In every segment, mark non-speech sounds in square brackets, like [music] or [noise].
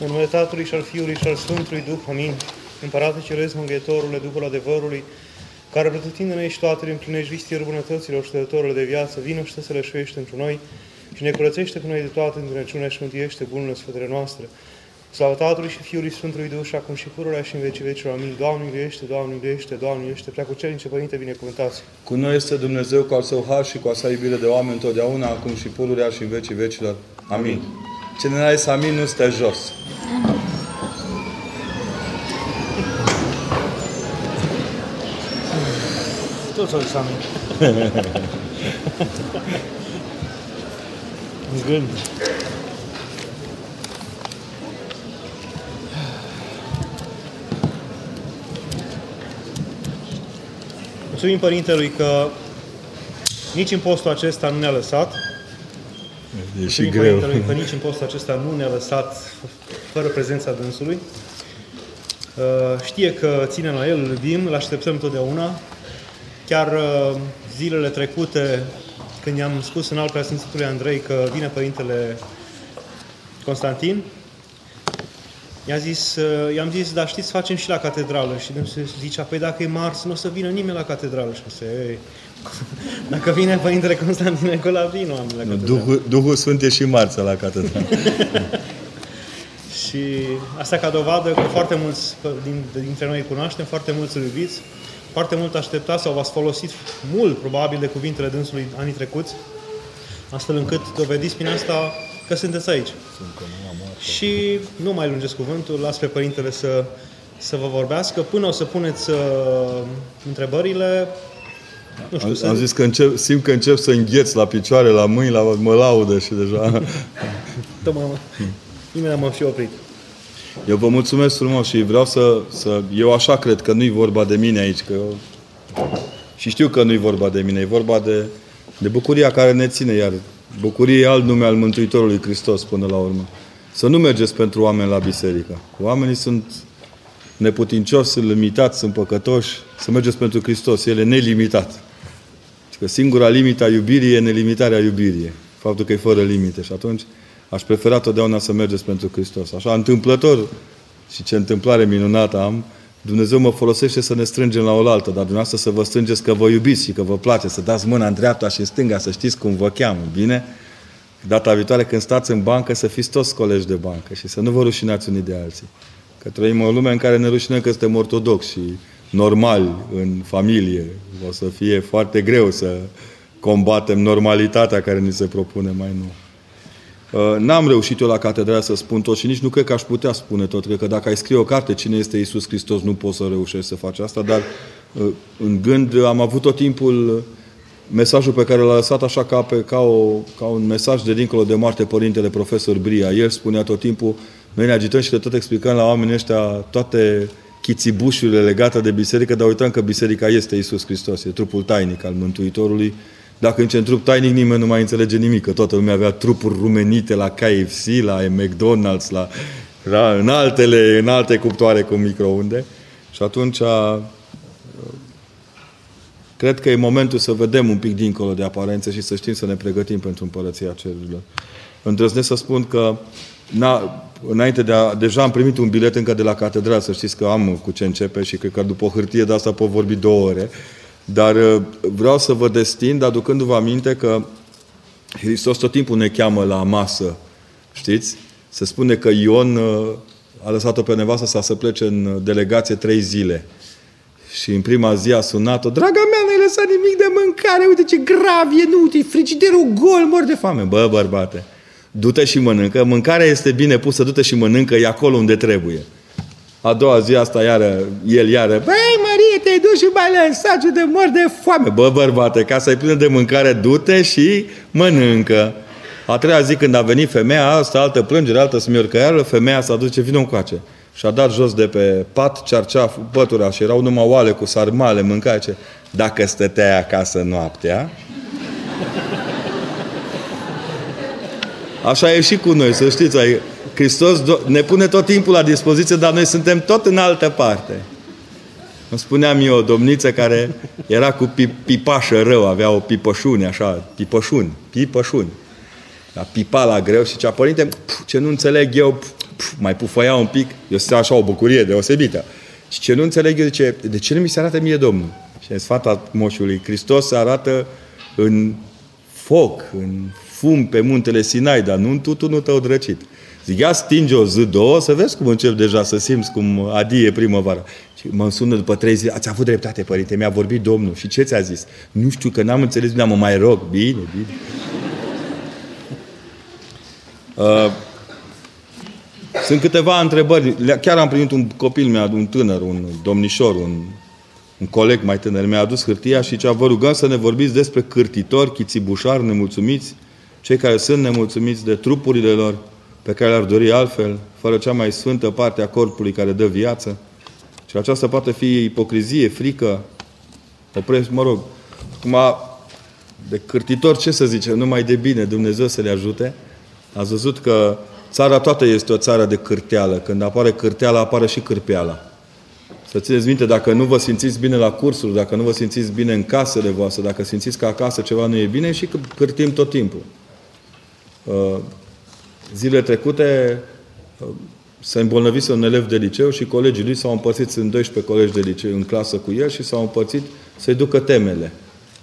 În numele Tatălui și al Fiului și al Sfântului Duh, amin. Împărate Ceresc, Mângâietorule, Duhul adevărului, care pretutindene și toate le împlinești vistirul bunătăților și dătorul de viață, vină și să le șuiește într noi și ne curățește pe noi de toate întuneciunea și mântuiește bunurile sfătele noastre. Slavă Tatălui și Fiului Sfântului Duh și acum și pururea și în vecii vecilor. Amin. Doamne iubește, Doamne iubește, Doamne iubește, prea cu cerințe, Părinte, binecuvântați. Cu noi este Dumnezeu cu al său har și cu a sa iubire de oameni întotdeauna, acum și pururea și în vecii vecilor. Amin. Cine n-a zis amin, nu stă jos. Toți au zis amin. [laughs] în gând. Mulțumim Părintelui că nici în postul acesta nu ne-a lăsat. E și Mulțumim greu. Părintelui că nici în postul acesta nu ne-a lăsat fără prezența dânsului. Uh, Știe că ținem la el, îl iubim, îl așteptăm totdeauna. Chiar uh, zilele trecute, când i-am spus în al preasfințitului Andrei că vine Părintele Constantin, i-a zis, uh, i-am zis, dar știți, facem și la catedrală. Și dânsul zicea, păi dacă e marți, nu o să vină nimeni la catedrală. Și am zis, ei, [laughs] dacă vine Părintele Constantin acolo, vin oameni la Nu, catedrală. Duhul, Duhul Sfânt e și marță la catedră. [laughs] Și asta ca dovadă că foarte mulți din, dintre noi îi cunoaștem, foarte mulți îl iubiți, foarte mult așteptați sau v-ați folosit mult, probabil, de cuvintele dânsului anii trecuți, astfel încât dovediți prin asta că sunteți aici. Și nu mai lungesc cuvântul, las pe Părintele să, să vă vorbească. Până o să puneți uh, întrebările, nu știu, Am, să... am zis că încep, simt că încep să îngheț la picioare, la mâini, la, mă laudă și deja... [laughs] Dă, mă, imediat m-am și oprit. Eu vă mulțumesc frumos și vreau să, să... Eu așa cred că nu-i vorba de mine aici, că eu... Și știu că nu-i vorba de mine, e vorba de, de bucuria care ne ține, iar bucurie e alt nume al Mântuitorului Hristos până la urmă. Să nu mergeți pentru oameni la biserică. Oamenii sunt neputincioși, sunt limitați, sunt păcătoși. Să mergeți pentru Hristos. El e nelimitat. Și că singura limită a iubirii e nelimitarea iubirii. Faptul că e fără limite. Și atunci aș prefera totdeauna să mergeți pentru Hristos. Așa, întâmplător, și ce întâmplare minunată am, Dumnezeu mă folosește să ne strângem la oaltă, dar dumneavoastră să vă strângeți că vă iubiți și că vă place, să dați mâna în dreapta și în stânga, să știți cum vă cheamă, bine? Data viitoare când stați în bancă, să fiți toți colegi de bancă și să nu vă rușinați unii de alții. Că trăim o lume în care ne rușinăm că suntem ortodoxi și normali în familie. O să fie foarte greu să combatem normalitatea care ni se propune mai nou. Uh, N-am reușit eu la catedrală să spun tot și nici nu cred că aș putea spune tot. Cred că dacă ai scrie o carte cine este Isus Hristos, nu poți să reușești să faci asta, dar uh, în gând am avut tot timpul uh, mesajul pe care l-a lăsat așa ca, pe, ca, o, ca un mesaj de dincolo de moarte Părintele Profesor Bria. El spunea tot timpul, noi ne agităm și de tot explicăm la oamenii ăștia toate chițibușurile legate de biserică, dar uităm că biserica este Isus Hristos, e trupul tainic al Mântuitorului. Dacă în trup tainic nimeni nu mai înțelege nimic, că toată lumea avea trupuri rumenite la KFC, la McDonald's, la, la în, altele, în alte cuptoare cu microunde. Și atunci cred că e momentul să vedem un pic dincolo de aparențe și să știm să ne pregătim pentru împărăția cerurilor. Îndrăznesc să spun că na, înainte de a, deja am primit un bilet încă de la catedrală, să știți că am cu ce începe și cred că după o hârtie de asta pot vorbi două ore. Dar uh, vreau să vă destind, aducându-vă aminte că Hristos tot timpul ne cheamă la masă. Știți? Se spune că Ion uh, a lăsat-o pe nevastă să să plece în delegație trei zile. Și în prima zi a sunat-o, draga mea, n-ai lăsat nimic de mâncare, uite ce grav e, nu, uite, frigiderul gol, mor de foame. Bă, bărbate, du-te și mănâncă, mâncarea este bine pusă, du-te și mănâncă, e acolo unde trebuie. A doua zi asta iară, el iară, băi Marie, te-ai dus și mai lăsat de mor de foame. Bă, bărbate, ca să-i plină de mâncare, du-te și mănâncă. A treia zi când a venit femeia asta, altă plângere, altă smiorcăială, femeia s-a dus ce vină încoace. Și a dat jos de pe pat cearceaf, pătura și erau numai oale cu sarmale, mânca ce. Dacă stăteai acasă noaptea, Așa e și cu noi, să știți. Ai, Hristos ne pune tot timpul la dispoziție, dar noi suntem tot în altă parte. Îmi spuneam eu, o domniță care era cu pipașă rău, avea o pipășune, așa, pipășuni, pipășuni. La pipa la greu și cea, părinte, ce nu înțeleg eu, pf, mai pufăia un pic, eu sunt așa o bucurie deosebită. Și ce nu înțeleg eu, zice, de ce nu mi se arată mie Domnul? Și sfata moșului Hristos se arată în foc, în fum pe muntele Sinai, dar nu în tutunul tău drăcit. Zic, ia stinge o zi, două, să vezi cum încep deja să simți cum adie primăvara. Și mă sună după trei zile, ați avut dreptate, părinte, mi-a vorbit Domnul. Și ce ți-a zis? Nu știu, că n-am înțeles, nu mă mai rog. Bine, bine. [laughs] Uh, sunt câteva întrebări. Chiar am primit un copil meu, un tânăr, un domnișor, un, un coleg mai tânăr, mi-a adus hârtia și zicea, vă rugăm să ne vorbiți despre cârtitori, chițibușari, nemulțumiți, cei care sunt nemulțumiți de trupurile lor, pe care le-ar dori altfel, fără cea mai sfântă parte a corpului care dă viață. Și aceasta poate fi ipocrizie, frică, opresc, mă rog. Acum, de cârtitor, ce să zicem, numai de bine, Dumnezeu să le ajute. Ați văzut că țara toată este o țară de cârteală. Când apare cârteala, apare și cârpeala. Să țineți minte, dacă nu vă simțiți bine la cursuri, dacă nu vă simțiți bine în casele voastre, dacă simțiți că acasă ceva nu e bine, și cârtim tot timpul. Uh, zilele trecute uh, s-a îmbolnăvit un elev de liceu și colegii lui s-au împărțit în 12 colegi de liceu în clasă cu el și s-au împărțit să-i ducă temele.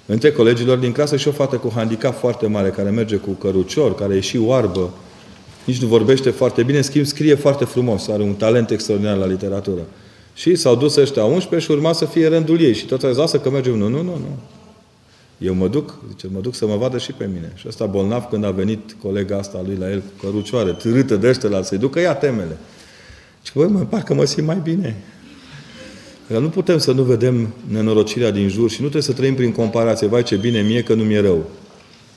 Între colegilor din clasă și o fată cu handicap foarte mare, care merge cu cărucior, care e și oarbă, nici nu vorbește foarte bine, în schimb scrie foarte frumos, are un talent extraordinar la literatură. Și s-au dus ăștia 11 și urma să fie rândul ei. Și toți au zis, lasă că mergem. Nu, nu, nu, nu. Eu mă duc, zice, mă duc să mă vadă și pe mine. Și ăsta bolnav, când a venit colega asta lui la el cu cărucioare, târâtă de ăștia la să-i ducă, ia temele. Și băi, mă, parcă mă simt mai bine. Că nu putem să nu vedem nenorocirea din jur și nu trebuie să trăim prin comparație. Vai, ce bine mie că nu mi-e rău.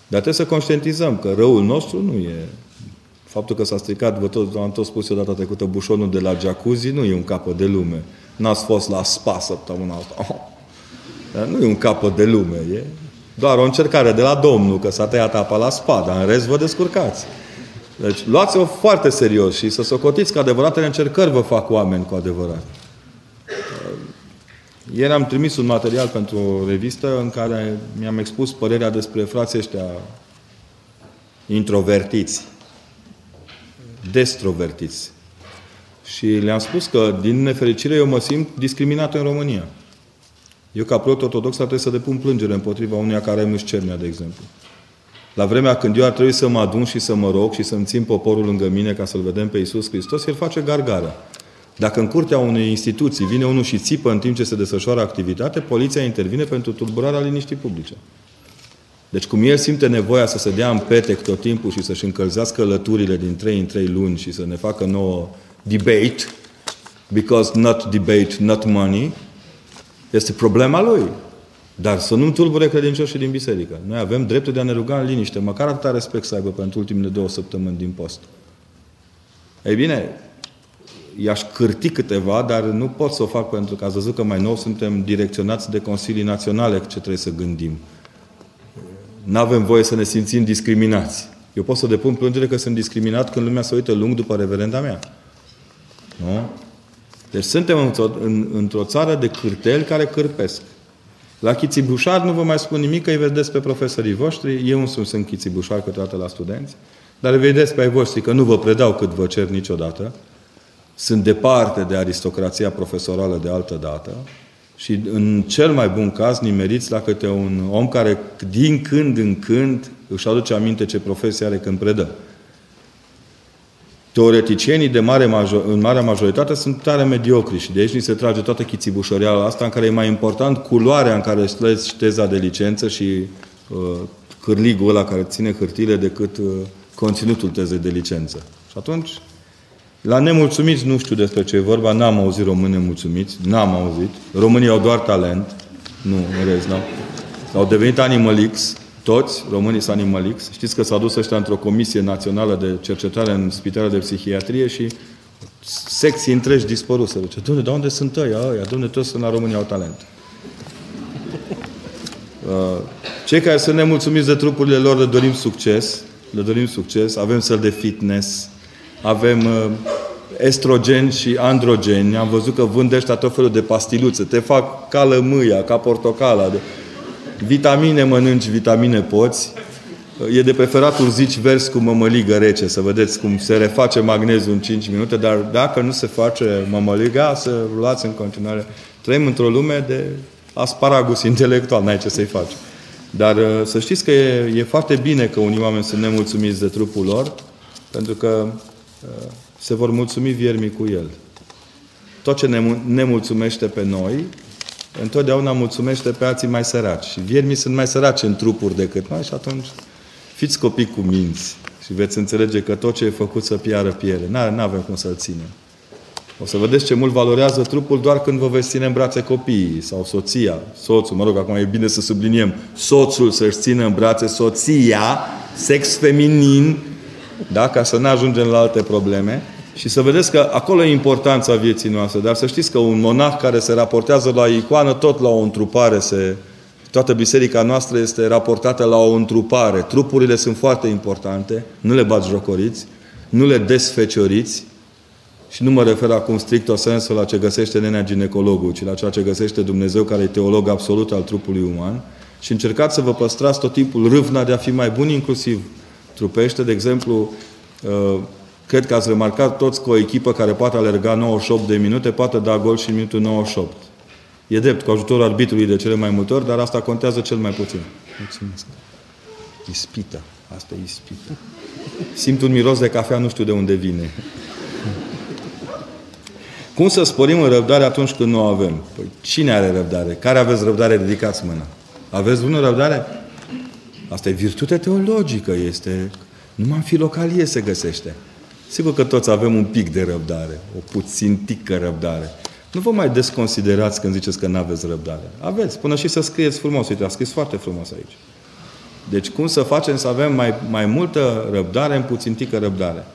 Dar trebuie să conștientizăm că răul nostru nu e... Faptul că s-a stricat, vă tot, am tot spus eu data trecută, bușonul de la jacuzzi nu e un capăt de lume. N-ați fost la spa săptămâna asta. Oh. [laughs] Dar nu e un capăt de lume, e doar o încercare de la Domnul, că s-a tăiat apa la spa, dar în rest vă descurcați. Deci luați-o foarte serios și să socotiți că adevăratele încercări vă fac oameni cu adevărat. Ieri am trimis un material pentru o revistă în care mi-am expus părerea despre frații ăștia introvertiți, destrovertiți. Și le-am spus că, din nefericire, eu mă simt discriminat în România. Eu, ca preot ortodox, trebuie să depun plângere împotriva uneia care ai cernea, de exemplu. La vremea când eu ar trebui să mă adun și să mă rog și să-mi țin poporul lângă mine ca să-L vedem pe Iisus Hristos, El face gargară. Dacă în curtea unei instituții vine unul și țipă în timp ce se desfășoară activitate, poliția intervine pentru tulburarea liniștii publice. Deci cum el simte nevoia să se dea în petec tot timpul și să-și încălzească lăturile din trei în trei luni și să ne facă nouă debate, because not debate, not money, este problema lui. Dar să nu tulbure credincioșii din biserică. Noi avem dreptul de a ne ruga în liniște, măcar atâta respect să aibă pentru ultimele două săptămâni din post. Ei bine, i-aș cârti câteva, dar nu pot să o fac pentru că ați văzut că mai nou suntem direcționați de Consilii Naționale ce trebuie să gândim. Nu avem voie să ne simțim discriminați. Eu pot să depun plângere că sunt discriminat când lumea se uită lung după reverenda mea. Nu? Deci suntem într-o, în, într-o țară de cârteli care cârpesc. La Chițibușar nu vă mai spun nimic, că îi vedeți pe profesorii voștri, eu însumi sunt Chițibușar câteodată la studenți, dar îi vedeți pe ai voștri că nu vă predau cât vă cer niciodată, sunt departe de aristocrația profesorală de altă dată și în cel mai bun caz nimeriți la câte un om care din când în când își aduce aminte ce profesie are când predă. Teoreticienii de mare major, în marea majoritate sunt tare mediocri și de aici ni se trage toată chițibușăreala asta în care e mai important culoarea în care îți șteza de licență și uh, cârligul ăla care ține hârtile decât uh, conținutul tezei de licență. Și atunci, la nemulțumiți nu știu despre ce e vorba, n-am auzit români nemulțumiți, n-am auzit. Românii au doar talent, nu, în rest, n-au. Au devenit Animalix, toți, românii sunt animalix. Știți că s-a dus ăștia într-o comisie națională de cercetare în spitalul de psihiatrie și secții întregi dispăruse. Zice, domne, de unde sunt ăia? Ăia, domne, toți sunt la România au talent. Uh, cei care sunt nemulțumiți de trupurile lor le dorim succes, le dorim succes, avem săl de fitness, avem uh, estrogen și androgeni. Am văzut că vând ăștia tot felul de pastiluțe. Te fac ca lămâia, ca portocala. De... Vitamine mănânci, vitamine poți. E de preferat urzici vers cu mămăligă rece, să vedeți cum se reface magneziul în 5 minute, dar dacă nu se face mămăliga, să luați în continuare. Trăim într-o lume de asparagus intelectual, n-ai ce să-i faci. Dar uh, să știți că e, e foarte bine că unii oameni sunt nemulțumiți de trupul lor, pentru că uh, se vor mulțumi viermii cu el. Tot ce ne, ne mulțumește pe noi, întotdeauna mulțumește pe alții mai săraci. Și viermii sunt mai săraci în trupuri decât noi și atunci fiți copii cu minți și veți înțelege că tot ce e făcut să piară, piere. Nu avem cum să-l ținem. O să vedeți ce mult valorează trupul doar când vă veți ține în brațe copiii sau soția, soțul, mă rog, acum e bine să subliniem, soțul să-și țină în brațe soția, sex feminin, da? ca să nu ajungem la alte probleme. Și să vedeți că acolo e importanța vieții noastre. Dar să știți că un monah care se raportează la icoană, tot la o întrupare se... Toată biserica noastră este raportată la o întrupare. Trupurile sunt foarte importante, nu le bați jocoriți, nu le desfecioriți, și nu mă refer acum strict o sensul la ce găsește nenea ginecologul, ci la ceea ce găsește Dumnezeu, care e teolog absolut al trupului uman. Și încercați să vă păstrați tot timpul râvna de a fi mai buni, inclusiv trupește. De exemplu, uh, cred că ați remarcat toți că o echipă care poate alerga 98 de minute poate da gol și în minutul 98. E drept, cu ajutorul arbitrului de cele mai multe ori, dar asta contează cel mai puțin. Mulțumesc. Ispită. Asta e ispită. Simt un miros de cafea, nu știu de unde vine. Cum să sporim în răbdare atunci când nu avem? Păi cine are răbdare? Care aveți răbdare? Ridicați mâna. Aveți bună răbdare? Asta e virtute teologică, este... Numai în filocalie se găsește. Sigur că toți avem un pic de răbdare, o puțin tică răbdare. Nu vă mai desconsiderați când ziceți că nu aveți răbdare. Aveți, până și să scrieți frumos. Uite, a scris foarte frumos aici. Deci cum să facem să avem mai, mai multă răbdare în puțin tică răbdare?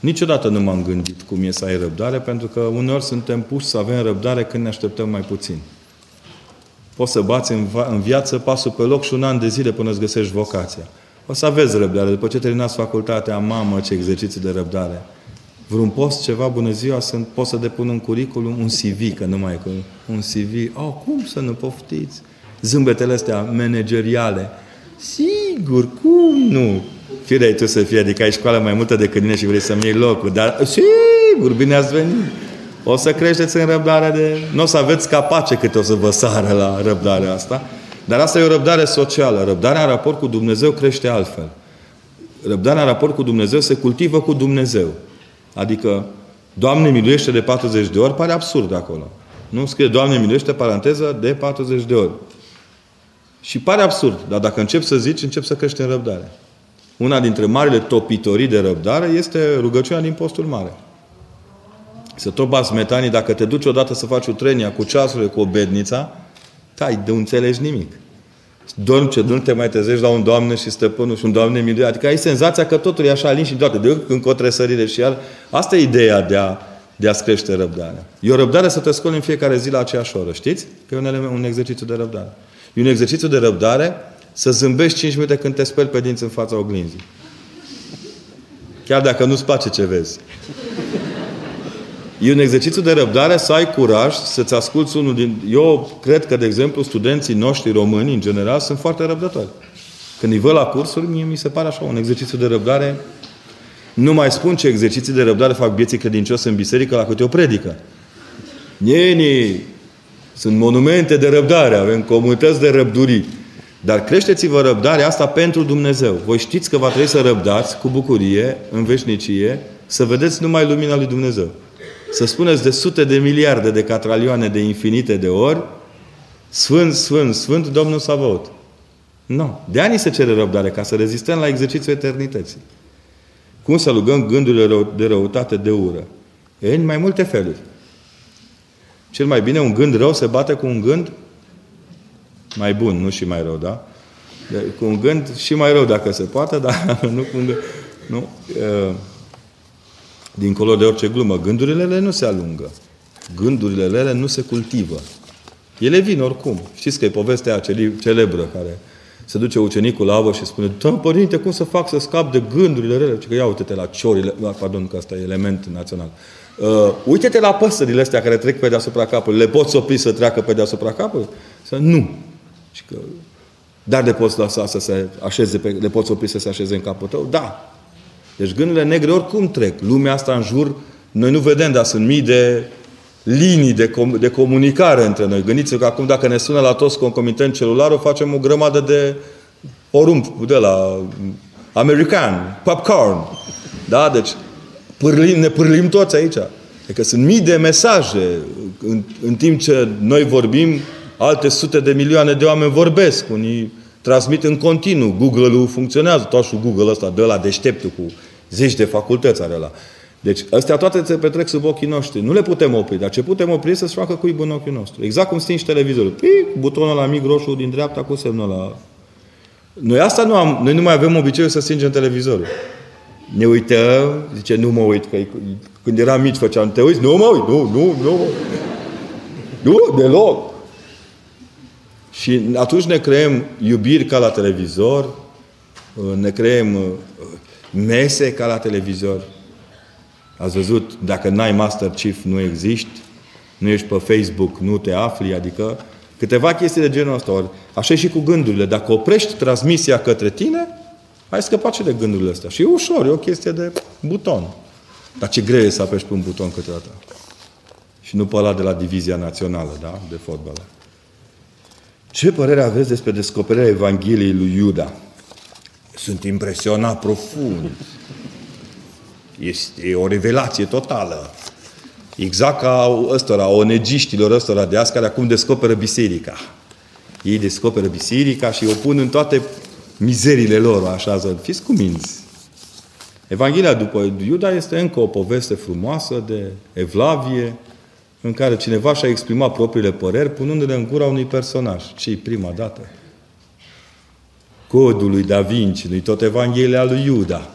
Niciodată nu m-am gândit cum e să ai răbdare, pentru că uneori suntem puși să avem răbdare când ne așteptăm mai puțin. Poți să bați în, în viață pasul pe loc și un an de zile până îți găsești vocația. O să aveți răbdare. După ce terminați facultatea, mamă, ce exerciții de răbdare. Vreun post, ceva, bună ziua, sunt, pot să depun un curriculum, un CV, că nu mai e un CV. Oh, cum să nu poftiți? Zâmbetele astea manageriale. Sigur, cum nu? Fire tu să fie, adică ai școală mai multă decât mine și vrei să-mi iei locul, dar sigur, bine ați venit. O să creșteți în răbdarea de... Nu o să aveți capace câte o să vă sară la răbdarea asta. Dar asta e o răbdare socială. Răbdarea în raport cu Dumnezeu crește altfel. Răbdarea în raport cu Dumnezeu se cultivă cu Dumnezeu. Adică, Doamne miluiește de 40 de ori, pare absurd acolo. Nu scrie Doamne miluiește, paranteză, de 40 de ori. Și pare absurd, dar dacă încep să zici, încep să crește în răbdare. Una dintre marile topitorii de răbdare este rugăciunea din postul mare. Să tot bați metanii, dacă te duci odată să faci o trenia cu ceasurile, cu o bednița, tai, de înțelegi nimic. Dormi ce nu te mai trezești la un Doamne și stăpânul și un Doamne miluie. Adică ai senzația că totul e așa lin și doar de când o tresărire și iar. Asta e ideea de a, de a crește răbdarea. E o răbdare să te scoli în fiecare zi la aceeași oră. Știți? Că e un, element, un exercițiu de răbdare. E un exercițiu de răbdare să zâmbești 5 minute când te speli pe dinți în fața oglinzii. Chiar dacă nu-ți place ce vezi. E un exercițiu de răbdare să ai curaj să-ți asculți unul din... Eu cred că, de exemplu, studenții noștri români, în general, sunt foarte răbdători. Când îi văd la cursuri, mie mi se pare așa un exercițiu de răbdare. Nu mai spun ce exerciții de răbdare fac vieții credincioși în biserică la câte o predică. Nieni, sunt monumente de răbdare, avem comunități de răbdurii. Dar creșteți-vă răbdarea asta pentru Dumnezeu. Voi știți că va trebui să răbdați cu bucurie, în veșnicie, să vedeți numai lumina lui Dumnezeu. Să spuneți de sute de miliarde de catralioane de infinite de ori, Sfânt, Sfânt, Sfânt Domnul Savaot. Nu. De ani se cere răbdare, ca să rezistăm la exercițiul eternității. Cum să lugăm gândurile de răutate, de ură? E în mai multe feluri. Cel mai bine, un gând rău se bate cu un gând mai bun, nu și mai rău, da? Cu un gând și mai rău dacă se poate, dar [laughs] nu cu un gând. Nu? Dincolo de orice glumă, gândurile ele nu se alungă. Gândurile ele nu se cultivă. Ele vin oricum. Știți că e povestea aia celebră care se duce ucenicul la avă și spune Da, părinte, cum să fac să scap de gândurile rele? că ia uite-te la ciorile, pardon că asta e element național. Uh, uite-te la păsările astea care trec pe deasupra capului. Le poți opri să treacă pe deasupra capului? Să nu. Și că Dar le poți lăsa să se așeze, pe, le poți opri să se așeze în capul tău? Da. Deci gândurile negre oricum trec. Lumea asta în jur, noi nu vedem, dar sunt mii de linii de, com- de comunicare între noi. Gândiți-vă că acum dacă ne sună la toți concomitent celularul, facem o grămadă de porumb de la american, popcorn. Da? Deci pârlim, ne pârlim toți aici. Adică sunt mii de mesaje. În, în timp ce noi vorbim, alte sute de milioane de oameni vorbesc. Unii transmit în continuu. Google-ul funcționează. Tot și Google ăsta, de la deșteptul cu zeci de facultăți are la. Deci astea toate se petrec sub ochii noștri. Nu le putem opri, dar ce putem opri să-ți facă cuib în ochiul nostru. Exact cum stingi televizorul. Pic, butonul la mic roșu din dreapta cu semnul la... Noi asta nu am, noi nu mai avem obiceiul să stingem televizorul. Ne uităm, zice, nu mă uit, că când eram mici făceam, te uiți? Nu mă uit, nu, nu, nu. Nu, deloc. Și atunci ne creăm iubiri ca la televizor, ne creăm uh, mese ca la televizor. Ați văzut, dacă n-ai Master Chief, nu existi, nu ești pe Facebook, nu te afli, adică câteva chestii de genul ăsta. Ori, așa și cu gândurile. Dacă oprești transmisia către tine, ai scăpat și de gândurile astea. Și e ușor, e o chestie de buton. Dar ce greu e să apeși pe un buton câteodată. Și nu pe ăla de la Divizia Națională, da? De fotbal. Ce părere aveți despre descoperirea Evangheliei lui Iuda? Sunt impresionat profund. Este o revelație totală. Exact ca ăstora, onegiștilor ăstora de azi care acum descoperă biserica. Ei descoperă biserica și o pun în toate mizerile lor, așa, să fiți cuminți. Evanghelia după Iuda este încă o poveste frumoasă de evlavie, în care cineva și-a exprimat propriile păreri, punându-le în gura unui personaj. ce prima dată? Codul lui Da Vinci, nu tot Evanghelia lui Iuda.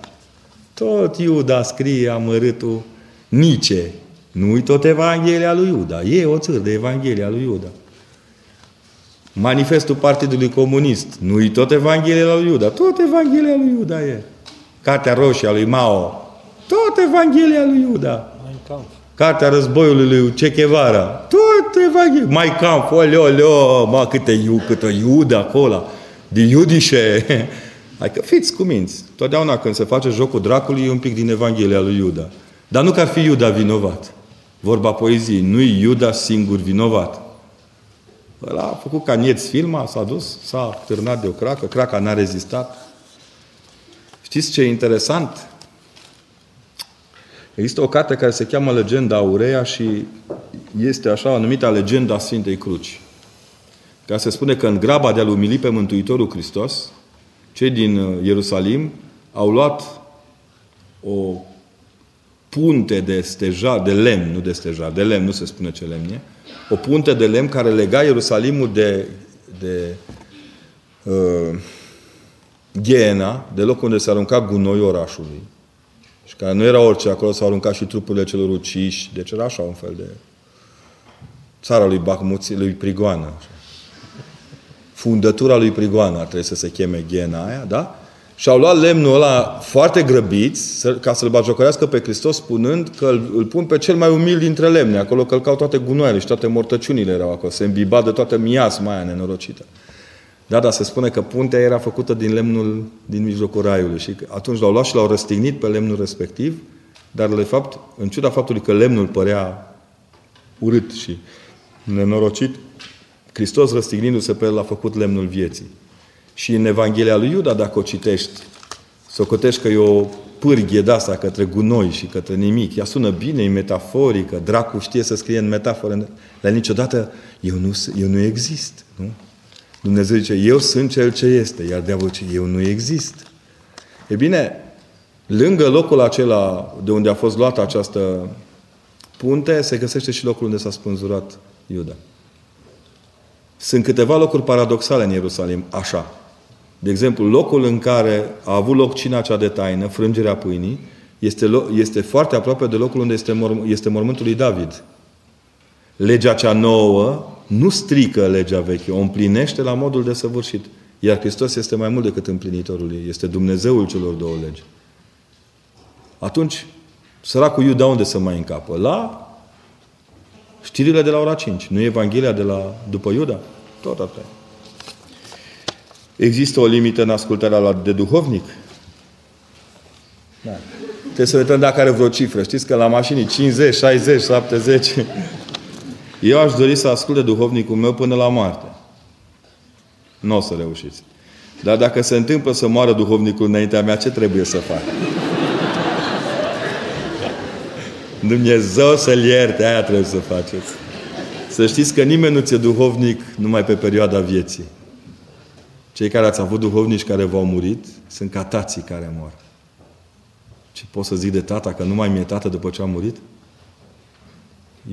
Tot Iuda scrie amărâtul Nice. Nu-i tot Evanghelia lui Iuda. E o țăr de Evanghelia lui Iuda. Manifestul Partidului Comunist. Nu-i tot Evanghelia lui Iuda. Tot Evanghelia lui Iuda e. Cartea Roșie a lui Mao. Tot Evanghelia lui Iuda. Cartea războiului lui Che Guevara. Tot Evanghelia. Mai cam, oleo, oleo, mă, câte, iu, câte Iuda acolo. De iudișe. [laughs] Adică fiți cuminți. Totdeauna când se face jocul dracului e un pic din Evanghelia lui Iuda. Dar nu că ar fi Iuda vinovat. Vorba poeziei. Nu-i Iuda singur vinovat. Ăla a făcut ca nieț filma, s-a dus, s-a târnat de o cracă, craca n-a rezistat. Știți ce e interesant? Există o carte care se cheamă Legenda Aurea și este așa numită Legenda Sfintei Cruci. Ca se spune că în graba de a-L umili pe Mântuitorul Hristos, cei din uh, Ierusalim au luat o punte de stejar, de lemn, nu de stejar, de lemn, nu se spune ce lemn e, o punte de lemn care lega Ierusalimul de, de uh, Ghena, de loc unde se arunca gunoi orașului. Și care nu era orice, acolo s-au aruncat și trupurile celor uciși, deci era așa un fel de țara lui Bahmuți, lui Prigoană. Fundătura lui Prigoană trebuie să se cheme Ghena aia, da? Și au luat lemnul ăla foarte grăbiți ca să-l bagiocorească pe Hristos spunând că îl, îl pun pe cel mai umil dintre lemne. Acolo călcau toate gunoaiele și toate mortăciunile erau acolo. Se îmbiba de toată miasma aia nenorocită. Da, dar se spune că puntea era făcută din lemnul din mijlocul raiului și atunci l-au luat și l-au răstignit pe lemnul respectiv, dar de fapt, în ciuda faptului că lemnul părea urât și nenorocit, Hristos răstignindu-se pe el l-a făcut lemnul vieții. Și în Evanghelia lui Iuda, dacă o citești, să o cotești că e o pârghie de asta către gunoi și către nimic. Ea sună bine, e metaforică, dracu știe să scrie în metaforă, dar niciodată eu nu, eu nu exist. Nu? Dumnezeu zice, eu sunt cel ce este, iar diavolul zice, eu nu exist. E bine, lângă locul acela de unde a fost luată această punte, se găsește și locul unde s-a spânzurat Iuda. Sunt câteva locuri paradoxale în Ierusalim, așa. De exemplu, locul în care a avut loc cina cea de taină, frângerea pâinii, este, este foarte aproape de locul unde este, mor, este mormântul lui David. Legea cea nouă nu strică legea veche, o împlinește la modul de săvârșit. Iar Hristos este mai mult decât împlinitorul ei. Este Dumnezeul celor două legi. Atunci, săracul Iuda unde să mai încapă? La știrile de la ora 5. Nu e Evanghelia de la după Iuda? Tot atât. Există o limită în ascultarea la de duhovnic? Da. Trebuie să uităm dacă are vreo cifră. Știți că la mașini 50, 60, 70. Eu aș dori să ascult de duhovnicul meu până la moarte. Nu o să reușiți. Dar dacă se întâmplă să moară duhovnicul înaintea mea, ce trebuie să fac? Dumnezeu să-l ierte, aia trebuie să faceți. Să știți că nimeni nu ți-e duhovnic numai pe perioada vieții. Cei care ați avut duhovnici care v-au murit sunt ca tații care mor. Ce pot să zic de tata, că nu mai mi-e tată după ce a murit?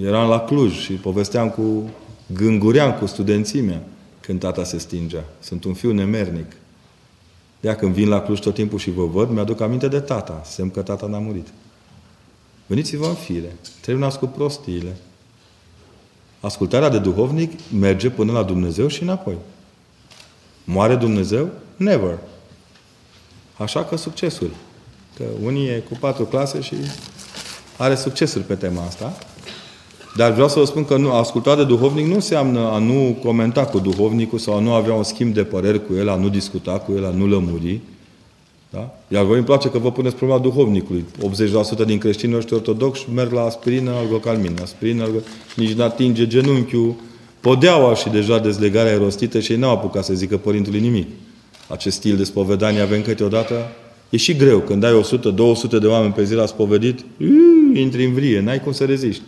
Eram la Cluj și povesteam cu, gânguream cu studenții mea când tata se stingea. Sunt un fiu nemernic. Ea când vin la Cluj tot timpul și vă văd, mi-aduc aminte de tata, semn că tata n-a murit. Veniți-vă în fire. Trebuie cu prostiile. Ascultarea de duhovnic merge până la Dumnezeu și înapoi. Moare Dumnezeu? Never. Așa că succesul. Că unii e cu patru clase și are succesuri pe tema asta. Dar vreau să vă spun că nu, asculta de duhovnic nu înseamnă a nu comenta cu duhovnicul sau a nu avea un schimb de păreri cu el, a nu discuta cu el, a nu lămuri. Da? Iar voi îmi place că vă puneți problema duhovnicului. 80% din creștini noștri ortodoxi merg la aspirină, algocalmin. Aspirină, algo... nici nu atinge genunchiul, podeaua și deja dezlegarea e rostită și ei n-au apucat să zică părintului nimic. Acest stil de spovedanie avem câteodată. E și greu. Când ai 100-200 de oameni pe zi la spovedit, intri în vrie, n-ai cum să reziști.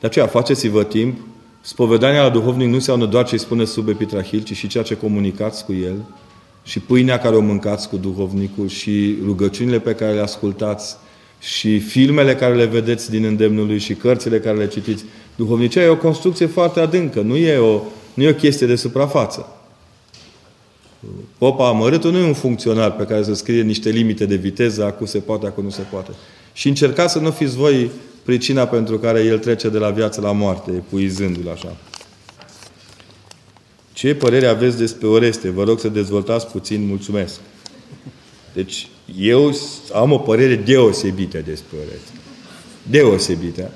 De aceea, faceți-vă timp. Spovedania la duhovnic nu înseamnă doar ce îi spune sub epitrahil, ci și ceea ce comunicați cu el și pâinea care o mâncați cu duhovnicul și rugăciunile pe care le ascultați și filmele care le vedeți din îndemnul lui și cărțile care le citiți. Duhovnicia e o construcție foarte adâncă, nu e o, nu e o chestie de suprafață. Popa amărâtul nu e un funcționar pe care să scrie niște limite de viteză, acum se poate, acum nu se poate. Și încercați să nu fiți voi pricina pentru care el trece de la viață la moarte, epuizându-l așa. Ce părere aveți despre Oreste? Vă rog să dezvoltați puțin. Mulțumesc. Deci, eu am o părere deosebită despre Oreste. Deosebită.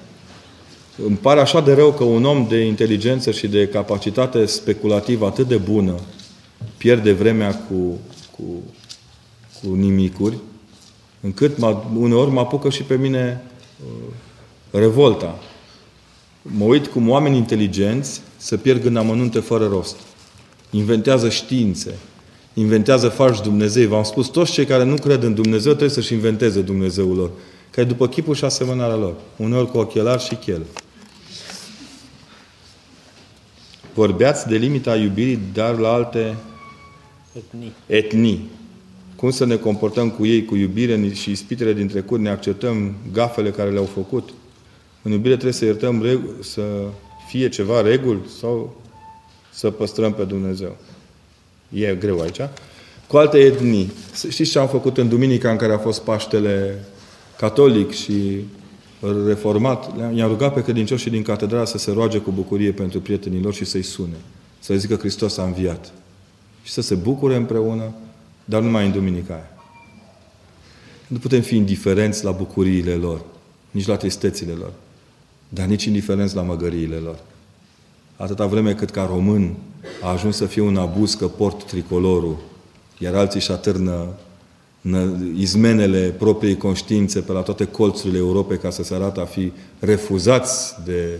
Îmi pare așa de rău că un om de inteligență și de capacitate speculativă atât de bună pierde vremea cu, cu, cu nimicuri, încât mă, uneori mă apucă și pe mine uh, revolta. Mă uit cum oameni inteligenți să pierd în amănunte fără rost inventează științe, inventează falși Dumnezei. V-am spus, toți cei care nu cred în Dumnezeu trebuie să-și inventeze Dumnezeul lor, care după chipul și asemănarea lor, uneori cu ochelari și chel. Vorbeați de limita iubirii, dar la alte etnii. etnii. Cum să ne comportăm cu ei cu iubire și ispitele din trecut, ne acceptăm gafele care le-au făcut. În iubire trebuie să iertăm, să fie ceva reguli sau să păstrăm pe Dumnezeu. E greu aici. Cu alte etnii. Știți ce am făcut în duminica în care a fost Paștele catolic și reformat? I-am rugat pe credincioșii din catedrală să se roage cu bucurie pentru prietenii lor și să-i sune. Să zică că Hristos a înviat. Și să se bucure împreună, dar numai în duminica aia. Nu putem fi indiferenți la bucuriile lor, nici la tristețile lor, dar nici indiferenți la măgăriile lor atâta vreme cât ca român a ajuns să fie un abuz că port tricolorul, iar alții își atârnă izmenele propriei conștiințe pe la toate colțurile Europei ca să se arată a fi refuzați de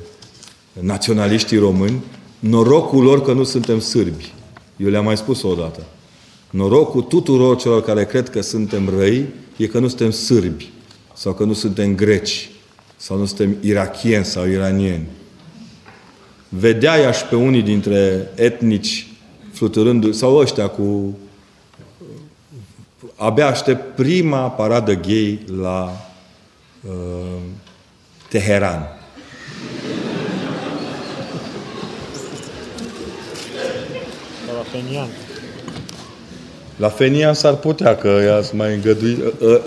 naționaliștii români, norocul lor că nu suntem sârbi. Eu le-am mai spus odată. Norocul tuturor celor care cred că suntem răi e că nu suntem sârbi sau că nu suntem greci sau nu suntem irachieni sau iranieni vedea și pe unii dintre etnici fluturând, sau ăștia cu abia aștept prima paradă gay la uh, Teheran. La Fenian. La Fenian s-ar putea, că ăia sunt mai îngădui...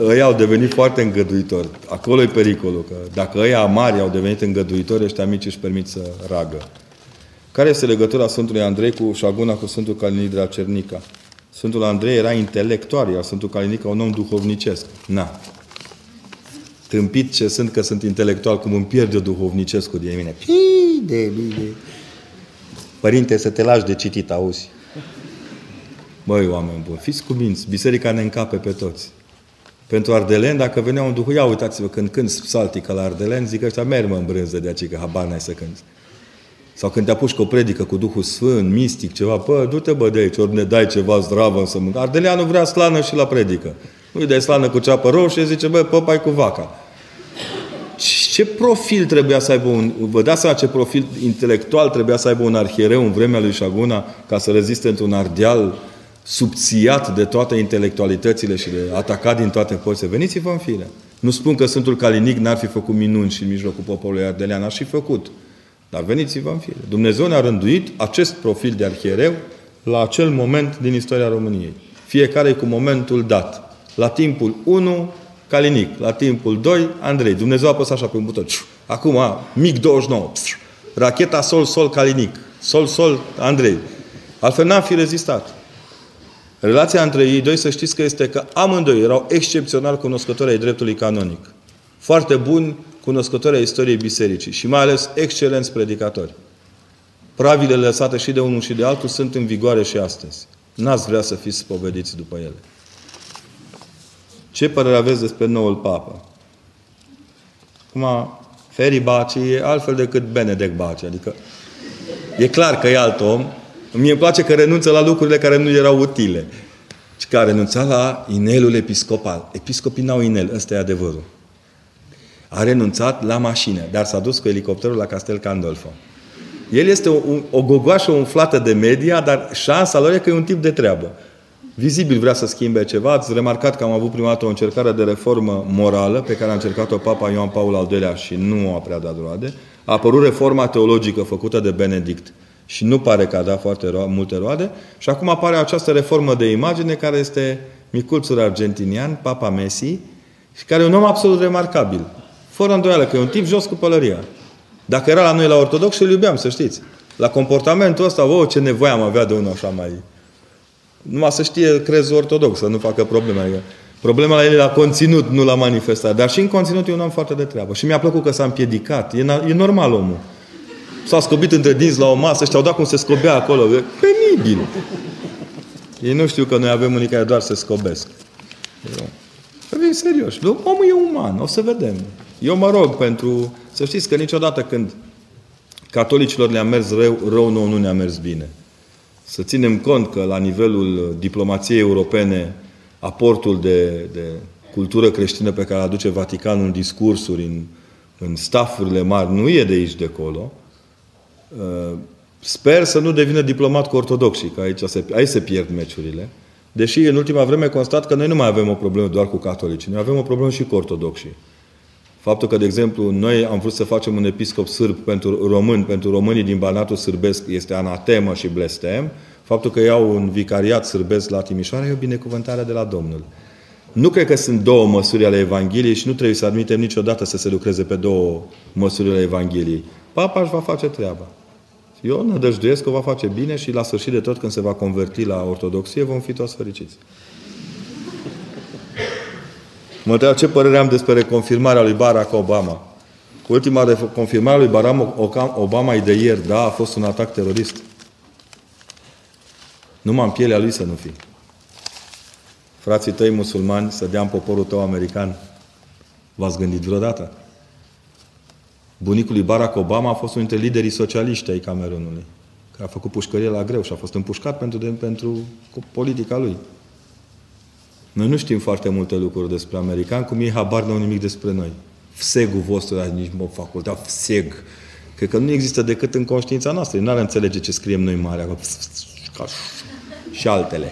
Ăia au devenit foarte îngăduitori. Acolo e pericolul, că dacă ăia mari au devenit îngăduitori, ăștia mici își permit să ragă. Care este legătura Sfântului Andrei cu șaguna cu Sfântul Calinic de la Cernica? Sfântul Andrei era intelectual, iar Sfântul Calinic un om duhovnicesc. Na. Tâmpit ce sunt că sunt intelectual, cum îmi pierde duhovnicescul din mine. Pii de bine. Părinte, să te lași de citit, auzi. Băi, oameni buni, fiți cuminți, biserica ne încape pe toți. Pentru Ardelen, dacă venea un duh, ia uitați-vă, când când saltică la Ardelen, zic ăștia merg mă în brânză de aceea, că habar n-ai să cânti. Sau când te apuci cu o predică cu Duhul Sfânt, mistic, ceva, bă, du-te bă de aici, ori ne dai ceva zdravă să mâncă. Ardeleanu vrea slană și la predică. Nu-i dai slană cu ceapă roșie, zice, bă, păpai cu vaca. Ce profil trebuia să aibă un... Vă dați seama ce profil intelectual trebuia să aibă un arhiereu în vremea lui Șaguna ca să reziste într-un ardeal subțiat de toate intelectualitățile și de atacat din toate părțile. Veniți-vă în fire. Nu spun că Sfântul Calinic n-ar fi făcut minuni și în mijlocul poporului ardelean, ar fi făcut. Dar veniți-vă în fire. Dumnezeu ne-a rânduit acest profil de arhiereu la acel moment din istoria României. Fiecare cu momentul dat. La timpul 1, Calinic. La timpul 2, Andrei. Dumnezeu a pus așa pe un buton. Acum, mic 29. Racheta Sol-Sol Calinic. Sol-Sol Andrei. Altfel n-am fi rezistat. Relația între ei doi, să știți că este că amândoi erau excepțional cunoscători ai dreptului canonic. Foarte buni cunoscători ai istoriei bisericii și mai ales excelenți predicatori. Pravile lăsate și de unul și de altul sunt în vigoare și astăzi. N-ați vrea să fiți spovediți după ele. Ce părere aveți despre noul papă? Acum, Feri Baci e altfel decât Benedek Baci. Adică e clar că e alt om. Mie îmi place că renunță la lucrurile care nu erau utile. Și că a renunțat la inelul episcopal. Episcopii n-au inel, ăsta e adevărul. A renunțat la mașină, dar s-a dus cu elicopterul la Castel Candolfo. El este o, o gogoașă umflată de media, dar șansa lor e că e un tip de treabă. Vizibil vrea să schimbe ceva. Ați remarcat că am avut prima dată o încercare de reformă morală pe care a încercat-o Papa Ioan Paul al II-lea și nu a prea dat roade. A apărut reforma teologică făcută de Benedict și nu pare că a dat foarte ro- multe roade. Și acum apare această reformă de imagine care este miculțul argentinian, Papa Messi, și care e un om absolut remarcabil. Fără îndoială că e un tip jos cu pălăria. Dacă era la noi la ortodox, îl iubeam, să știți. La comportamentul ăsta, oh, ce nevoie am avea de unul așa mai... Numai să știe crezul ortodox, să nu facă probleme. Adică problema la el e la conținut, nu la manifestare. Dar și în conținut e un om foarte de treabă. Și mi-a plăcut că s-a împiedicat. E, e normal omul. S-a scobit între dinți la o masă și au dat cum se scobea acolo. E penibil. Ei nu știu că noi avem unii care doar se scobesc. Să fim serioși. Omul e uman. O să vedem. Eu mă rog pentru... Să știți că niciodată când catolicilor le-a mers rău, rău nou nu ne-a mers bine. Să ținem cont că la nivelul diplomației europene aportul de, de cultură creștină pe care aduce Vaticanul în discursuri, în, în stafurile mari, nu e de aici de acolo. Uh, sper să nu devină diplomat cu ortodoxii, că aici se, aici se pierd meciurile. Deși în ultima vreme constat că noi nu mai avem o problemă doar cu catolicii, noi avem o problemă și cu ortodoxii. Faptul că, de exemplu, noi am vrut să facem un episcop sârb pentru români, pentru românii din Banatul sârbesc este anatemă și blestem. Faptul că iau un vicariat sârbesc la Timișoara e o binecuvântare de la Domnul. Nu cred că sunt două măsuri ale Evangheliei și nu trebuie să admitem niciodată să se lucreze pe două măsuri ale Evangheliei. Papa își va face treaba. Eu nădăjduiesc că o va face bine și la sfârșit de tot, când se va converti la ortodoxie, vom fi toți fericiți. Mă întreb ce părere am despre reconfirmarea lui Barack Obama. Ultima reconfirmare lui Barack Obama e de ieri, da, a fost un atac terorist. Numai în pielea lui să nu fi. Frații tăi musulmani să dea în poporul tău american. V-ați gândit vreodată? Bunicul lui Barack Obama a fost unul dintre liderii socialiști ai Camerunului, care a făcut pușcărie la greu și a fost împușcat pentru, de, pentru politica lui. Noi nu știm foarte multe lucruri despre americani, cum ei habar n-au nimic despre noi. Fsegul vostru, nici mă facultate, fseg. Cred că nu există decât în conștiința noastră. Nu ar înțelege ce scriem noi mari, și altele.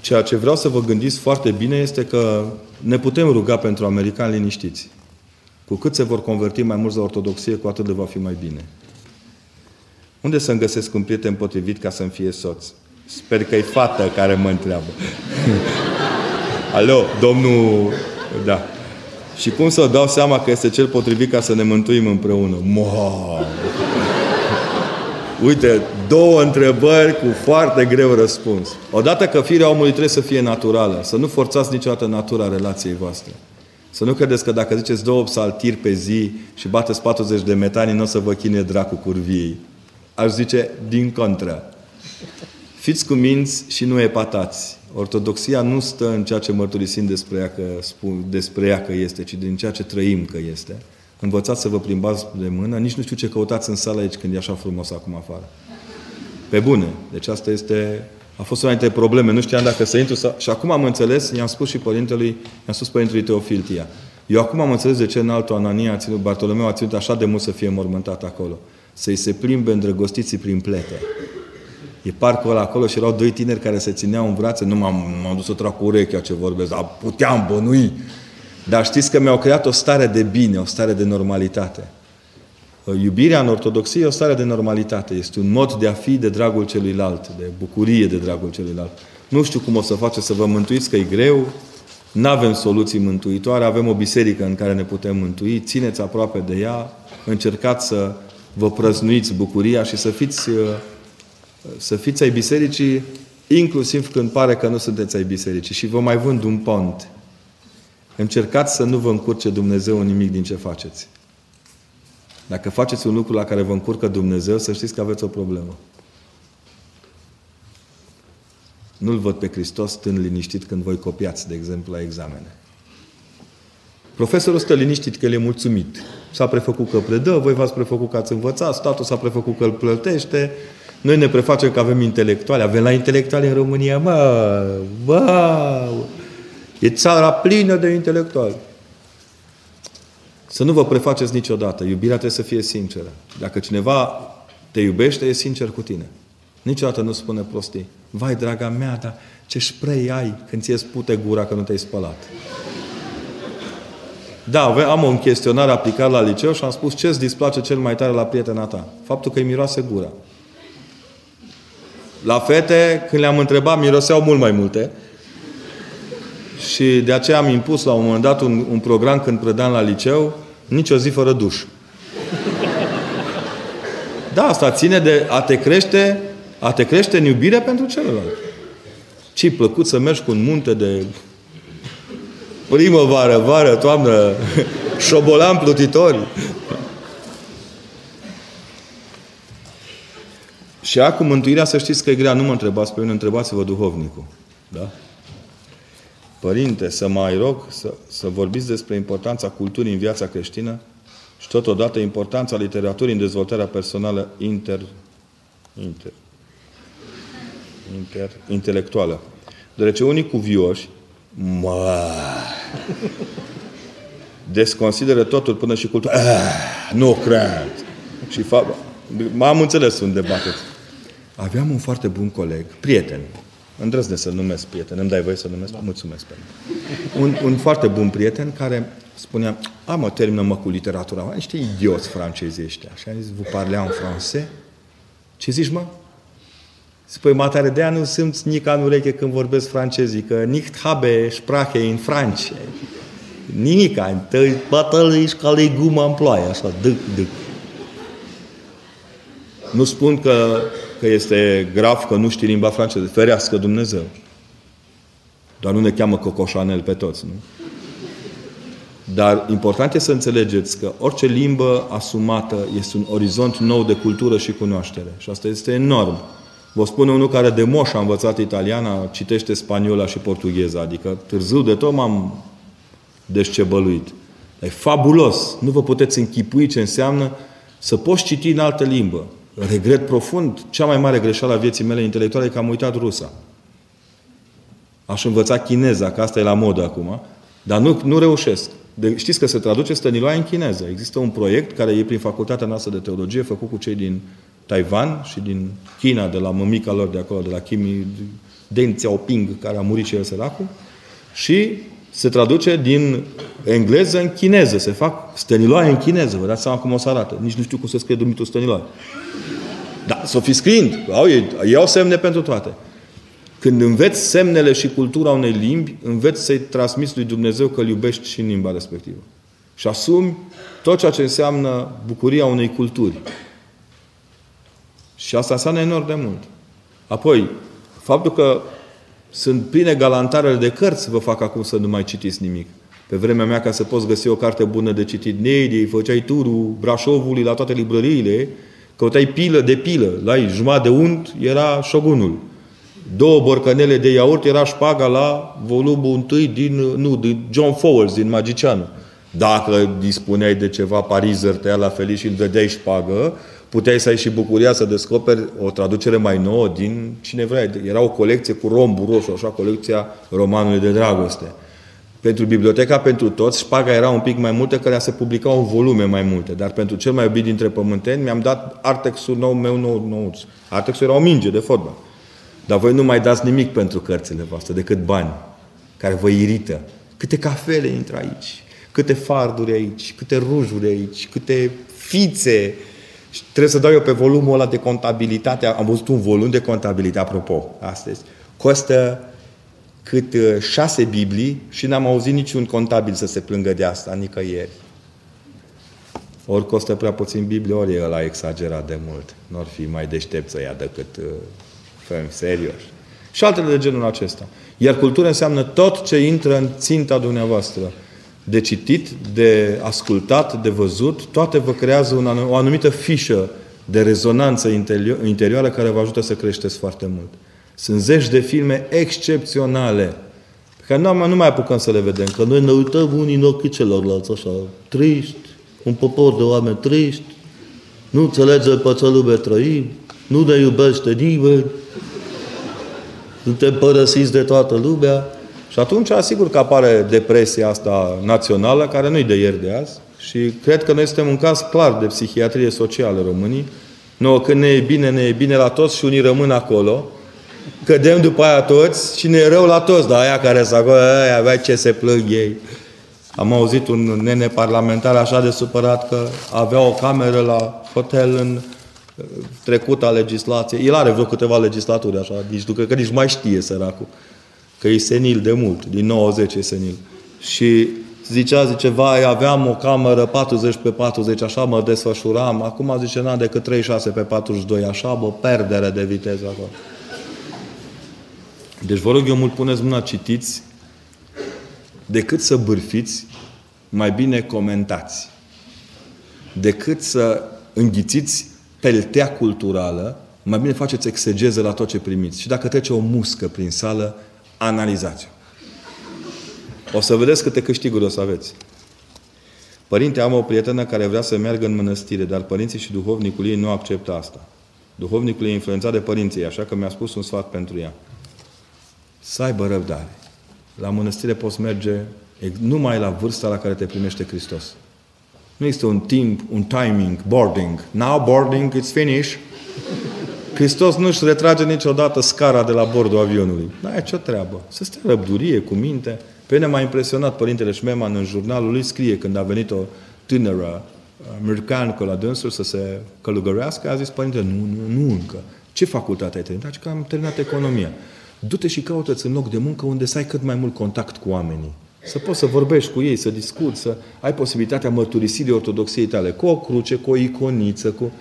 Ceea ce vreau să vă gândiți foarte bine este că ne putem ruga pentru americani liniștiți. Cu cât se vor converti mai mulți la ortodoxie, cu atât de va fi mai bine. Unde să-mi găsesc un prieten potrivit ca să-mi fie soț? Sper că e fată care mă întreabă. [laughs] Alo, domnul... Da. Și cum să dau seama că este cel potrivit ca să ne mântuim împreună? Mo! Uite, două întrebări cu foarte greu răspuns. Odată că firea omului trebuie să fie naturală. Să nu forțați niciodată natura relației voastre. Să nu credeți că dacă ziceți două psaltiri pe zi și bateți 40 de metani, nu o să vă chine dracu curviei. Aș zice din contră. Fiți cuminți și nu epatați. Ortodoxia nu stă în ceea ce mărturisim despre ea că, spun, despre ea că este, ci din ceea ce trăim că este. Învățați să vă plimbați de mână, nici nu știu ce căutați în sală aici când e așa frumos acum afară. Pe bune. Deci asta este a fost una dintre probleme. Nu știam dacă să intru sau... Și acum am înțeles, i-am spus și părintelui, i-am spus părintelui Teofil Tia. Eu acum am înțeles de ce în altul Anania a ținut, Bartolomeu a ținut așa de mult să fie mormântat acolo. Să-i se plimbe îndrăgostiții prin plete. E parcul ăla acolo și erau doi tineri care se țineau în brațe. Nu m-am, m-am dus să trag cu urechea ce vorbesc, dar puteam bănui. Dar știți că mi-au creat o stare de bine, o stare de normalitate. Iubirea în ortodoxie e o stare de normalitate. Este un mod de a fi de dragul celuilalt, de bucurie de dragul celuilalt. Nu știu cum o să faceți să vă mântuiți, că e greu, nu avem soluții mântuitoare, avem o biserică în care ne putem mântui, țineți aproape de ea, încercați să vă prăznuiți bucuria și să fiți, uh, să fiți ai bisericii, inclusiv când pare că nu sunteți ai bisericii. Și vă mai vând un pont. Încercați să nu vă încurce Dumnezeu în nimic din ce faceți. Dacă faceți un lucru la care vă încurcă Dumnezeu, să știți că aveți o problemă. Nu-L văd pe Hristos stând liniștit când voi copiați, de exemplu, la examene. Profesorul stă liniștit că el e mulțumit. S-a prefăcut că predă, voi v-ați prefăcut că ați învățat, statul s-a prefăcut că îl plătește, noi ne prefacem că avem intelectuali. Avem la intelectuali în România, mă, mă, e țara plină de intelectuali. Să nu vă prefaceți niciodată. Iubirea trebuie să fie sinceră. Dacă cineva te iubește, e sincer cu tine. Niciodată nu spune prostii. Vai, draga mea, dar ce spray ai când ți-e spute gura că nu te-ai spălat. Da, am un chestionar aplicat la liceu și am spus ce îți displace cel mai tare la prietena ta. Faptul că îi miroase gura. La fete, când le-am întrebat, miroseau mult mai multe. Și de aceea am impus la un moment dat un, un program când predam la liceu, nici o zi fără duș. Da, asta ține de a te crește, a te crește în iubire pentru celălalt. ce plăcut să mergi cu un munte de primăvară, vară, toamnă, [laughs] șobolan plutitori. Și acum mântuirea să știți că e grea. Nu mă întrebați pe mine, întrebați-vă duhovnicul. Da? Părinte, să mai rog să, să vorbiți despre importanța culturii în viața creștină și totodată importanța literaturii în dezvoltarea personală inter, inter, inter, intelectuală. Deoarece unii cuvioși mă, desconsideră totul până și cultura. Ah, nu cred. Și fa- m-am înțeles un debat. Aveam un foarte bun coleg, prieten, îndrăznesc să numesc prieten, îmi dai voie să numesc? Da. Mulțumesc pentru un, un foarte bun prieten care spunea, a, mă, termină mă cu literatura. Mă, niște idioți francezi ăștia. Și am zis, vă parlea în francez? Ce zici, mă? Spui, matare, de nu simți nici în ureche când vorbesc francezii, că nicht habe Sprache in France. Nimica, te bătălăiești ca legumă în ploaie, așa, dâc, dâc. Nu spun că că este grav că nu știi limba franceză. Ferească Dumnezeu. Dar nu ne cheamă Cocoșanel pe toți, nu? Dar important este să înțelegeți că orice limbă asumată este un orizont nou de cultură și cunoaștere. Și asta este enorm. Vă spune unul care de moș a învățat italiana, citește spaniola și portugheza. Adică târziu de tot m-am descebăluit. E fabulos. Nu vă puteți închipui ce înseamnă să poți citi în altă limbă regret profund, cea mai mare greșeală a vieții mele intelectuale e că am uitat rusa. Aș învăța chineza, că asta e la modă acum, dar nu, nu reușesc. De, știți că se traduce Stăniloae în chineză. Există un proiect care e prin facultatea noastră de teologie, făcut cu cei din Taiwan și din China, de la mămica lor de acolo, de la Kimi Deng Xiaoping, care a murit și el săracul, și se traduce din engleză în chineză. Se fac stăniloae în chineză. Vă dați seama cum o să arată. Nici nu știu cum se scrie Dumitru Stăniloae. Da, să o fi scriind. Au, iau semne pentru toate. Când înveți semnele și cultura unei limbi, înveți să-i transmiți lui Dumnezeu că îl iubești și în limba respectivă. Și asumi tot ceea ce înseamnă bucuria unei culturi. Și asta înseamnă enorm de mult. Apoi, faptul că sunt pline galantarele de cărți, vă fac acum să nu mai citiți nimic. Pe vremea mea, ca să poți găsi o carte bună de citit, Nediei, făceai turul Brașovului la toate librăriile, căutai pilă de pilă. La ei, jumătate de unt era șogunul. două borcanele de iaurt, era șpaga la volumul întâi din, nu, din John Fowles, din Magicianul. Dacă dispuneai de ceva parizer, te la felici și îl dădeai șpagă, puteai să ai și bucuria să descoperi o traducere mai nouă din cine vrei. Era o colecție cu rombu roșu, așa, colecția romanului de dragoste. Pentru biblioteca pentru toți, șpaga era un pic mai multă, că se publicau în volume mai multe. Dar pentru cel mai iubit dintre pământeni, mi-am dat Artexul nou meu nou, nou. Artexul era o minge de fotbal. Dar voi nu mai dați nimic pentru cărțile voastre, decât bani, care vă irită. Câte cafele intră aici, câte farduri aici, câte rujuri aici, câte fițe. Și trebuie să dau eu pe volumul ăla de contabilitate. Am văzut un volum de contabilitate, apropo, astăzi. Costă cât uh, șase Biblii și n-am auzit niciun contabil să se plângă de asta, nicăieri. Ori costă prea puțin Biblie, ori e ăla exagerat de mult. Nu ar fi mai deștept să ia decât uh, făm serios. Și altele de genul acesta. Iar cultura înseamnă tot ce intră în ținta dumneavoastră. De citit, de ascultat, de văzut, toate vă creează un, o anumită fișă de rezonanță interioară care vă ajută să creșteți foarte mult. Sunt zeci de filme excepționale pe care nu, nu mai apucăm să le vedem, că noi ne uităm unii în ochii celorlalți, așa, triști, un popor de oameni triști, nu înțelege pe ce lume trăim, nu ne iubește nimeni, suntem părăsiți de toată lumea. Și atunci, asigur că apare depresia asta națională, care nu-i de ieri de azi. Și cred că noi suntem un caz clar de psihiatrie socială românii. Nouă, când ne e bine, ne e bine la toți și unii rămân acolo. Cădem după aia toți și ne e rău la toți, dar aia care s acolo, aia avea ce se plâng ei. Am auzit un nene parlamentar așa de supărat că avea o cameră la hotel în trecuta legislație. El are vreo câteva legislaturi așa, nici nu cred că nici mai știe săracul. Că e senil de mult, din 90 e senil. Și zicea, zice, vai, aveam o cameră 40 pe 40, așa mă desfășuram. Acum zice, n-am decât 36 pe 42, așa, bă, perdere de viteză acolo. Deci vă rog eu mult, puneți mâna, citiți, decât să bârfiți, mai bine comentați. Decât să înghițiți peltea culturală, mai bine faceți exegeză la tot ce primiți. Și dacă trece o muscă prin sală, analizați-o. O să vedeți câte câștiguri o să aveți. Părinte, am o prietenă care vrea să meargă în mănăstire, dar părinții și duhovnicul ei nu acceptă asta. Duhovnicul e influențat de părinții așa că mi-a spus un sfat pentru ea. Să aibă răbdare. La mănăstire poți merge numai la vârsta la care te primește Hristos. Nu este un timp, un timing, boarding. Now boarding, it's finished. Hristos nu își retrage niciodată scara de la bordul avionului. Nu ai ce treabă. Să stea răbdurie, cu minte. Pe mine m-a impresionat Părintele Șmeman în jurnalul lui scrie când a venit o tânără americană la dânsul să se călugărească, a zis Părinte, nu, nu, nu încă. Ce facultate ai terminat? Că am terminat economia. Du-te și caută-ți în loc de muncă unde să ai cât mai mult contact cu oamenii. Să poți să vorbești cu ei, să discuți, să ai posibilitatea mărturisirii ortodoxiei tale, cu o cruce, cu o iconiță, cu...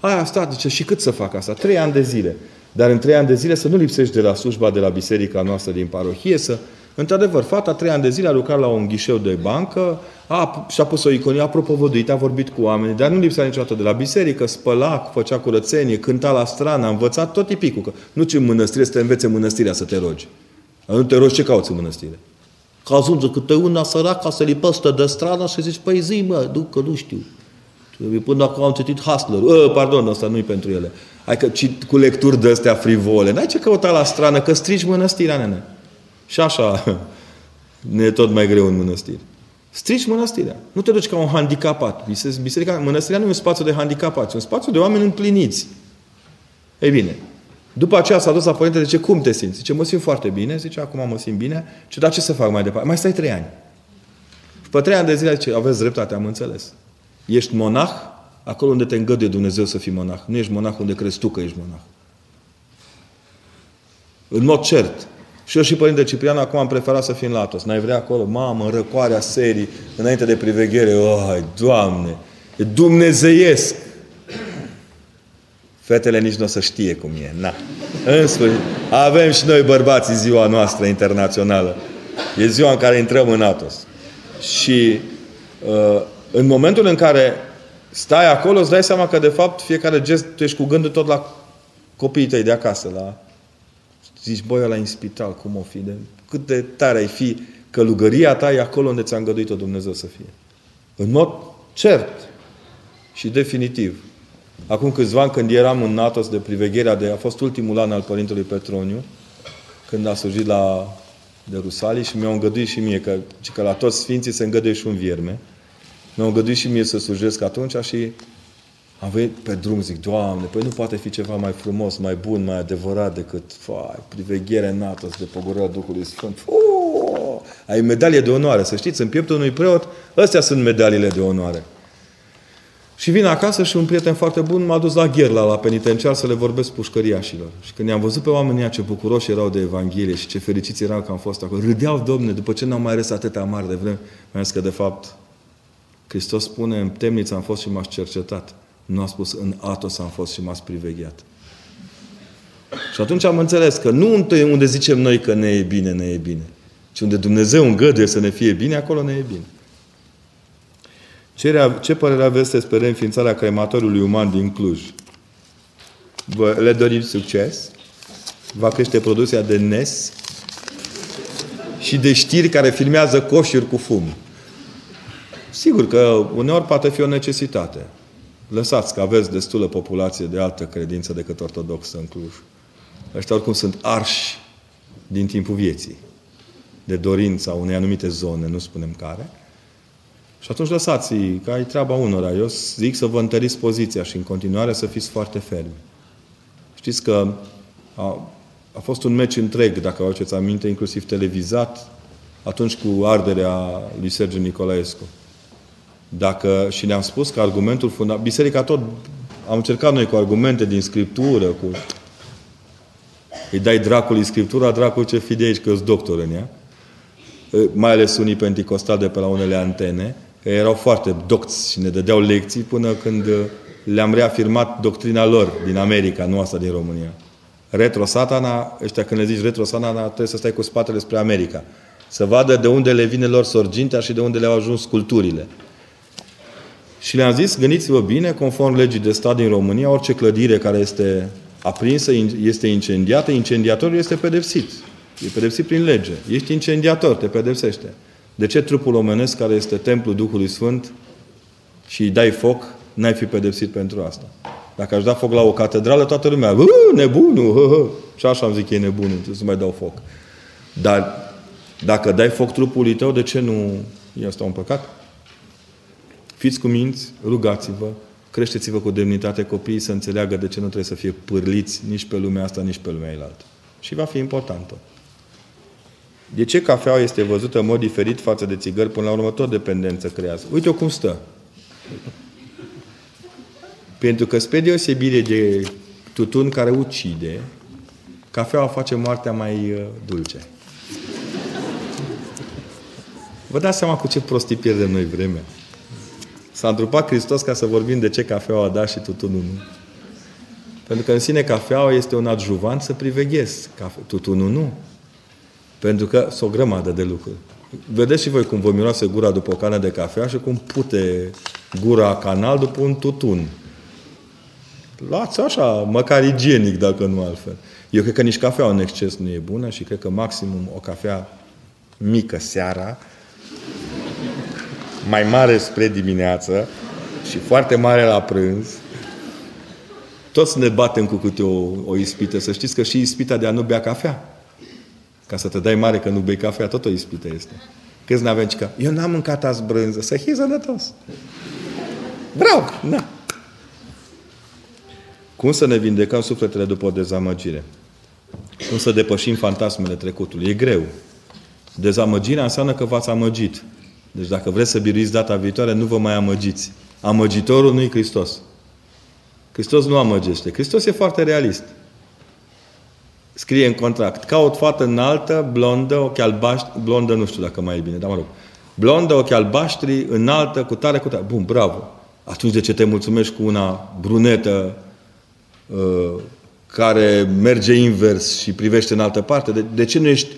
Aia asta, zice, și cât să fac asta? Trei ani de zile. Dar în trei ani de zile să nu lipsești de la slujba de la biserica noastră din parohie, să... Într-adevăr, fata trei ani de zile a lucrat la un ghișeu de bancă, a, și-a pus o iconie, a propovăduit, a vorbit cu oameni, dar nu lipsea niciodată de la biserică, spăla, făcea curățenie, cânta la strană, a învățat tot tipicul. Că nu ce în mănăstire să te învețe mănăstirea să te rogi. Nu te rogi, ce cauți în mănăstire? Că ajunge câte una săraca să lipește de stradă și zici, păi zi mă, du, că nu știu. Până acum am citit Hustler. Uh, pardon, asta nu-i pentru ele. Hai că cit cu lecturi de astea frivole. N-ai ce căuta la strană, că strici mănăstirea, nene. Și așa [laughs] ne e tot mai greu în mănăstiri. Strici mănăstirea. Nu te duci ca un handicapat. Biserica, mănăstirea nu e un spațiu de handicapați, e un spațiu de oameni împliniți. Ei bine, după aceea s-a dus la părinte, zice, cum te simți? Zice, mă simt foarte bine, zice, acum mă simt bine. Ce dar ce să fac mai departe? Mai stai trei ani. Și pe trei ani de zile zice, aveți dreptate, am înțeles. Ești monah acolo unde te îngăduie Dumnezeu să fii monah. Nu ești monah unde crezi tu că ești monah. În mod cert. Și eu și Părinte Ciprian acum am preferat să fim la Atos. N-ai vrea acolo? Mamă, răcoarea serii, înainte de priveghere. Oh, Doamne! E dumnezeiesc! Fetele nici nu o să știe cum e. Na. În sfârșit, avem și noi bărbații ziua noastră internațională. E ziua în care intrăm în Atos. Și uh, în momentul în care stai acolo, îți dai seama că de fapt fiecare gest, tu ești cu gândul tot la copiii tăi de acasă, la zici, băi, ăla în spital, cum o fi? De, cât de tare ai fi călugăria ta e acolo unde ți-a îngăduit-o Dumnezeu să fie. În mod cert și definitiv. Acum câțiva ani, când eram în NATO de privegherea de... A fost ultimul an al Părintelui Petroniu, când a slujit la de Rusalii și mi-au îngăduit și mie, că, că la toți sfinții se îngăduie și un vierme. Mi-au îngăduit și mie să slujesc atunci și am venit pe drum, zic, Doamne, păi nu poate fi ceva mai frumos, mai bun, mai adevărat decât fai, priveghere înaltă de pogorârea Duhului Sfânt. Fuuu! Ai medalie de onoare. Să știți, în pieptul unui preot, astea sunt medaliile de onoare. Și vin acasă și un prieten foarte bun m-a dus la Gherla, la penitenciar, să le vorbesc pușcăriașilor. Și când i-am văzut pe oamenii ce bucuroși erau de Evanghelie și ce fericiți erau că am fost acolo, râdeau, domne, după ce n-am mai râs atâtea mari de vreme, mi-am zis că, de fapt, Hristos spune, în temniță am fost și m-ați cercetat. Nu a spus, în Atos am fost și m-ați privegheat. Și atunci am înțeles că nu unde zicem noi că ne e bine, ne e bine. Ci unde Dumnezeu îngăduie să ne fie bine, acolo ne e bine. Ce, ce părere aveți despre reînființarea crematoriului uman din Cluj? Vă le dorim succes. Va crește producția de NES și de știri care filmează coșuri cu fum. Sigur că uneori poate fi o necesitate. Lăsați că aveți destulă populație de altă credință decât ortodoxă în Cluj. Ăștia oricum sunt arși din timpul vieții. De dorința unei anumite zone, nu spunem care. Și atunci lăsați că ai treaba unora. Eu zic să vă întăriți poziția și în continuare să fiți foarte fermi. Știți că a, a fost un meci întreg, dacă vă aduceți aminte, inclusiv televizat, atunci cu arderea lui Sergiu Nicolaescu. Dacă, și ne-am spus că argumentul fundamental... Biserica tot... Am încercat noi cu argumente din Scriptură, cu... Îi dai dracului Scriptura, dracul ce fi de aici, că doctor în ea. Mai ales unii penticostali de pe la unele antene, că erau foarte docți și ne dădeau lecții până când le-am reafirmat doctrina lor din America, nu asta din România. Retro satana, ăștia când le zici retro satana, trebuie să stai cu spatele spre America. Să vadă de unde le vine lor sorgintea și de unde le-au ajuns culturile. Și le-am zis, gândiți-vă bine, conform legii de stat din România, orice clădire care este aprinsă, este incendiată, incendiatorul este pedepsit. E pedepsit prin lege. Ești incendiator, te pedepsește. De ce trupul omenesc, care este templul Duhului Sfânt, și îi dai foc, n-ai fi pedepsit pentru asta? Dacă aș da foc la o catedrală, toată lumea, nebunul, hă, hă. și așa am zic, e nebunul, trebuie să mai dau foc. Dar dacă dai foc trupului tău, de ce nu e asta un păcat? Fiți minți, rugați-vă, creșteți-vă cu demnitate copiii să înțeleagă de ce nu trebuie să fie pârliți nici pe lumea asta, nici pe lumea elaltă. Și va fi importantă. De ce cafeaua este văzută în mod diferit față de țigări? Până la urmă, tot dependență creează. Uite-o cum stă. Pentru că, spre deosebire de tutun care ucide, cafeaua face moartea mai uh, dulce. Vă dați seama cu ce prostii pierdem noi vremea. S-a întrupat Hristos ca să vorbim de ce cafeaua a dat și tutunul nu. Pentru că în sine cafeaua este un adjuvant să priveghez. Tutunul nu. Pentru că sunt o grămadă de lucruri. Vedeți și voi cum vă miroase gura după o cană de cafea și cum pute gura canal după un tutun. Luați așa, măcar igienic, dacă nu altfel. Eu cred că nici cafea în exces nu e bună și cred că maximum o cafea mică seara, mai mare spre dimineață și foarte mare la prânz, toți ne batem cu câte o, o ispită. Să știți că și ispita de a nu bea cafea ca să te dai mare că nu bei cafea, tot o ispită este. Câți n-avem că eu n-am mâncat azi brânză, să fii sănătos. Vreau, na. Cum să ne vindecăm sufletele după o dezamăgire? Cum să depășim fantasmele trecutului? E greu. Dezamăgirea înseamnă că v-ați amăgit. Deci dacă vreți să biruiți data viitoare, nu vă mai amăgiți. Amăgitorul nu e Hristos. Hristos nu amăgește. Hristos e foarte realist scrie în contract. Caut fată înaltă, blondă, ochi albaștri, blondă nu știu dacă mai e bine, dar mă rog. Blondă, ochi albaștri, înaltă, cu tare, cu tare. Bun, bravo. Atunci de ce te mulțumești cu una brunetă uh, care merge invers și privește în altă parte? De, de ce nu ești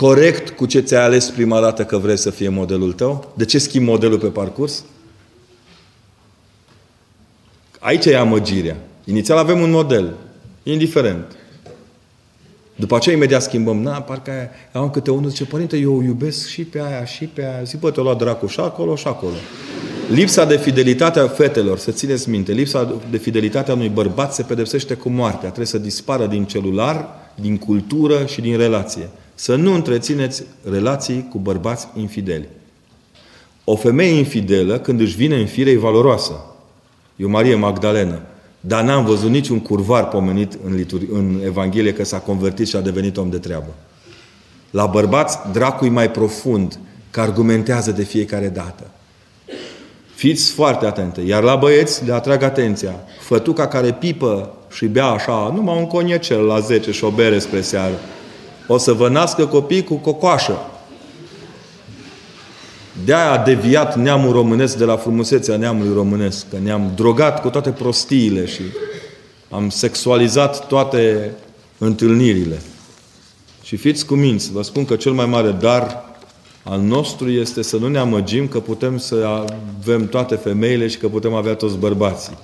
corect cu ce ți-ai ales prima dată că vrei să fie modelul tău? De ce schimbi modelul pe parcurs? Aici e amăgirea. Inițial avem un model, indiferent. După aceea imediat schimbăm. Na, parcă aia, am câte unul zice, părinte, eu iubesc și pe aia, și pe aia. Zic, bă, te-o lua dracu și acolo, și acolo. Lipsa de fidelitate a fetelor, să țineți minte, lipsa de fidelitate a unui bărbat se pedepsește cu moartea. Trebuie să dispară din celular, din cultură și din relație. Să nu întrețineți relații cu bărbați infideli. O femeie infidelă, când își vine în fire, e valoroasă. E o Marie Magdalena. Dar n-am văzut niciun curvar pomenit în, litur- în Evanghelie că s-a convertit și a devenit om de treabă. La bărbați, dracul e mai profund, că argumentează de fiecare dată. Fiți foarte atente. Iar la băieți le atrag atenția. Fătuca care pipă și bea așa, numai un coniecel la 10 și o bere spre seară, o să vă nască copii cu cocoașă. De-aia a deviat neamul românesc de la frumusețea neamului românesc. Că ne-am drogat cu toate prostiile și am sexualizat toate întâlnirile. Și fiți cuminți, vă spun că cel mai mare dar al nostru este să nu ne amăgim că putem să avem toate femeile și că putem avea toți bărbații.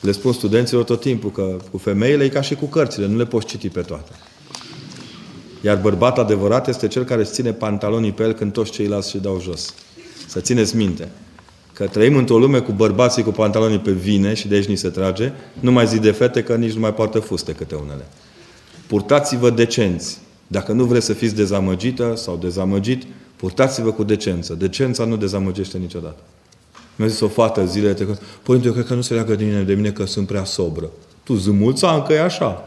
Le spun studenților tot timpul că cu femeile e ca și cu cărțile, nu le poți citi pe toate. Iar bărbat adevărat este cel care îți ține pantalonii pe el când toți ceilalți și dau jos. Să țineți minte că trăim într-o lume cu bărbații cu pantalonii pe vine și de aici ni se trage, nu mai zi de fete că nici nu mai poartă fuste câte unele. Purtați-vă decenți. Dacă nu vreți să fiți dezamăgită sau dezamăgit, purtați-vă cu decență. Decența nu dezamăgește niciodată. Mi-a zis o fată zilele trecute, Părinte, eu cred că nu se leagă de mine, de mine că sunt prea sobră. Tu zâmuța încă e așa.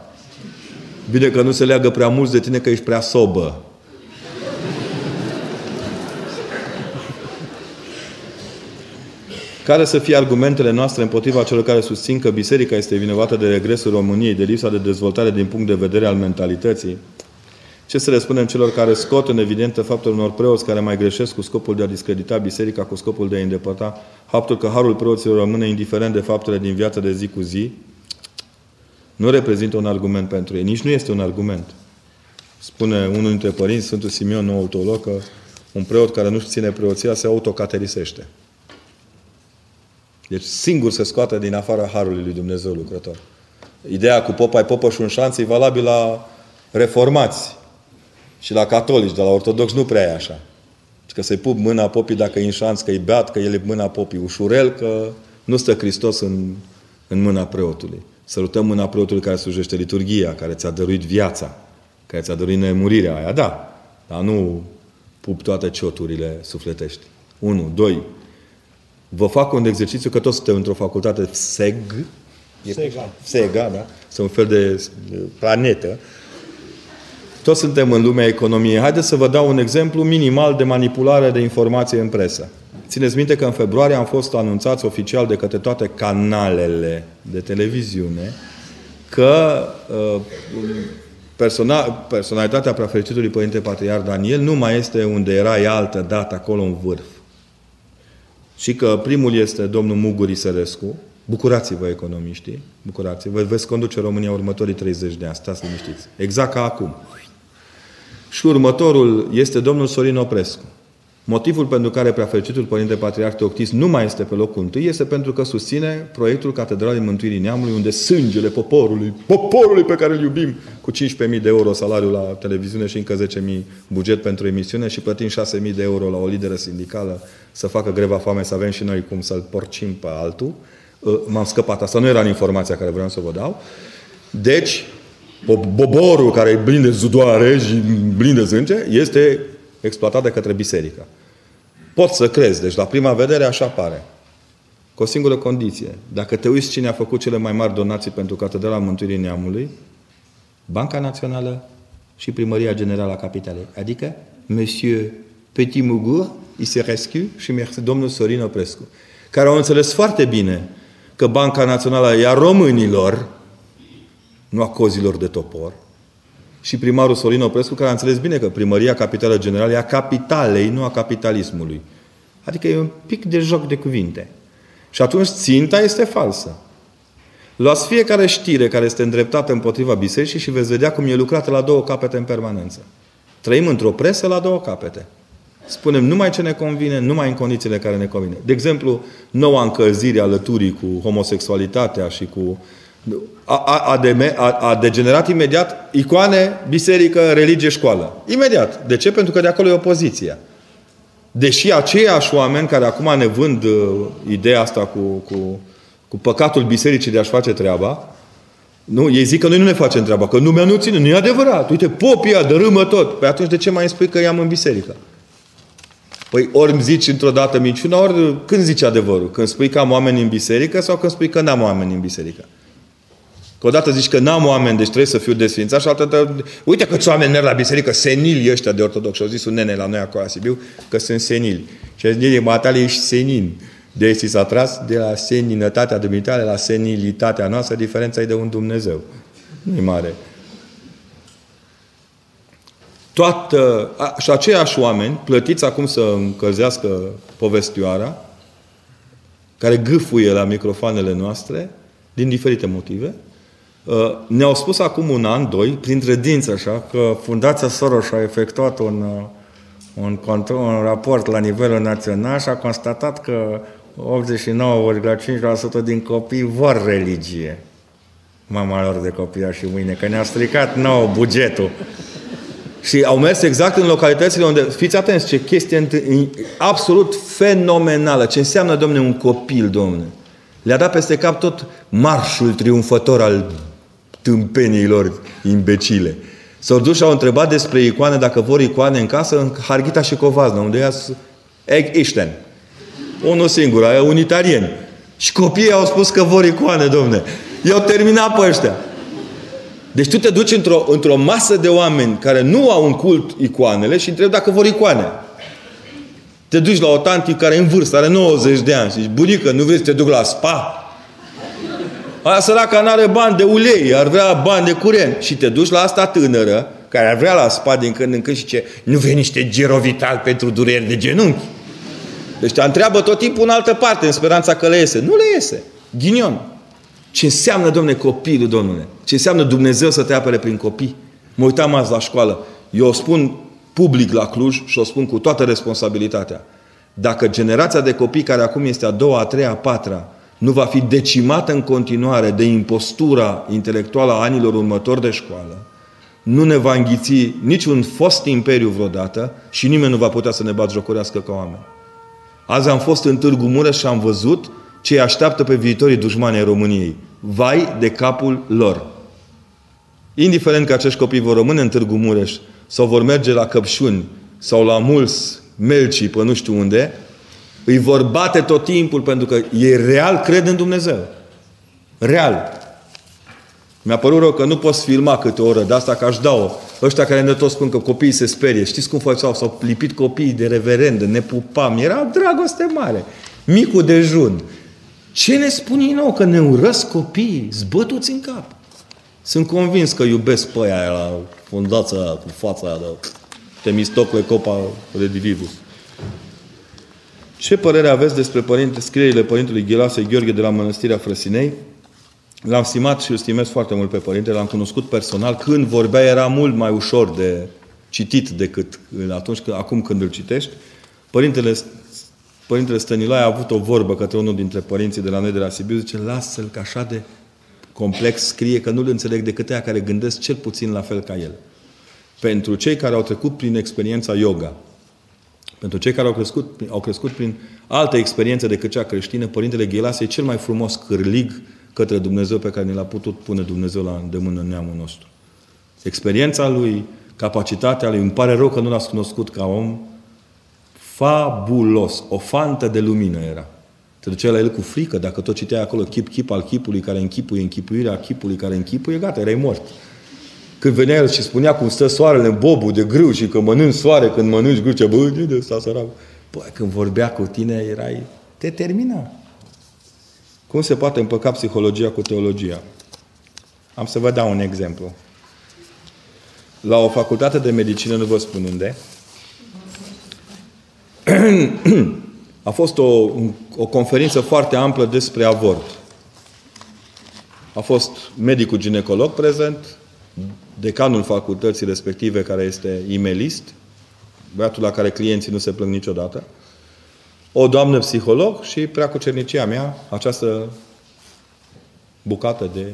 Bine că nu se leagă prea mulți de tine că ești prea sobă. Care să fie argumentele noastre împotriva celor care susțin că biserica este vinovată de regresul României, de lipsa de dezvoltare din punct de vedere al mentalității? Ce să le spunem celor care scot în evidentă faptul unor preoți care mai greșesc cu scopul de a discredita biserica, cu scopul de a îndepărta faptul că harul preoților rămâne indiferent de faptele din viața de zi cu zi, nu reprezintă un argument pentru ei. Nici nu este un argument. Spune unul dintre părinți, Sfântul Simeon, nou teolog, că un preot care nu-și ține preoția se autocaterisește. Deci singur se scoate din afara Harului lui Dumnezeu lucrător. Ideea cu popa ai popă și un șanț e valabil la reformați și la catolici, dar la ortodox nu prea e așa. Că să-i pup mâna popii dacă e în șanț, că e beat, că el e mâna popii ușurel, că nu stă Hristos în, în mâna preotului. Sărutăm mâna preotului care slujește liturgia, care ți-a dăruit viața, care ți-a dăruit nemurirea aia, da. Dar nu pup toate cioturile sufletești. Unu. Doi. Vă fac un exercițiu, că toți suntem într-o facultate SEG. Sega. SEGA, da? Sunt un fel de planetă. Toți suntem în lumea economiei. Haideți să vă dau un exemplu minimal de manipulare de informație în presă. Țineți minte că în februarie am fost anunțați oficial de către toate canalele de televiziune că uh, persona, personalitatea prefericitului Părinte Patriar Daniel nu mai este unde era ea altă dată, acolo în vârf. Și că primul este domnul Muguri Sărescu. Bucurați-vă, economiștii, bucurați-vă. Veți conduce România următorii 30 de ani, stați liniștiți. Exact ca acum. Și următorul este domnul Sorin Oprescu. Motivul pentru care preafericitul Părinte Patriarh Teoctis nu mai este pe locul întâi este pentru că susține proiectul Catedralei Mântuirii Neamului, unde sângele poporului, poporului pe care îl iubim, cu 15.000 de euro salariu la televiziune și încă 10.000 buget pentru emisiune și plătim 6.000 de euro la o lideră sindicală să facă greva foame, să avem și noi cum să-l porcim pe altul. Uh, m-am scăpat. Asta nu era în informația care vreau să vă dau. Deci, boborul care e plin de zudoare și plin de zânge este exploatat de către biserică. Pot să crezi, deci la prima vedere așa pare. Cu o singură condiție. Dacă te uiți cine a făcut cele mai mari donații pentru Catedrala Mântuirii Neamului, Banca Națională și Primăria Generală a Capitalei. Adică Monsieur Petit Mugur, Iserescu și domnul Sorin Oprescu, care au înțeles foarte bine că Banca Națională e a românilor, nu a cozilor de topor, și primarul Sorin Oprescu, care a înțeles bine că primăria capitală generală e a capitalei, nu a capitalismului. Adică e un pic de joc de cuvinte. Și atunci ținta este falsă. Luați fiecare știre care este îndreptată împotriva bisericii și veți vedea cum e lucrată la două capete în permanență. Trăim într-o presă la două capete. Spunem numai ce ne convine, numai în condițiile care ne convine. De exemplu, noua încălzire a lăturii cu homosexualitatea și cu A, a, a, de, a, a degenerat imediat icoane, biserică, religie, școală. Imediat. De ce? Pentru că de acolo e opoziția. Deși aceiași oameni care acum ne vând uh, ideea asta cu, cu, cu păcatul bisericii de a-și face treaba, nu? Ei zic că noi nu ne facem treaba, că lumea nu ține. Nu e adevărat. Uite, popii dărâmă tot. Păi atunci de ce mai spui că i-am în biserică? Păi ori îmi zici într-o dată minciuna, ori când zici adevărul? Când spui că am oameni în biserică sau când spui că n-am oameni în biserică? Că odată zici că n-am oameni, deci trebuie să fiu desfințat și altă uite câți oameni merg la biserică, senili ăștia de ortodox. Și au zis un nene la noi acolo la Sibiu că sunt senili. Și a zis, matale, ești senin. De aici s-a tras de la seninătatea dumitale la senilitatea noastră, diferența e de un Dumnezeu. nu e mare. Toată, a, și aceiași oameni, plătiți acum să încălzească povestioara, care gâfuie la microfoanele noastre, din diferite motive, uh, ne-au spus acum un an, doi, printre dinți așa, că Fundația Soros a efectuat un, uh, un, control, un raport la nivelul național și a constatat că 89,5% din copii vor religie. Mama lor de copii și mâine, că ne-a stricat nou bugetul. Și au mers exact în localitățile unde, fiți atenți, ce chestie absolut fenomenală. Ce înseamnă, domne, un copil, domne. Le-a dat peste cap tot marșul triumfător al tâmpeniilor imbecile. S-au dus și au întrebat despre icoane, dacă vor icoane în casă, în Harghita și Covazna, unde ia Egg Ishten. Unul singur, aia unitarieni. Și copiii au spus că vor icoane, domne. I-au terminat pe ăștia. Deci tu te duci într-o, într-o masă de oameni care nu au un cult icoanele și întrebi dacă vor icoane. Te duci la o tanti care e în vârstă, are 90 de ani și zici, bunică, nu vrei să te duc la spa? Aia săraca nu are bani de ulei, ar vrea bani de curent. Și te duci la asta tânără, care ar vrea la spa din când în când și ce, nu vrei niște gerovital pentru dureri de genunchi? Deci te întreabă tot timpul în altă parte, în speranța că le iese. Nu le iese. Ghinion. Ce înseamnă, domne, copilul, domnule? Ce înseamnă Dumnezeu să te apere prin copii? Mă uitam azi la școală. Eu o spun public la Cluj și o spun cu toată responsabilitatea. Dacă generația de copii care acum este a doua, a treia, a patra, nu va fi decimată în continuare de impostura intelectuală a anilor următori de școală, nu ne va înghiți niciun fost imperiu vreodată și nimeni nu va putea să ne batjocorească ca oameni. Azi am fost în Târgu Mureș și am văzut ce îi așteaptă pe viitorii dușmani ai României. Vai de capul lor! Indiferent că acești copii vor rămâne în Târgu Mureș sau vor merge la Căpșuni sau la Mulți, Melcii, pe nu știu unde, îi vor bate tot timpul pentru că ei real cred în Dumnezeu. Real. Mi-a părut rău că nu poți filma câte o oră de asta, că aș da-o. Ăștia care ne tot spun că copiii se sperie. Știți cum făceau? S-au lipit copiii de reverendă, ne pupam. Era dragoste mare. Micul dejun. Ce ne spun ei nou? Că ne urăsc copiii, zbătuți în cap. Sunt convins că iubesc pe aia la fundația aia, cu fața aia de Temistocle Copa Redivivus. Ce părere aveți despre părinte, scrierile Părintelui Ghilase Gheorghe de la Mănăstirea Frăsinei? L-am stimat și îl stimez foarte mult pe părinte, l-am cunoscut personal. Când vorbea era mult mai ușor de citit decât atunci, acum când îl citești. Părintele Părintele Stăniloae a avut o vorbă către unul dintre părinții de la noi de la Sibiu, zice, lasă-l că așa de complex scrie că nu-l înțeleg decât aia care gândesc cel puțin la fel ca el. Pentru cei care au trecut prin experiența yoga, pentru cei care au crescut, au crescut prin alte experiențe decât cea creștină, Părintele Ghelase e cel mai frumos cârlig către Dumnezeu pe care ne l-a putut pune Dumnezeu la îndemână în neamul nostru. Experiența lui, capacitatea lui, îmi pare rău că nu l-ați cunoscut ca om, fabulos. O fantă de lumină era. Te duceai la el cu frică, dacă tot citeai acolo chip, chip al chipului care închipuie, închipuirea chipului care închipuie, gata, erai mort. Când venea el și spunea cum stă soarele în bobul de grâu și că mănânci soare când mănânci grâu, ce bă, de ăsta sărac. Păi, când vorbea cu tine, erai, te termina. Cum se poate împăca psihologia cu teologia? Am să vă dau un exemplu. La o facultate de medicină, nu vă spun unde, [clears throat] a fost o, o conferință foarte amplă despre avort. A fost medicul ginecolog prezent, decanul facultății respective, care este imelist, băiatul la care clienții nu se plâng niciodată, o doamnă psiholog și prea cu cernicia mea, această bucată de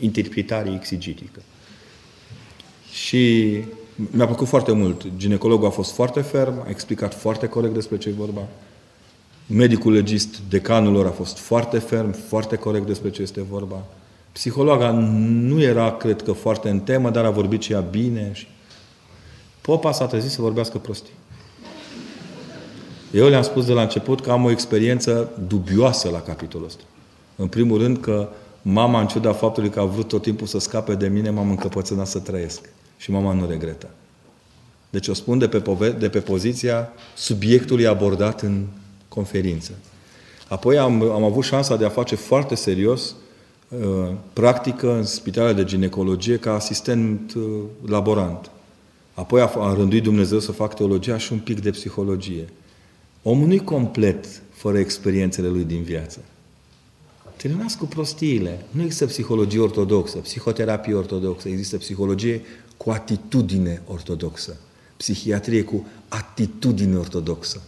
interpretare exegetică. Și mi-a plăcut foarte mult. Ginecologul a fost foarte ferm, a explicat foarte corect despre ce e vorba. Medicul legist, decanul lor, a fost foarte ferm, foarte corect despre ce este vorba. Psihologa nu era, cred că, foarte în temă, dar a vorbit și ea bine. Și... Popa s-a trezit să vorbească prostii. Eu le-am spus de la început că am o experiență dubioasă la capitolul ăsta. În primul rând că mama, în ciuda faptului că a vrut tot timpul să scape de mine, m-am încăpățânat să trăiesc. Și mama nu regretă. Deci o spun de pe, pove- de pe poziția subiectului abordat în conferință. Apoi am, am avut șansa de a face foarte serios uh, practică în spitalele de ginecologie ca asistent uh, laborant. Apoi a, a rânduit Dumnezeu să fac teologia și un pic de psihologie. Omul nu-i complet fără experiențele lui din viață. Terminați cu prostiile. Nu există psihologie ortodoxă, psihoterapie ortodoxă, există psihologie cu atitudine ortodoxă, psihiatrie cu atitudine ortodoxă.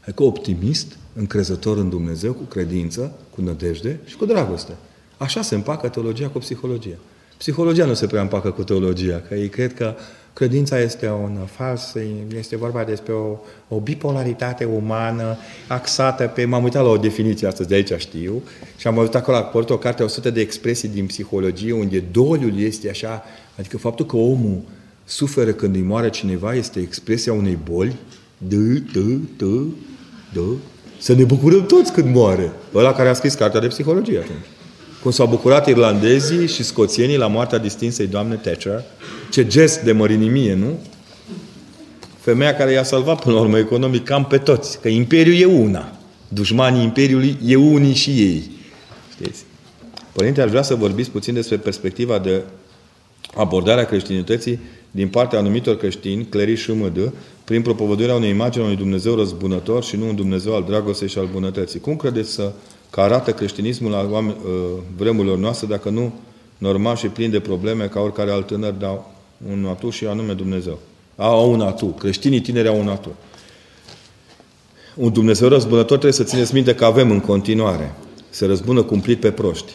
Adică optimist, încrezător în Dumnezeu, cu credință, cu nădejde și cu dragoste. Așa se împacă teologia cu psihologia. Psihologia nu se prea împacă cu teologia, că ei cred că credința este un fals, este vorba despre o, o bipolaritate umană axată pe... M-am uitat la o definiție astăzi, de aici știu, și am văzut acolo, a o carte 100 de expresii din psihologie, unde doliul este așa, adică faptul că omul suferă când îi moare cineva este expresia unei boli, d, d, d, d, să ne bucurăm toți când moare. Ăla care a scris cartea de psihologie atunci. Cum s-au bucurat irlandezii și scoțienii la moartea distinsei doamne Thatcher. Ce gest de mărinimie, nu? Femeia care i-a salvat până la urmă economic cam pe toți. Că Imperiul e una. Dușmanii Imperiului e unii și ei. Știți? Părinte, aș vrea să vorbiți puțin despre perspectiva de abordarea creștinității din partea anumitor creștini, clerii și mădă, prin propovăduirea unei imagini a unui Dumnezeu răzbunător și nu un Dumnezeu al dragostei și al bunătății. Cum credeți să că arată creștinismul la oameni, uh, vremurilor noastre, dacă nu normal și plin de probleme ca oricare alt tânăr, dar un atu și anume Dumnezeu. Au un atu. Creștinii tineri au un atu. Un Dumnezeu răzbunător trebuie să țineți minte că avem în continuare. Se răzbună cumplit pe proști.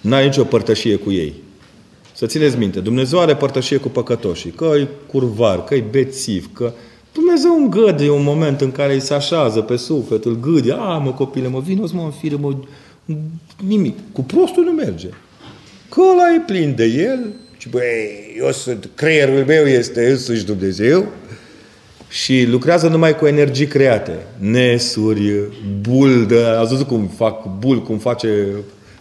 N-ai nicio părtășie cu ei. Să țineți minte, Dumnezeu are părtășie cu păcătoșii, că e curvar, că e bețiv, că Dumnezeu îngăduie un moment în care îi se așează pe suflet, îl gâde, a, mă copile, mă vino mă înfire, mă... Nimic. Cu prostul nu merge. Că ăla e plin de el și băi, eu sunt, creierul meu este însuși Dumnezeu și lucrează numai cu energii create. Nesuri, bul, de, ați văzut cum fac bul, cum face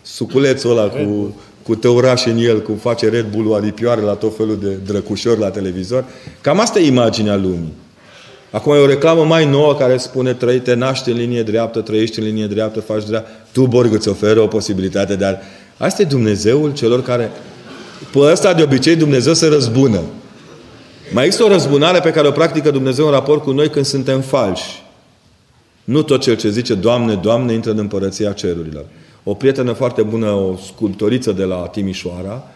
suculețul ăla cu, cu tăuraș în el, cum face Red Bull aripioare la tot felul de drăcușori la televizor. Cam asta e imaginea lumii. Acum e o reclamă mai nouă care spune trăi, te naști în linie dreaptă, trăiești în linie dreaptă, faci dreaptă. Tu, Borg, îți oferă o posibilitate, dar asta e Dumnezeul celor care... Pe ăsta, de obicei, Dumnezeu se răzbună. Mai există o răzbunare pe care o practică Dumnezeu în raport cu noi când suntem falși. Nu tot cel ce zice, Doamne, Doamne, intră în împărăția cerurilor. O prietenă foarte bună, o sculptoriță de la Timișoara,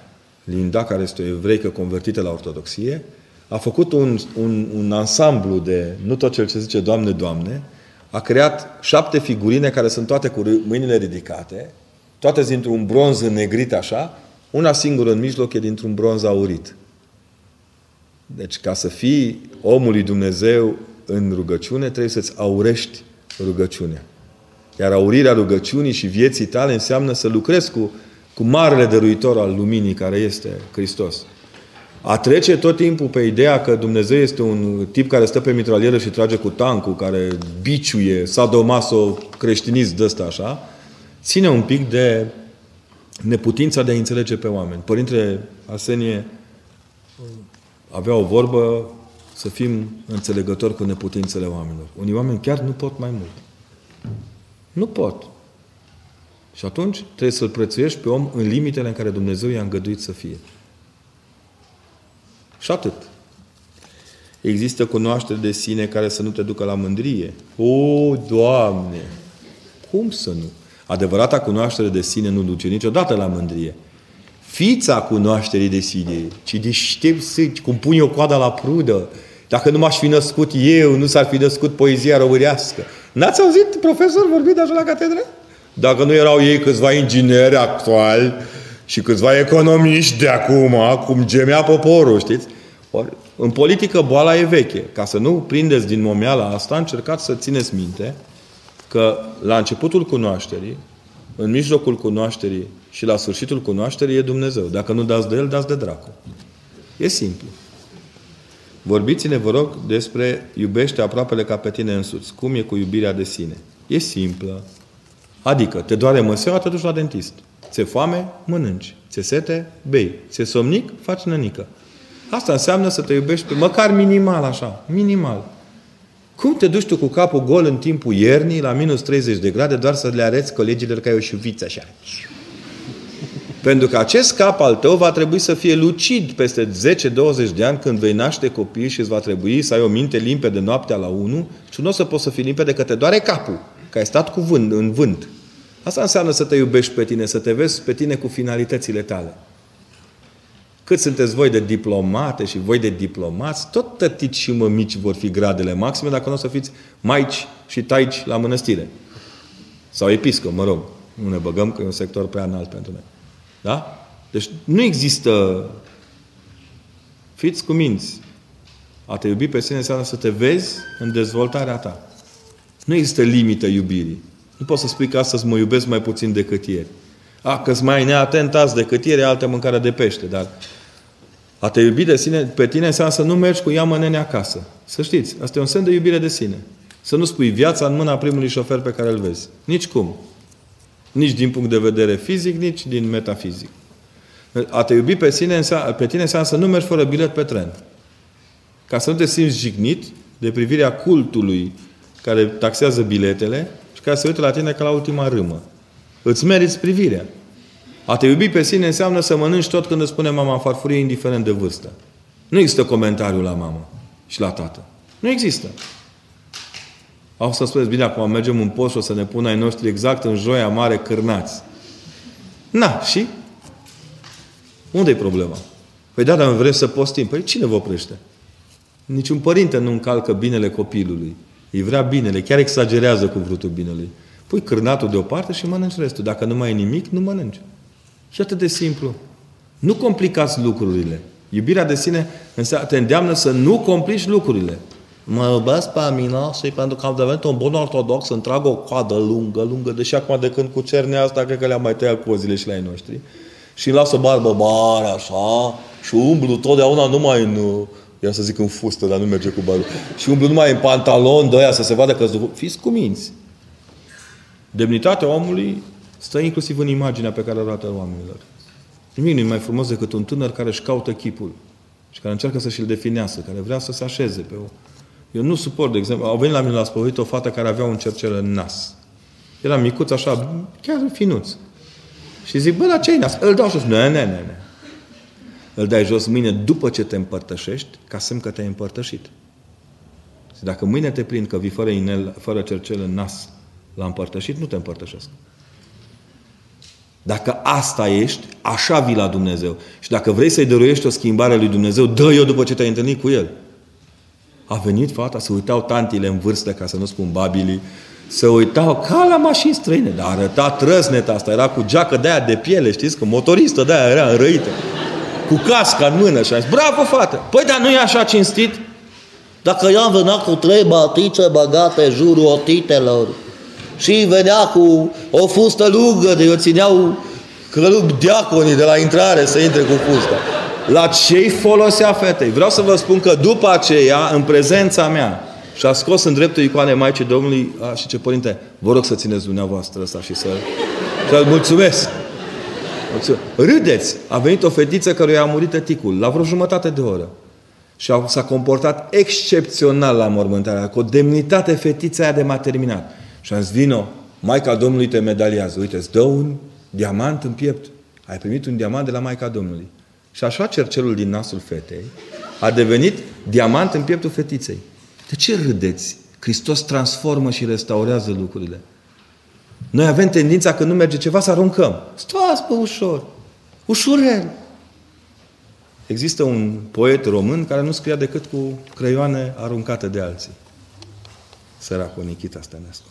Linda, care este o evreică convertită la ortodoxie, a făcut un, un, un ansamblu de, nu tot cel ce zice Doamne, Doamne, a creat șapte figurine care sunt toate cu mâinile ridicate, toate dintr-un bronz înnegrit așa, una singură în mijloc e dintr-un bronz aurit. Deci ca să fii omul lui Dumnezeu în rugăciune, trebuie să-ți aurești rugăciunea. Iar aurirea rugăciunii și vieții tale înseamnă să lucrezi cu, cu marele dăruitor al luminii care este Hristos. A trece tot timpul pe ideea că Dumnezeu este un tip care stă pe mitralieră și trage cu tancul, care biciuie, sadomaso, creștinism de ăsta așa, ține un pic de neputința de a înțelege pe oameni. Părintele Arsenie avea o vorbă să fim înțelegători cu neputințele oamenilor. Unii oameni chiar nu pot mai mult. Nu pot. Și atunci trebuie să-l prețuiești pe om în limitele în care Dumnezeu i-a îngăduit să fie. Și atât. Există cunoaștere de sine care să nu te ducă la mândrie. O, Doamne! Cum să nu? Adevărata cunoaștere de sine nu duce niciodată la mândrie. Fița cunoașterii de sine, ci deștept să, cum pun eu coada la prudă, dacă nu m-aș fi născut eu, nu s-ar fi născut poezia românească. N-ați auzit profesor vorbit așa la catedră? Dacă nu erau ei câțiva ingineri actuali și câțiva economiști de acum, cum gemea poporul, știți? Ori, în politică boala e veche. Ca să nu prindeți din momeala asta, încercați să țineți minte că la începutul cunoașterii, în mijlocul cunoașterii și la sfârșitul cunoașterii e Dumnezeu. Dacă nu dați de El, dați de dracu. E simplu. Vorbiți-ne, vă rog, despre iubește aproapele ca pe tine însuți. Cum e cu iubirea de sine? E simplă. Adică, te doare măseaua, te duci la dentist. Ți-e foame, mănânci. Ți-e sete, bei. Ți-e somnic, faci nănică. Asta înseamnă să te iubești pe, măcar minimal așa, minimal. Cum te duci tu cu capul gol în timpul iernii, la minus 30 de grade, doar să le arăți colegilor că ai o șuviță așa? Pentru că acest cap al tău va trebui să fie lucid peste 10-20 de ani când vei naște copii și îți va trebui să ai o minte limpede noaptea la 1 și nu o să poți să fii limpede că te doare capul, că ai stat cu vânt, în vânt. Asta înseamnă să te iubești pe tine, să te vezi pe tine cu finalitățile tale. Cât sunteți voi de diplomate și voi de diplomați, tot tătici și mămici vor fi gradele maxime dacă nu o să fiți maici și taici la mănăstire. Sau episcop, mă rog. Nu ne băgăm că e un sector prea înalt pentru noi. Da? Deci nu există... Fiți cu minți. A te iubi pe sine înseamnă să te vezi în dezvoltarea ta. Nu există limită iubirii. Nu poți să spui că astăzi mă iubesc mai puțin decât ieri. A, că mai neatent azi decât ieri, altă mâncare de pește. Dar a te iubi de sine, pe tine înseamnă să nu mergi cu iamă nene acasă. Să știți, asta e un semn de iubire de sine. Să nu spui viața în mâna primului șofer pe care îl vezi. Nici cum. Nici din punct de vedere fizic, nici din metafizic. A te iubi pe, sine, pe tine înseamnă să nu mergi fără bilet pe tren. Ca să nu te simți jignit de privirea cultului care taxează biletele și care se uită la tine ca la ultima râmă. Îți meriți privirea. A te iubi pe sine înseamnă să mănânci tot când îți spune mama farfurie, indiferent de vârstă. Nu există comentariu la mamă și la tată. Nu există. Au să spuneți, bine, acum mergem în post și o să ne pună ai noștri exact în joia mare cârnați. Na, și? Unde e problema? Păi da, dar vrem să postim. Păi cine vă oprește? Niciun părinte nu încalcă binele copilului. Îi vrea binele, chiar exagerează cuvântul binelui. Pui cârnatul deoparte și mănânci restul. Dacă nu mai e nimic, nu mănânci. Și atât de simplu. Nu complicați lucrurile. Iubirea de sine te îndeamnă să nu complici lucrurile. Mă iubesc pe mine și pentru că am devenit un bun ortodox, îmi trag o coadă lungă, lungă, deși acum de când cu cernea asta, cred că le-am mai tăiat cozile și la ei noștri. Și îmi las o barbă mare, așa, și umblu totdeauna numai în, ia să zic în fustă, dar nu merge cu barbă, și umblu numai în pantalon de aia să se vadă că fiți cuminți. Demnitatea omului stă inclusiv în imaginea pe care o arată oamenilor. Nimic nu e mai frumos decât un tânăr care își caută chipul și care încearcă să și-l definească, care vrea să se așeze pe o... Eu nu suport, de exemplu, au venit la mine la spăvărit o fată care avea un cercel în nas. Era micuț așa, chiar finuț. Și zic, bă, la ce nas? Îl dau jos. Nu, ne, ne, ne. Îl dai jos mâine după ce te împărtășești, ca semn că te-ai împărtășit. Și dacă mâine te prind că vii fără inel, fără cercel în nas la împărtășit, nu te împărtășesc. Dacă asta ești, așa vii la Dumnezeu. Și dacă vrei să-i dăruiești o schimbare lui Dumnezeu, dă eu după ce te-ai întâlnit cu El. A venit fata, se uitau tantile în vârstă, ca să nu spun babilii, se uitau ca la mașini străine, dar arăta trăsneta asta, era cu geacă de aia de piele, știți, că motoristă de aia era înrăită, cu casca în mână și a zis, bravo fată! Păi, dar nu e așa cinstit? Dacă ea venea cu trei batice băgate jurul otitelor, și venea cu o fustă lungă de o țineau călug diaconii de la intrare să intre cu fusta. La ce-i folosea fetei? Vreau să vă spun că după aceea, în prezența mea, și a scos în dreptul icoanei Maicii Domnului, a, și ce părinte, vă rog să țineți dumneavoastră asta și să... să mulțumesc. Mulțumesc. Râdeți! A venit o fetiță care i-a murit tăticul la vreo jumătate de oră. Și s-a comportat excepțional la mormântarea, cu o demnitate fetița aia de m-a terminat. Și am zis, vino, Maica Domnului te medaliază. Uite, îți dă un diamant în piept. Ai primit un diamant de la Maica Domnului. Și așa cercelul din nasul fetei a devenit diamant în pieptul fetiței. De ce râdeți? Hristos transformă și restaurează lucrurile. Noi avem tendința când nu merge ceva să aruncăm. Stați pe ușor. Ușurel. Există un poet român care nu scria decât cu creioane aruncate de alții. Săracul Nikita Stănescu.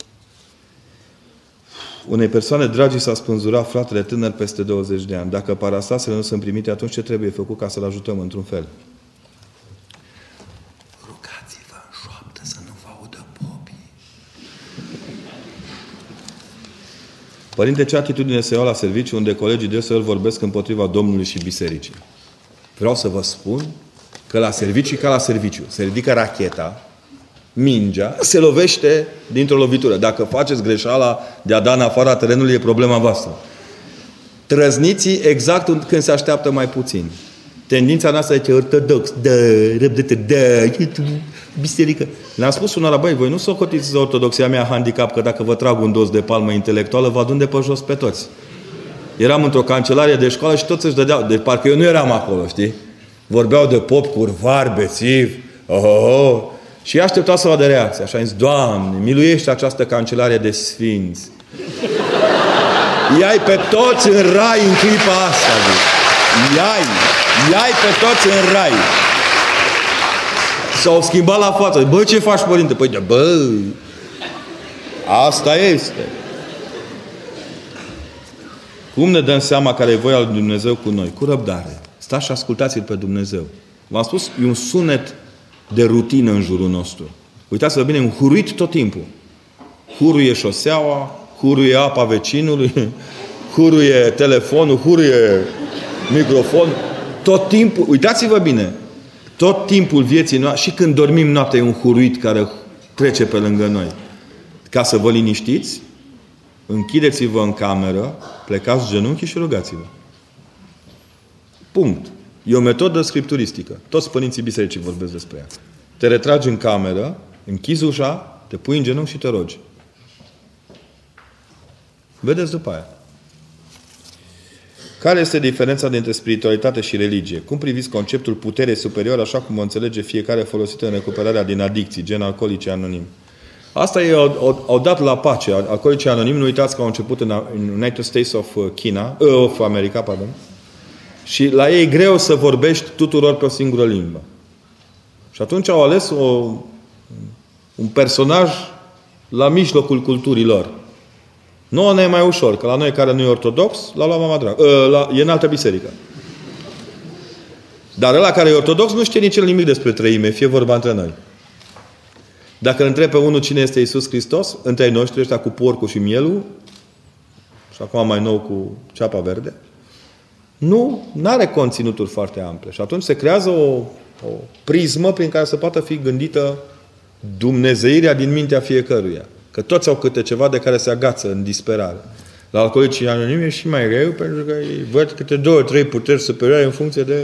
unei persoane dragi s-a spânzurat fratele tânăr peste 20 de ani. Dacă parastasele nu sunt primite, atunci ce trebuie făcut ca să-l ajutăm într-un fel? Rugați-vă în șoaptă să nu vă audă popii. Părinte, ce atitudine se iau la serviciu unde colegii deseori vorbesc împotriva Domnului și bisericii? Vreau să vă spun că la serviciu ca la serviciu. Se ridică racheta, mingea, se lovește dintr-o lovitură. Dacă faceți greșeala de a da în afara terenului, e problema voastră. Trăzniții exact când se așteaptă mai puțin. Tendința noastră e ortodox, da, răbdătă, da, biserică. Le-am spus unora, băi, voi nu socotiți ortodoxia mea handicap, că dacă vă trag un dos de palmă intelectuală, vă adun de pe jos pe toți. Eram într-o cancelarie de școală și toți își dădeau, de parcă eu nu eram acolo, știi? Vorbeau de pop, curvar, bețiv, oh, oh, oh. Și aștepta să vadă reacția. Așa zis, Doamne, miluiește această cancelarie de sfinți. Iai pe toți în rai în clipa asta. Zic. Iai, iai pe toți în rai. S-au schimbat la față. Bă, ce faci, părinte? Păi, de, bă, asta este. Cum ne dăm seama care e voia lui Dumnezeu cu noi? Cu răbdare. Stați și ascultați-L pe Dumnezeu. V-am spus, e un sunet de rutină în jurul nostru. Uitați-vă bine, un huruit tot timpul. Huruie șoseaua, huruie apa vecinului, [laughs] huruie telefonul, huruie microfon. Tot timpul, uitați-vă bine, tot timpul vieții noastre, și când dormim noaptea, e un huruit care trece pe lângă noi. Ca să vă liniștiți, închideți-vă în cameră, plecați genunchi și rugați-vă. Punct. E o metodă scripturistică. Toți părinții bisericii vorbesc despre ea. Te retragi în cameră, închizi ușa, te pui în genunchi și te rogi. Vedeți după aia. Care este diferența dintre spiritualitate și religie? Cum priviți conceptul putere superioară așa cum o înțelege fiecare folosită în recuperarea din adicții, gen alcoolice anonim? Asta e, au, au dat la pace. Alcoolice anonim, nu uitați că au început în United States of China, uh, of America, pardon, și la ei e greu să vorbești tuturor pe o singură limbă. Și atunci au ales o, un personaj la mijlocul culturii lor. Nu ne e mai ușor, că la noi care nu e ortodox, l-a luat mama dragă. Ă, la, e în altă biserică. Dar ăla care e ortodox nu știe nici el nimic despre trăime, fie vorba între noi. Dacă îl întreb pe unul cine este Isus Hristos, între ei noștri ăștia cu porcul și mielul, și acum mai nou cu ceapa verde, nu are conținuturi foarte ample. Și atunci se creează o, o prismă prin care să poată fi gândită dumnezeirea din mintea fiecăruia. Că toți au câte ceva de care se agață în disperare. La alcoolicii anonimi e și mai greu pentru că îi văd câte două, trei puteri superioare în funcție de...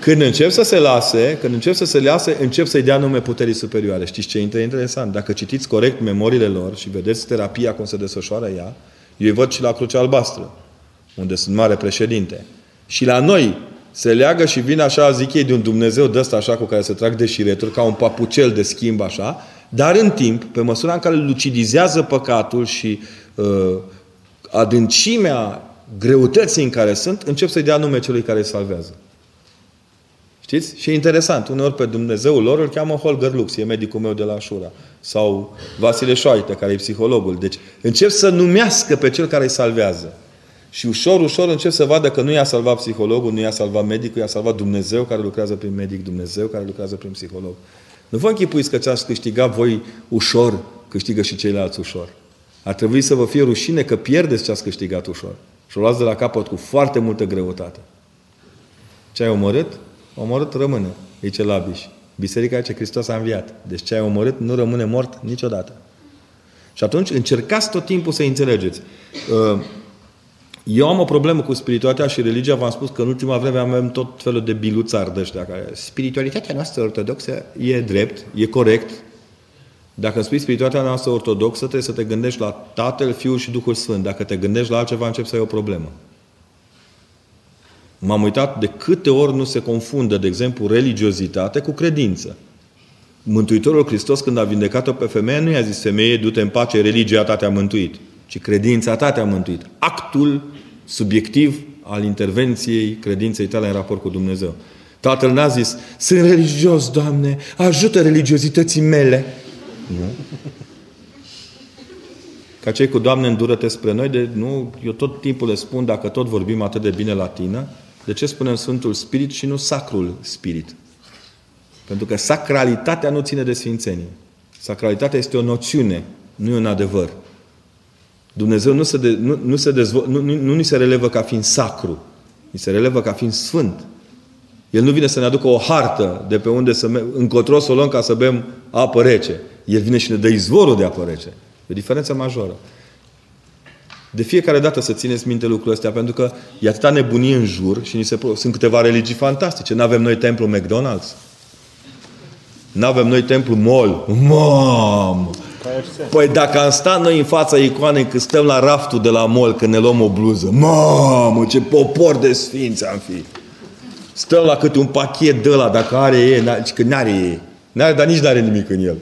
Când încep să se lase, când încep să se lase, încep să-i dea nume puterii superioare. Știți ce e interesant? Dacă citiți corect memoriile lor și vedeți terapia cum se desfășoară ea, eu îi văd și la Crucea Albastră unde sunt mare președinte. Și la noi se leagă și vine așa, zic ei, de un Dumnezeu de ăsta așa cu care se trag deșireturi, ca un papucel de schimb așa, dar în timp, pe măsura în care lucidizează păcatul și uh, adâncimea greutății în care sunt, încep să-i dea nume celui care îi salvează. Știți? Și e interesant. Uneori pe Dumnezeul lor îl cheamă Holger Lux, e medicul meu de la Șura. Sau Vasile Șoaite, care e psihologul. Deci încep să numească pe cel care îi salvează. Și ușor, ușor încep să vadă că nu i-a salvat psihologul, nu i-a salvat medicul, i-a salvat Dumnezeu care lucrează prin medic, Dumnezeu care lucrează prin psiholog. Nu vă închipuiți că ce-ați câștigat voi ușor, câștigă și ceilalți ușor. Ar trebui să vă fie rușine că pierdeți ce ați câștigat ușor. Și o luați de la capăt cu foarte multă greutate. Ce ai omorât? Omorât rămâne, zice Labiș. Biserica ce Hristos a înviat. Deci ce ai omorât nu rămâne mort niciodată. Și atunci încercați tot timpul să înțelegeți. Uh, eu am o problemă cu spiritualitatea și religia. V-am spus că în ultima vreme avem tot felul de biluțari de ăștia. Care... Spiritualitatea noastră ortodoxă e drept, e corect. Dacă spui spiritualitatea noastră ortodoxă, trebuie să te gândești la Tatăl, Fiul și Duhul Sfânt. Dacă te gândești la altceva, începi să ai o problemă. M-am uitat de câte ori nu se confundă, de exemplu, religiozitate cu credință. Mântuitorul Hristos, când a vindecat-o pe femeie, nu i-a zis, femeie, du-te în pace, religia ta te-a mântuit ci credința ta te-a mântuit. Actul subiectiv al intervenției credinței tale în raport cu Dumnezeu. Tatăl n-a zis, sunt religios, Doamne, ajută religiozității mele. Nu? ca cei cu Doamne îndură-te spre noi, de, nu, eu tot timpul le spun, dacă tot vorbim atât de bine latină, de ce spunem Sfântul Spirit și nu Sacrul Spirit? Pentru că sacralitatea nu ține de sfințenie. Sacralitatea este o noțiune, nu e un adevăr. Dumnezeu nu se, de, nu, nu, se dezvo, nu, nu, nu ni se relevă ca fiind sacru, ni se relevă ca fiind sfânt. El nu vine să ne aducă o hartă de pe unde să încotro să o luăm ca să bem apă rece. El vine și ne dă izvorul de apă rece. E o diferență majoră. De fiecare dată să țineți minte lucrurile astea, pentru că e atâta nebunie în jur și ni se, sunt câteva religii fantastice. Nu avem noi templu McDonald's. Nu avem noi templu mall. Mamă! Păi dacă am stat noi în fața icoanei când stăm la raftul de la mall când ne luăm o bluză, mamă, ce popor de sfinți am fi! Stăm la câte un pachet de ăla, dacă are e, că n-are e. N-are, dar nici n-are nimic în el.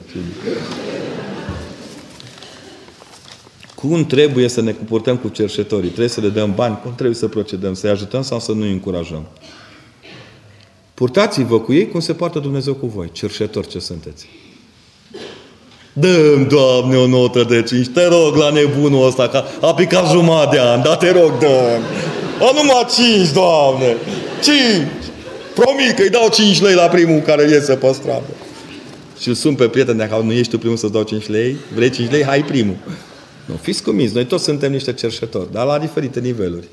Cum trebuie să ne comportăm cu cerșetorii? Trebuie să le dăm bani? Cum trebuie să procedăm? Să-i ajutăm sau să nu-i încurajăm? Purtați-vă cu ei cum se poartă Dumnezeu cu voi. Cerșetori ce sunteți. Dăm, Doamne, o notă de 5. Te rog la nebunul ăsta, că a picat jumătate de an, dar te rog, dăm. O, numai 5, Doamne. 5. Promit că îi dau 5 lei la primul care iese pe stradă. Și îl sun pe prieten, dacă nu ești tu primul să-ți dau 5 lei, vrei 5 lei, hai primul. Nu, fiți cuminți, noi toți suntem niște cerșetori, dar la diferite niveluri.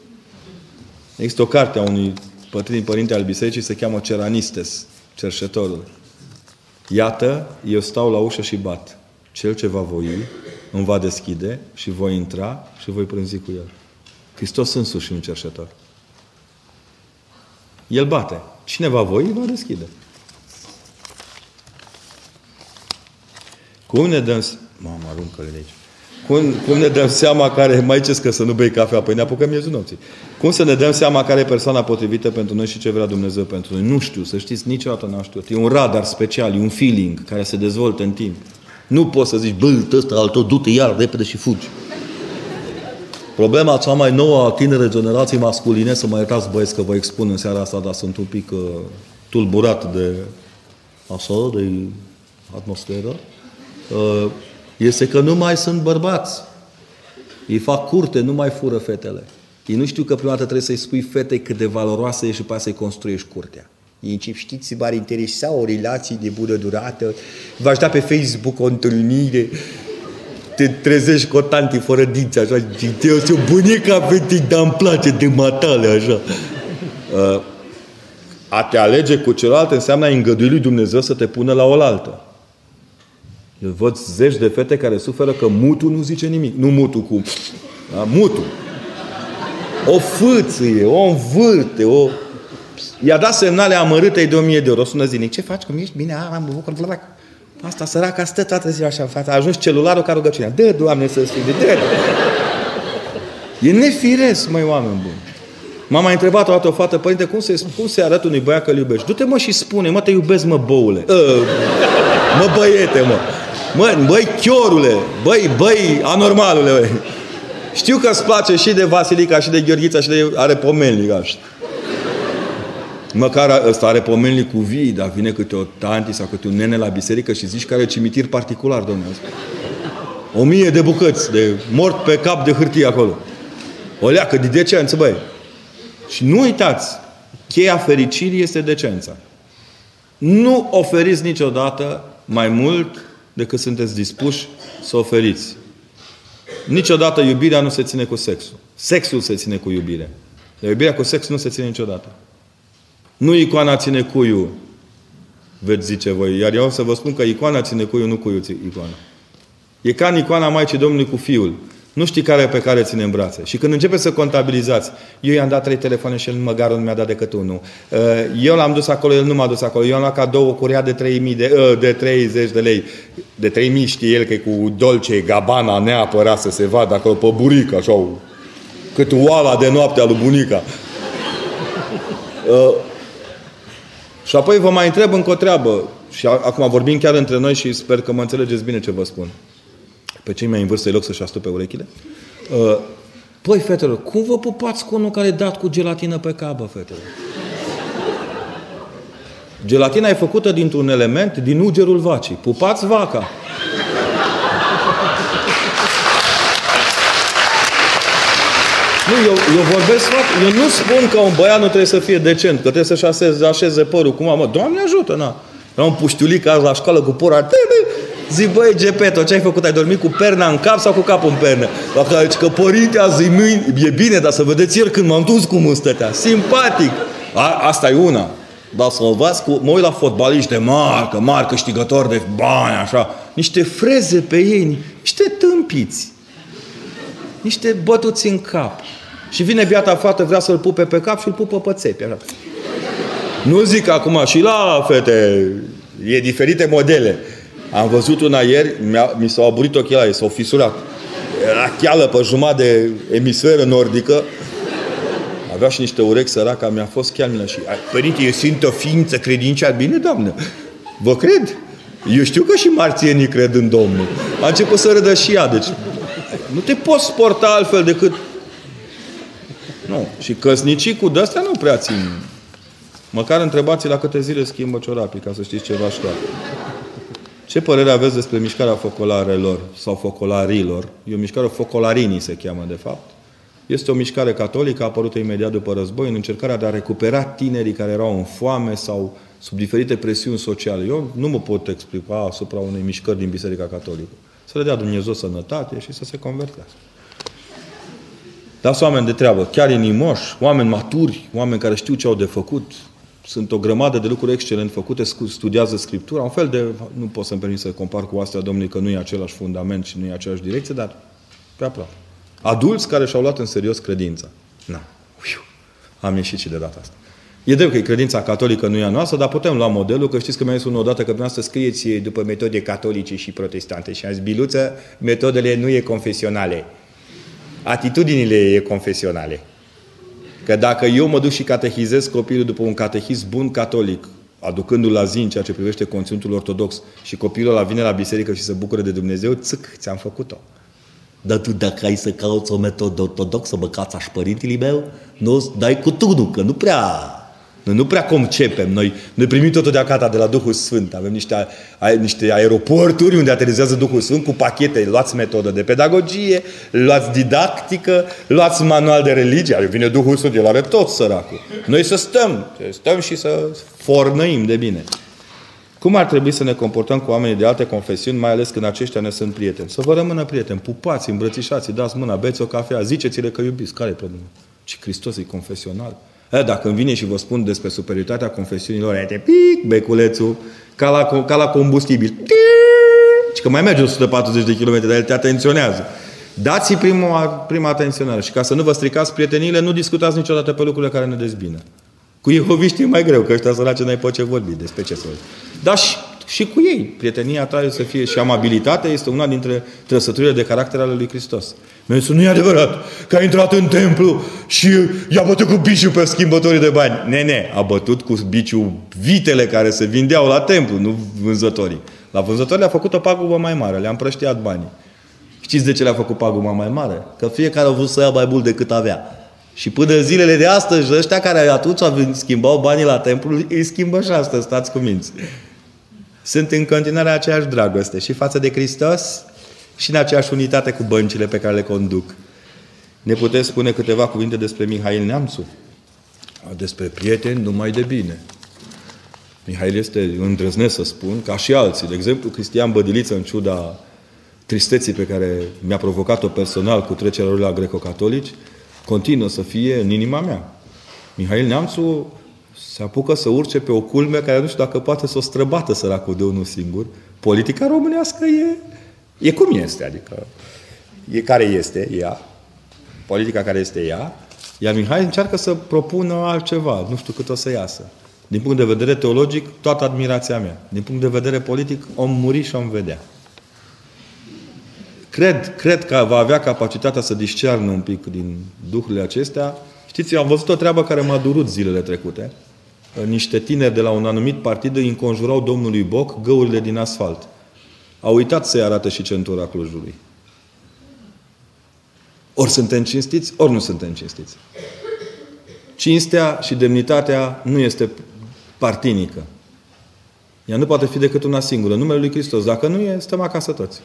Există o carte a unui pătrin părinte al bisericii, se cheamă Ceranistes, cerșetorul. Iată, eu stau la ușă și bat. Cel ce va voi îmi va deschide și voi intra și voi prânzi cu el. Hristos însuși un cerșetor. El bate. Cine va voi, va deschide. Cum ne dăm... Mamă, aruncă-le de aici. Cum, cum ne dăm seama care... Mai ce că să nu bei cafea? Păi ne apucăm miezul nopții. Cum să ne dăm seama care e persoana potrivită pentru noi și ce vrea Dumnezeu pentru noi? Nu știu, să știți, niciodată nu știu. E un radar special, e un feeling care se dezvoltă în timp. Nu poți să zici, bă, ăsta al tău, du-te iar repede și fugi. Problema cea mai nouă a tinere generații masculine, să mă iertați băieți că vă expun în seara asta, dar sunt un pic uh, tulburat de așa, de atmosferă, uh, este că nu mai sunt bărbați. Ei fac curte, nu mai fură fetele. Ei nu știu că prima dată trebuie să-i spui fetei cât de valoroasă e și pe să-i construiești curtea. Ei încep, știți, v-ar interesa o relație de bună durată, v-aș da pe Facebook o întâlnire, te trezești cu o tanti fără dinți, așa, și te o bunica fetei, dar îmi place de matale, așa. Uh, a te alege cu celălalt înseamnă a îngădui lui Dumnezeu să te pună la oaltă. Eu văd zeci de fete care suferă că mutul nu zice nimic. Nu mutul cu... Da? Mutul. O fâțâie, o învârte, o... I-a dat semnale amărâte de o mie de euro. Sună zilnic. Ce faci? Cum ești? Bine, am bucur, vlac. Asta săraca stă toată ziua așa în față. A ajuns celularul ca rugăciunea. Dă, Doamne, să sfide, dă. E nefiresc, măi, oameni buni. M-a mai întrebat o dată o fată, părinte, cum se, cum se arată unui băiat că îl iubești? Du-te, mă, și spune, mă, te iubesc, mă, boule. Uh, mă, băiete, mă. Mă, băi, chiorule, băi, băi, anormalule, băi. Știu că îți place și de Vasilica, și de Gheorghița, și de are pomelnic, așa. Măcar ăsta are pomelnic cu vii, dar vine câte o tanti sau câte un nene la biserică și zici că are cimitir particular, domnule. O mie de bucăți de mort pe cap de hârtie acolo. O leacă de decență, băi. Și nu uitați, cheia fericirii este decența. Nu oferiți niciodată mai mult decât sunteți dispuși să oferiți. Niciodată iubirea nu se ține cu sexul. Sexul se ține cu iubirea. Dar iubirea cu sex nu se ține niciodată. Nu icoana ține cuiul, veți zice voi. Iar eu o să vă spun că icoana ține cuiul, nu cuiul icoana. E ca în icoana Maicii Domnului cu fiul. Nu știi care pe care ține în brațe. Și când începe să contabilizați, eu i-am dat trei telefoane și el măcar nu mi-a dat decât unul. Uh, eu l-am dus acolo, el nu m-a dus acolo. Eu am luat cadou o curea de 3000 de, uh, de 30 de lei. De 3000 știe el că e cu Dolce Gabbana neapărat să se vadă acolo pe burică, așa, cât oala de noapte a lui bunica. Uh, și apoi vă mai întreb încă o treabă. Și acum vorbim chiar între noi și sper că mă înțelegeți bine ce vă spun pe cei mai în vârstă, loc să-și astupe urechile. Uh, păi, fetelor, cum vă pupați cu unul care e dat cu gelatină pe cabă, fetelor? Gelatina e făcută dintr-un element din ugerul vacii. Pupați vaca. Nu, eu, eu vorbesc foarte... Eu nu spun că un băiat nu trebuie să fie decent, că trebuie să-și așeze, așeze părul cum mă. Doamne ajută, na. Era un puștiulic azi la școală cu pura. Zic, băi, Gepeto, ce ai făcut? Ai dormit cu perna în cap sau cu capul în pernă? Dacă ai că părinte, azi mâini, e bine, dar să vedeți ieri când m-am dus cum stătea. Simpatic. A, asta e una. Dar să văd cu, mă uit la fotbaliști de marcă, mari câștigători de bani, așa. Niște freze pe ei, niște tâmpiți. Niște bătuți în cap. Și vine biata fată, vrea să-l pupe pe cap și îl pupă pe țepi. Așa. Nu zic acum și la fete, e diferite modele. Am văzut una ieri, mi s-au aburit ochelarii, s-au fisurat. Era cheală pe jumătate de emisferă nordică. Avea și niște urechi săraca, mi-a fost chiar mină și Părinte, eu sunt o ființă credincioasă. Bine, doamnă, vă cred. Eu știu că și marțienii cred în Domnul. A început să râdă și ea, deci nu te poți porta altfel decât... Nu. Și căsnicii cu de-astea nu prea țin. Măcar întrebați la câte zile schimbă ciorapii, ca să știți ceva ștoară. Ce părere aveți despre mișcarea focolarelor sau focolarilor? E o mișcare focolarinii se cheamă de fapt. Este o mișcare catolică apărută imediat după război în încercarea de a recupera tinerii care erau în foame sau sub diferite presiuni sociale. Eu nu mă pot explica asupra unei mișcări din Biserica Catolică. Să le dea Dumnezeu sănătate și să se convertească. Dați oameni de treabă, chiar inimoși, oameni maturi, oameni care știu ce au de făcut, sunt o grămadă de lucruri excelent făcute, studiază Scriptura, un fel de, nu pot să-mi permit să compar cu astea Domnului, că nu e același fundament și nu e aceeași direcție, dar pe aproape. Adulți care și-au luat în serios credința. Na, Uiu. am ieșit și de data asta. E drept că e credința catolică nu e a noastră, dar putem lua modelul, că știți că mi-a zis unul odată că dumneavoastră scrieți după metode catolice și protestante. Și am zis, biluță, metodele nu e confesionale. Atitudinile e confesionale. Că dacă eu mă duc și catehizez copilul după un catehism bun catolic, aducându-l la zi în ceea ce privește conținutul ortodox și copilul ăla vine la biserică și se bucură de Dumnezeu, țâc, ți-am făcut-o. Dar tu dacă ai să cauți o metodă ortodoxă, bă, cața părintele meu, nu dai cu tunul, că nu prea noi nu prea concepem. Noi, noi primim totul de acata de la Duhul Sfânt. Avem niște, a, niște aeroporturi unde aterizează Duhul Sfânt cu pachete. Luați metodă de pedagogie, luați didactică, luați manual de religie. Vine Duhul Sfânt, el are tot săracul. Noi să stăm, să stăm și să fornăim de bine. Cum ar trebui să ne comportăm cu oamenii de alte confesiuni, mai ales când aceștia ne sunt prieteni? Să vă rămână prieteni, pupați, îmbrățișați, dați mâna, beți o cafea, ziceți-le că iubiți. Care e problema? Ce Hristos e confesional. E, dacă îmi vine și vă spun despre superioritatea confesiunilor, e pic, beculețul, ca la, ca la combustibil. Și că mai merge 140 de km, dar el te atenționează. Dați-i prima, prima atenționare și ca să nu vă stricați prieteniile, nu discutați niciodată pe lucrurile care ne dezbină. Cu Jehoviștii e mai greu, că ăștia săraci n-ai pe ce vorbi, despre ce să vorbi. Dar și, și cu ei, prietenia trebuie să fie și amabilitatea este una dintre trăsăturile de caracter ale lui Hristos. Mi zis, nu e adevărat că a intrat în templu și i-a bătut cu biciul pe schimbătorii de bani. Nene, a bătut cu biciul vitele care se vindeau la templu, nu vânzătorii. La vânzători le-a făcut o pagubă mai mare, le-a împrăștiat banii. Știți de ce le-a făcut pagubă mai mare? Că fiecare a vrut să ia mai mult decât avea. Și până zilele de astăzi, ăștia care atunci schimbau banii la templu, îi schimbă și astăzi, stați cu minți. Sunt în continuare aceeași dragoste și față de Hristos și în aceeași unitate cu băncile pe care le conduc. Ne puteți spune câteva cuvinte despre Mihail Neamțu? Despre prieteni numai de bine. Mihail este îndrăznesc să spun, ca și alții. De exemplu, Cristian Bădiliță, în ciuda tristeții pe care mi-a provocat-o personal cu trecerea lui la greco-catolici, continuă să fie în inima mea. Mihail Neamțu se apucă să urce pe o culme care nu știu dacă poate să o străbată săracul de unul singur. Politica românească e, e cum este, adică e care este ea, politica care este ea, iar Mihai încearcă să propună altceva, nu știu cât o să iasă. Din punct de vedere teologic, toată admirația mea. Din punct de vedere politic, om muri și om vedea. Cred, cred că va avea capacitatea să discearnă un pic din duhurile acestea. Știți, eu am văzut o treabă care m-a durut zilele trecute. Niște tineri de la un anumit partid îi înconjurau domnului Boc găurile din asfalt. A uitat să-i arată și centura Clujului. Ori suntem cinstiți, ori nu suntem cinstiți. Cinstea și demnitatea nu este partinică. Ea nu poate fi decât una singură, numele Lui Hristos. Dacă nu e, stăm acasă toți.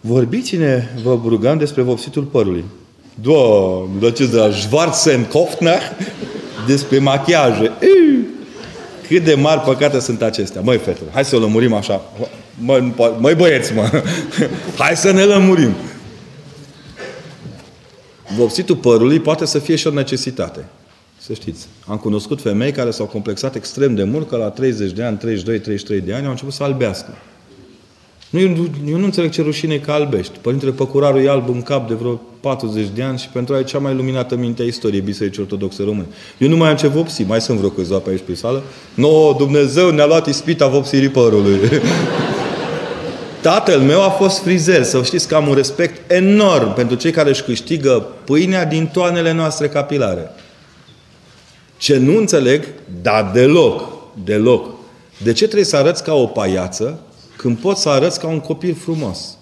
Vorbiți-ne, vă rugăm, despre vopsitul părului. Doamne, dar ce de la Schwarzenkopfner despre machiaje. Ei, cât de mari păcate sunt acestea. Măi, fete, hai să o lămurim așa. Măi, măi băieți, mă. [laughs] hai să ne lămurim. Vopsitul părului poate să fie și o necesitate. Să știți. Am cunoscut femei care s-au complexat extrem de mult că la 30 de ani, 32, 33 de ani au început să albească. Nu, eu, eu nu înțeleg ce rușine că albești. Părintele Păcurarul e alb în cap de vreo 40 de ani și pentru a e cea mai luminată minte a istoriei Bisericii Ortodoxe Române. Eu nu mai am ce vopsi, mai sunt vreo câțiva pe aici pe sală. No, Dumnezeu ne-a luat ispita vopsirii părului. [laughs] Tatăl meu a fost frizer. Să știți că am un respect enorm pentru cei care își câștigă pâinea din toanele noastre capilare. Ce nu înțeleg, dar deloc, deloc. De ce trebuie să arăți ca o paiață când poți să arăți ca un copil frumos?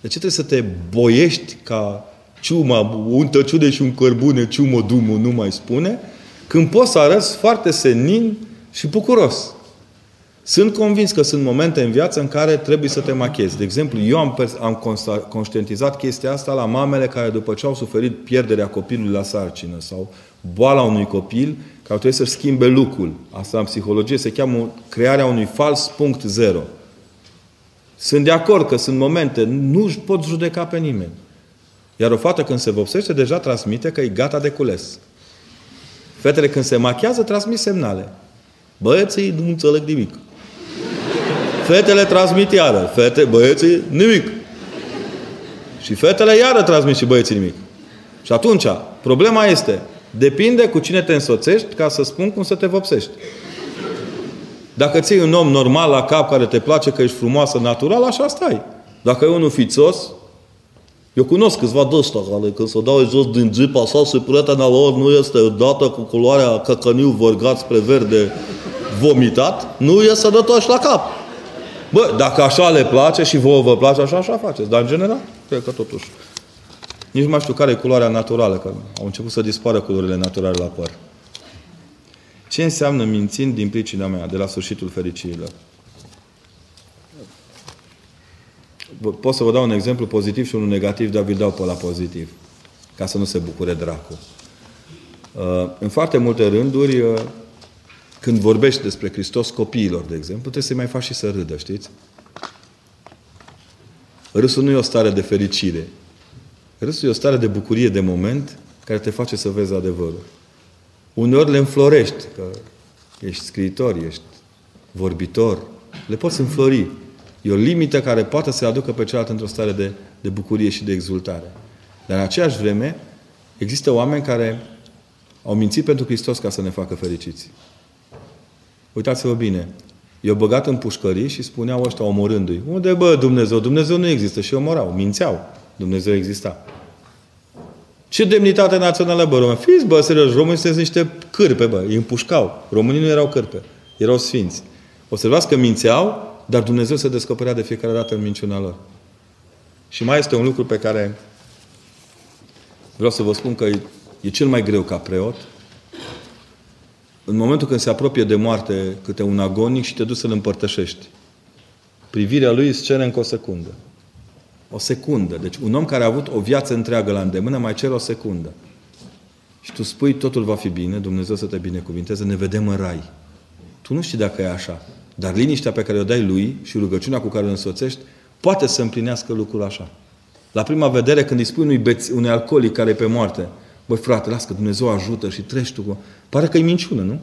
De ce trebuie să te boiești ca ciuma, un tăciude și un cărbune, ciumă, dumă, nu mai spune, când poți să arăți foarte senin și bucuros? Sunt convins că sunt momente în viață în care trebuie să te machezi. De exemplu, eu am, am conștientizat chestia asta la mamele care după ce au suferit pierderea copilului la sarcină sau boala unui copil, care trebuie să-și schimbe lucrul. Asta în psihologie se cheamă crearea unui fals punct zero. Sunt de acord că sunt momente, nu își pot judeca pe nimeni. Iar o fată când se vopsește, deja transmite că e gata de cules. Fetele când se machează, transmit semnale. Băieții nu înțeleg nimic. Fetele transmit iară. Fete, băieții, nimic. Și fetele iară transmit și băieții nimic. Și atunci, problema este, depinde cu cine te însoțești ca să spun cum să te vopsești. Dacă ții un om normal la cap care te place că ești frumoasă, natural, așa stai. Dacă e unul fițos, eu cunosc câțiva de ăsta care când se dau jos din jeep așa și prietena lor nu este dată cu culoarea căcăniu vărgat spre verde vomitat, nu e sănătos la cap. Bă, dacă așa le place și vouă vă place, așa, așa faceți. Dar în general, cred că totuși. Nici nu mai știu care e culoarea naturală, că au început să dispară culorile naturale la păr. Ce înseamnă mințind din pricina mea, de la sfârșitul fericirilor? Pot să vă dau un exemplu pozitiv și unul negativ, dar vi dau pe la pozitiv. Ca să nu se bucure dracu. Uh, în foarte multe rânduri, uh, când vorbești despre Hristos copiilor, de exemplu, trebuie să-i mai faci și să râdă, știți? Râsul nu e o stare de fericire. Râsul e o stare de bucurie de moment care te face să vezi adevărul. Uneori le înflorești, că ești scriitor, ești vorbitor, le poți înflori. E o limită care poate să aducă pe cealaltă într-o stare de, de bucurie și de exultare. Dar în aceeași vreme, există oameni care au mințit pentru Hristos ca să ne facă fericiți. Uitați-vă bine. I-au băgat în pușcării și spuneau ăștia omorându-i. Unde, bă, Dumnezeu? Dumnezeu nu există. Și omorau. Mințeau. Dumnezeu exista. Ce demnitate națională, bă, români? Fiți, bă, serios, românii sunt niște cârpe, bă. Îi împușcau. Românii nu erau cârpe. Erau sfinți. Observați că mințeau, dar Dumnezeu se descoperea de fiecare dată în minciuna lor. Și mai este un lucru pe care vreau să vă spun că e, e cel mai greu ca preot. În momentul când se apropie de moarte câte un agonic și te duci să-l împărtășești. Privirea lui îți cere încă o secundă. O secundă. Deci un om care a avut o viață întreagă la îndemână mai cere o secundă. Și tu spui, totul va fi bine, Dumnezeu să te binecuvinteze, ne vedem în rai. Tu nu știi dacă e așa. Dar liniștea pe care o dai lui și rugăciunea cu care îl însoțești poate să împlinească lucrul așa. La prima vedere, când îi spui unui, beț, unui alcoolic care e pe moarte, băi frate, las că Dumnezeu ajută și treci tu cu... Pare că e minciună, nu?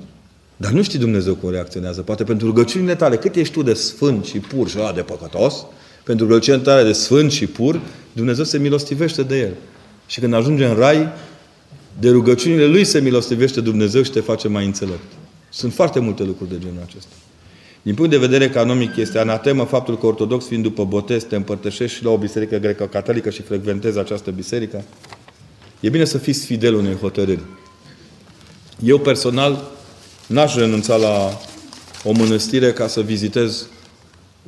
Dar nu știi Dumnezeu cum reacționează. Poate pentru rugăciunile tale, cât ești tu de sfânt și pur și ăla de păcătos, pentru rugăciunile tale de sfânt și pur, Dumnezeu se milostivește de el. Și când ajunge în rai, de rugăciunile lui se milostivește Dumnezeu și te face mai înțelept. Sunt foarte multe lucruri de genul acesta. Din punct de vedere economic, este anatemă faptul că ortodox, fiind după botez, te împărtășești și la o biserică greco-catolică și frecventezi această biserică. E bine să fiți fidel unei hotărâri. Eu personal n-aș renunța la o mănăstire ca să vizitez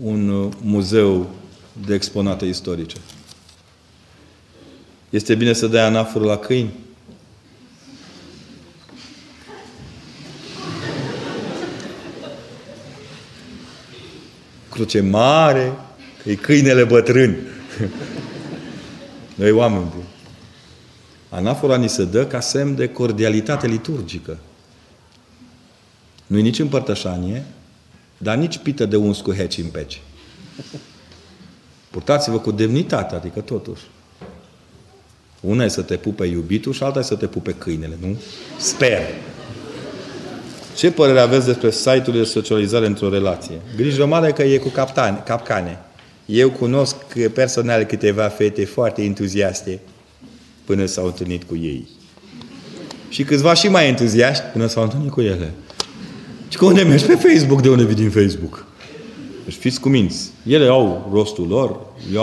un uh, muzeu de exponate istorice. Este bine să dai anafurul la câini? Cruce mare, că e câinele bătrân. Noi oameni buni. Anafora ni se dă ca semn de cordialitate liturgică. Nu-i nici împărtășanie, dar nici pită de uns cu heci în peci. Purtați-vă cu demnitate, adică totuși. Una e să te pupe iubitul și alta e să te pupe câinele, nu? Sper. Ce părere aveți despre site-ul de socializare într-o relație? Grijă mare că e cu captane, capcane. Eu cunosc personal câteva fete foarte entuziaste până s-au întâlnit cu ei. Și câțiva și mai entuziaști până s-au întâlnit cu ele. Și că unde mergi? Pe Facebook. De unde vii din Facebook? Deci fiți cuminți. Ele au rostul lor. Eu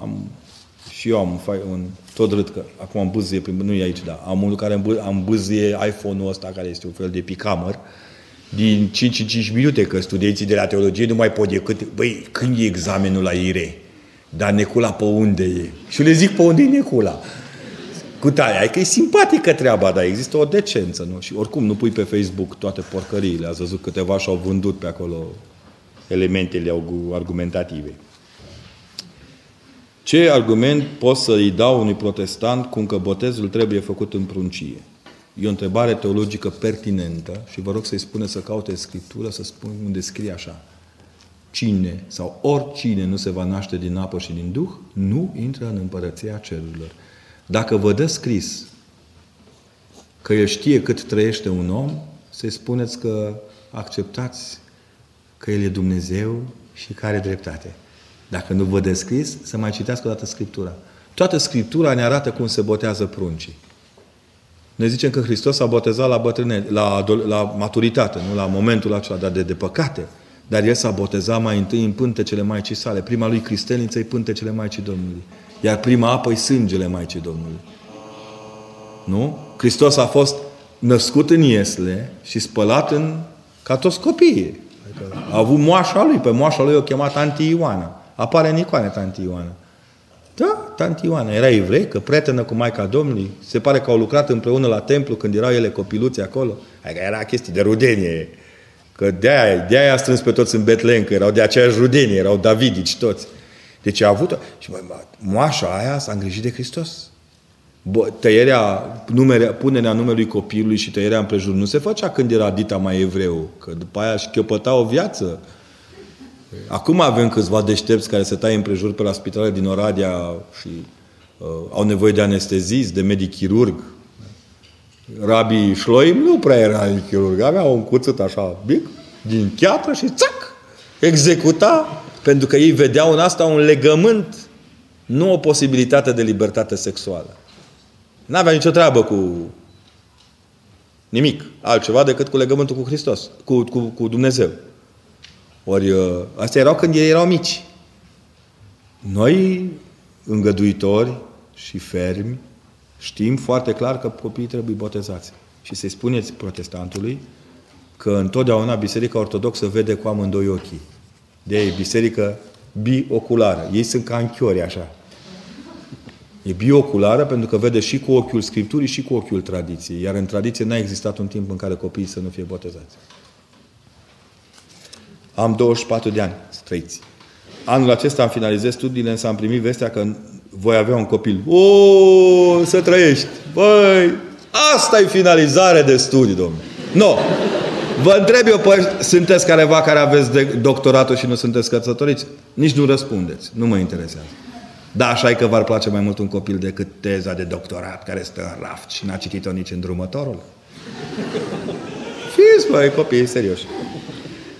am, și eu am un, tot râd că acum am bâzie, nu e aici, da. Am unul care am bâzie iPhone-ul ăsta, care este un fel de picamăr, din 5 în 5 minute, că studenții de la teologie nu mai pot decât, băi, când e examenul la IRE? Dar Necula pe unde e? Și le zic pe unde e Necula. Cu tare, că e simpatică treaba, dar există o decență, nu? Și oricum nu pui pe Facebook toate porcăriile. Ați văzut câteva și-au vândut pe acolo elementele argumentative. Ce argument pot să-i dau unui protestant cum că botezul trebuie făcut în pruncie? E o întrebare teologică pertinentă și vă rog să-i spune să caute Scriptură, să spun unde scrie așa. Cine sau oricine nu se va naște din apă și din Duh, nu intră în împărăția cerurilor. Dacă vă dă scris că El știe cât trăiește un om, să-i spuneți că acceptați că El e Dumnezeu și că are dreptate. Dacă nu vă descris, să mai citească o dată Scriptura. Toată Scriptura ne arată cum se botează pruncii. Ne zicem că Hristos a botezat la, bătrâne, la, la maturitate, nu la momentul acela, dar de, de păcate. Dar El s-a botezat mai întâi în pântecele Maicii sale. Prima lui cristelniță e pântecele Maicii Domnului. Iar prima apă e sângele Maicii Domnului. Nu? Hristos a fost născut în Iesle și spălat în, ca toți copiii. Adică a avut moașa lui. Pe moașa lui o chemat Tanti Ioana. Apare în icoane Tanti Ioana. Da, Tanti Ioana. Era evrei, că prietenă cu Maica Domnului. Se pare că au lucrat împreună la templu când erau ele copiluți acolo. Adică era chestie de rudenie. Că de-aia, de-aia a strâns pe toți în Betlehem, că erau de aceeași rudenie, erau davidici toți. Deci a avut Și bă, moașa aia s-a îngrijit de Hristos. Bă, tăierea, numere, punerea numelui copilului și tăierea împrejur nu se făcea când era dita mai evreu, că după aia își chiopăta o viață. Acum avem câțiva deștepți care se taie împrejur pe la spitale din Oradea și uh, au nevoie de anestezist, de medic chirurg. Rabi Șloim nu prea era chirurg, avea un cuțit așa mic, din chiatră și țac! Executa, pentru că ei vedeau în asta un legământ, nu o posibilitate de libertate sexuală. N-avea nicio treabă cu nimic altceva decât cu legământul cu Hristos, cu, cu, cu Dumnezeu. Ori uh, astea erau când ei erau mici. Noi, îngăduitori și fermi, știm foarte clar că copiii trebuie botezați. Și să-i spuneți protestantului că întotdeauna Biserica Ortodoxă vede cu amândoi ochii. De ei, biserică bioculară. Ei sunt ca închiori, așa. E bioculară pentru că vede și cu ochiul Scripturii și cu ochiul tradiției. Iar în tradiție n-a existat un timp în care copiii să nu fie botezați. Am 24 de ani, străiți. Anul acesta am finalizat studiile, însă am primit vestea că voi avea un copil. O, să trăiești! Băi, asta e finalizare de studii, domnule. Nu! No. Vă întreb eu, păi, sunteți careva care aveți de doctoratul și nu sunteți căsătoriți? Nici nu răspundeți. Nu mă interesează. Da, așa e că v-ar place mai mult un copil decât teza de doctorat care stă în raft și n-a citit-o nici în drumătorul. Fiți, băi, copii serioși.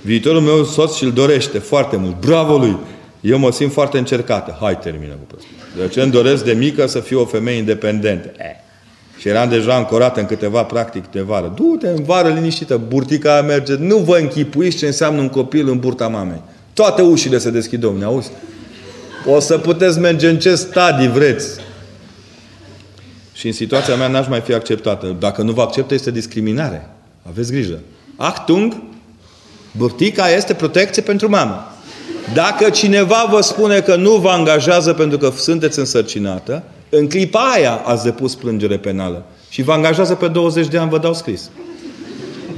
Viitorul meu soț și-l dorește foarte mult. Bravo lui! Eu mă simt foarte încercată. Hai, termină cu De ce îmi doresc de mică să fiu o femeie independentă? Eh. Și eram deja ancorată în câteva practic de vară. Du-te în vară liniștită, burtica aia merge. Nu vă închipuiți ce înseamnă un copil în burta mamei. Toate ușile se deschid, domne, auzi? O să puteți merge în ce stadii vreți. Și în situația mea n-aș mai fi acceptată. Dacă nu vă acceptă, este discriminare. Aveți grijă. Achtung! Burtica este protecție pentru mamă. Dacă cineva vă spune că nu vă angajează pentru că sunteți însărcinată, în clipa aia ați depus plângere penală. Și vă angajează pe 20 de ani, vă dau scris.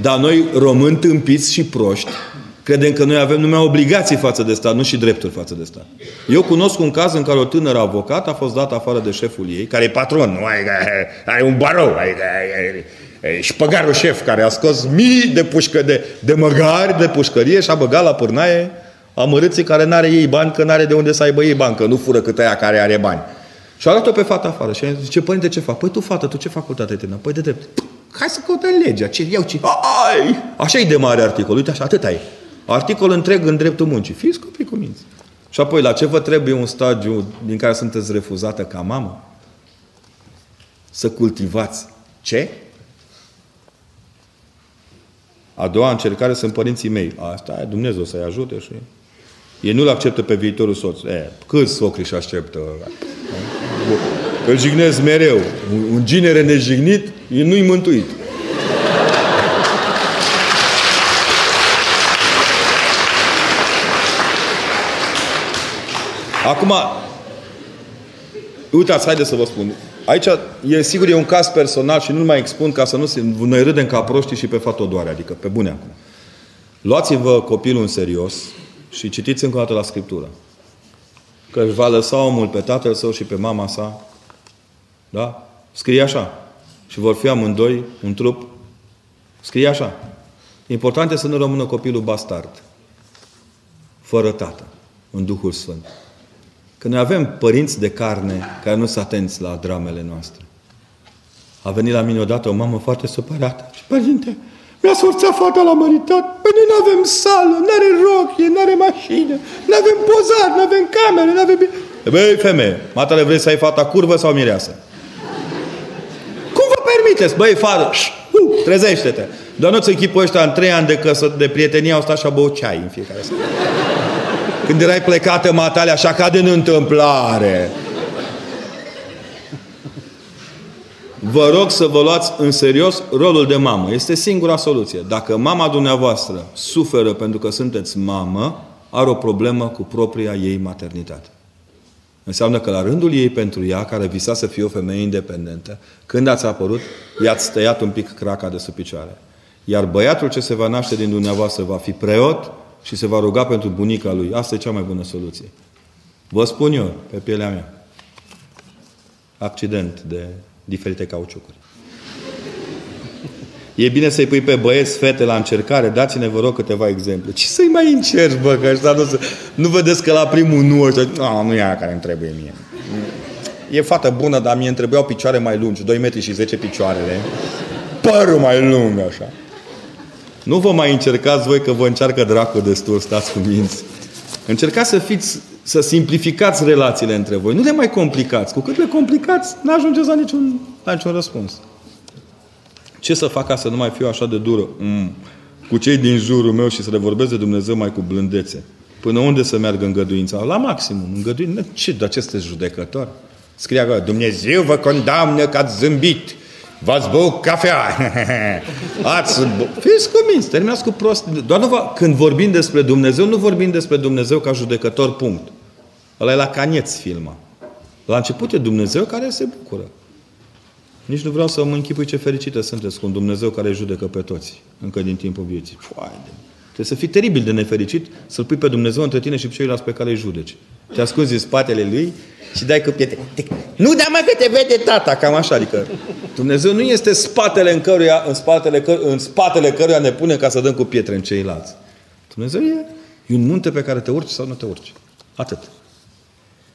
Dar noi, români tâmpiți și proști, Credem că noi avem numai obligații față de stat, nu și drepturi față de stat. Eu cunosc un caz în care o tânără avocat a fost dată afară de șeful ei, care e patron, nu are, are un barou, are, are, are, șpăgarul șef care a scos mii de pușcă de, de măgari de pușcărie și a băgat la pârnaie amărâții care n-are ei bani, că n-are de unde să aibă ei bani, că nu fură cât aia care are bani. Și a luat-o pe fata afară și a zis, ce părinte, ce fac? Păi tu, fată, tu ce facultate te Păi de drept. Hai să căutăm legea. Ce iau, ce... Ai! Așa e de mare articol. Uite așa, atât ai. Articol întreg în dreptul muncii. Fiți copii cu minți. Și apoi, la ce vă trebuie un stagiu din care sunteți refuzată ca mamă? Să cultivați. Ce? A doua încercare sunt părinții mei. Asta e Dumnezeu să-i ajute și... Ei nu-l acceptă pe viitorul soț. E, câți socri și așteptă? Îl jignesc mereu. Un ginere nejignit, el nu-i mântuit. Acum, uitați, haideți să vă spun. Aici, e sigur, e un caz personal și nu-l mai expun ca să nu se, noi râdem ca proștii și pe fatodoare, adică pe bune acum. Luați-vă copilul în serios și citiți încă o dată la Scriptură. Că își va lăsa omul pe tatăl său și pe mama sa. Da? Scrie așa. Și vor fi amândoi un trup. Scrie așa. Important este să nu rămână copilul bastard. Fără tată. În Duhul Sfânt. Că noi avem părinți de carne care nu sunt atenți la dramele noastre. A venit la mine odată o mamă foarte supărată. Și, părinte, mi-a sforțat fata la măritat. Păi noi nu avem sală, nu are rochie, nu are mașină, nu avem pozar, nu avem camere, nu avem... Băi, femeie, matale vrei să ai fata curvă sau mireasă? Cum vă permiteți? Băi, fată, uh, trezește-te. Doar nu-ți echipul ăștia în trei ani de, căsă, de prietenie au stat și au ceai în fiecare seară. Când erai plecată, matale, așa ca din întâmplare. Vă rog să vă luați în serios rolul de mamă. Este singura soluție. Dacă mama dumneavoastră suferă pentru că sunteți mamă, are o problemă cu propria ei maternitate. Înseamnă că la rândul ei pentru ea, care visa să fie o femeie independentă, când ați apărut, i-ați tăiat un pic craca de sub picioare. Iar băiatul ce se va naște din dumneavoastră va fi preot și se va ruga pentru bunica lui. Asta e cea mai bună soluție. Vă spun eu, pe pielea mea. Accident de diferite cauciucuri. E bine să-i pui pe băieți, fete la încercare. Dați-ne, vă rog, câteva exemple. Ce să-i mai încerci, bă, că ăștia nu, nu vedeți că la primul nu ăștia... No, nu e aia care îmi trebuie mie. E fată bună, dar mie îmi trebuiau picioare mai lungi, 2 metri și 10 picioarele. Părul mai lung, așa. Nu vă mai încercați voi că vă încearcă dracu destul, stați cu minți. Încercați să fiți, să simplificați relațiile între voi. Nu le mai complicați. Cu cât le complicați, nu ajungeți la niciun, la niciun răspuns. Ce să fac ca să nu mai fiu așa de dură? Mm. Cu cei din jurul meu și să le vorbesc de Dumnezeu mai cu blândețe. Până unde să meargă îngăduința? La maximum. Îngăduință? Ce? Dar ce sunteți judecător? Scrie acolo, Dumnezeu vă condamnă că ați zâmbit. V-ați băut cafea. [laughs] Ați bă... Fiți cuminți, terminați cu prost. Doar nu va... Când vorbim despre Dumnezeu, nu vorbim despre Dumnezeu ca judecător, punct. Ăla e la canieț filma. La început e Dumnezeu care se bucură. Nici nu vreau să mă închipui ce fericită sunteți cu un Dumnezeu care judecă pe toți, încă din timpul vieții. Foaide. Trebuie să fii teribil de nefericit să-L pui pe Dumnezeu între tine și pe ceilalți pe care îi judeci. Te ascunzi în spatele Lui și dai cu pietre. Nu da mai că te vede tata, cam așa. Adică Dumnezeu nu este spatele în, căruia, în, spatele, căr, în spatele căruia ne pune ca să dăm cu pietre în ceilalți. Dumnezeu e, e un munte pe care te urci sau nu te urci. Atât.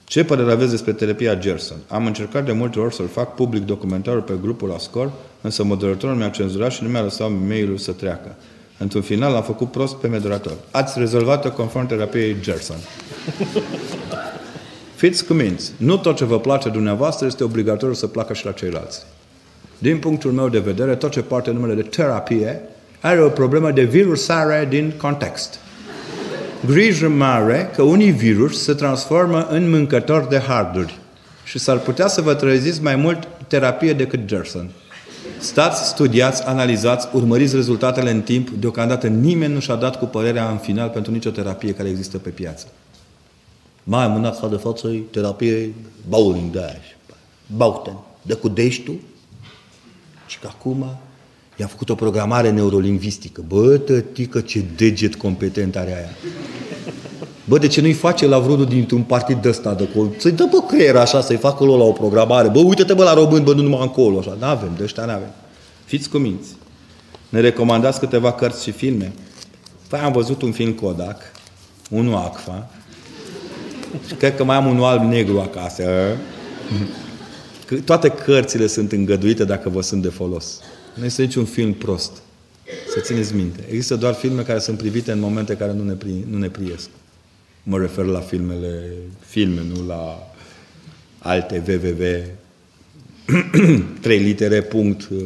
Ce părere aveți despre terapia Gerson? Am încercat de multe ori să-l fac public documentarul pe grupul Ascor, însă moderatorul mi-a cenzurat și nu mi-a lăsat mail-ul să treacă. Într-un final am făcut prost pe moderator. Ați rezolvat-o conform terapiei Gerson. Fiți cuminți. Nu tot ce vă place dumneavoastră este obligatoriu să placă și la ceilalți. Din punctul meu de vedere, tot ce poartă numele de terapie are o problemă de virusare din context. Grijă mare că unii virus se transformă în mâncători de harduri și s-ar putea să vă treziți mai mult terapie decât Gerson. Stați, studiați, analizați, urmăriți rezultatele în timp. Deocamdată nimeni nu și-a dat cu părerea în final pentru nicio terapie care există pe piață. Mai am în de față terapie bowling de aia. Bauten. De cu dești și că acum I-a făcut o programare neurolingvistică. Bă, tătică, ce deget competent are aia. Bă, de ce nu-i face la vreunul dintr-un partid de ăsta de col? Să-i dă pe creier așa, să-i facă lor la o programare. Bă, uite-te bă la român, bă, nu numai încolo, așa. N-avem, de ăștia n-avem. Fiți cuminți. Ne recomandați câteva cărți și filme. Păi am văzut un film Kodak, unul Acfa, și cred că mai am unul alb-negru acasă. Toate cărțile sunt îngăduite dacă vă sunt de folos. Nu este niciun film prost. Să țineți minte. Există doar filme care sunt privite în momente care nu ne, pri, nu ne priesc. Mă refer la filmele, filme, nu la alte www 3 [clears throat] litere punct uh,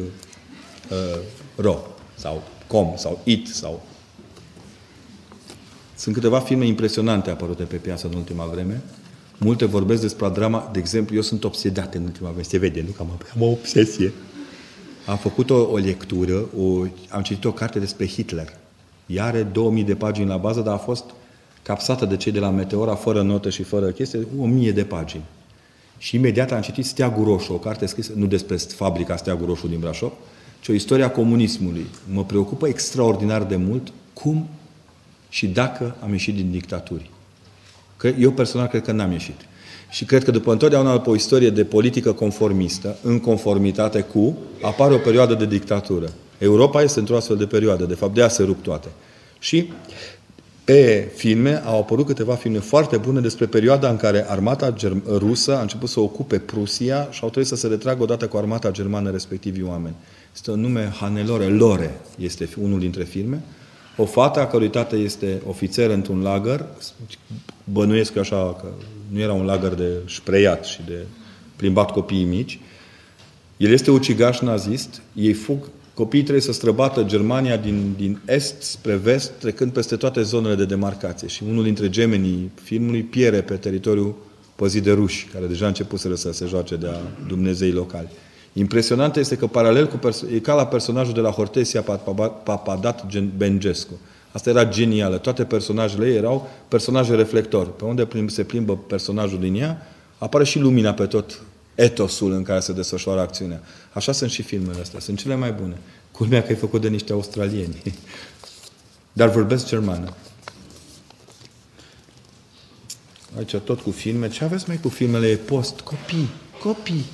uh, ro sau com sau it sau sunt câteva filme impresionante apărute pe piață în ultima vreme. Multe vorbesc despre drama. De exemplu, eu sunt obsedat în ultima vreme. Se vede, nu? Că am, am o obsesie. Am făcut o, o lectură, o, am citit o carte despre Hitler. Ea are 2000 de pagini la bază, dar a fost capsată de cei de la Meteora, fără notă și fără chestie, 1000 de pagini. Și imediat am citit Steagul Roșu, o carte scrisă, nu despre fabrica Steagul Roșu din Brașov, ci o istoria comunismului. Mă preocupă extraordinar de mult cum și dacă am ieșit din dictaturi. Că eu personal cred că n-am ieșit. Și cred că după întotdeauna după o istorie de politică conformistă, în conformitate cu, apare o perioadă de dictatură. Europa este într-o astfel de perioadă. De fapt, de a se rup toate. Și pe filme au apărut câteva filme foarte bune despre perioada în care armata rusă a început să ocupe Prusia și au trebuit să se retragă odată cu armata germană respectivii oameni. Este un nume Hanelore, Lore este unul dintre filme o fată a cărui tată este ofițer într-un lagăr, bănuiesc așa că nu era un lagăr de spreiat și de plimbat copiii mici, el este ucigaș nazist, ei fug, copiii trebuie să străbată Germania din, din est spre vest, trecând peste toate zonele de demarcație. Și unul dintre gemenii filmului piere pe teritoriul păzit de ruși, care deja început să se joace de a Dumnezei locali. Impresionant este că paralel cu e ca la personajul de la Hortesia Papadat Bengescu. Asta era genială. Toate personajele ei erau personaje reflector. Pe unde se plimbă personajul din ea, apare și lumina pe tot etosul în care se desfășoară acțiunea. Așa sunt și filmele astea. Sunt cele mai bune. Culmea că e făcut de niște australieni. [laughs] Dar vorbesc germană. Aici tot cu filme. Ce aveți mai cu filmele post? Copii. Copii.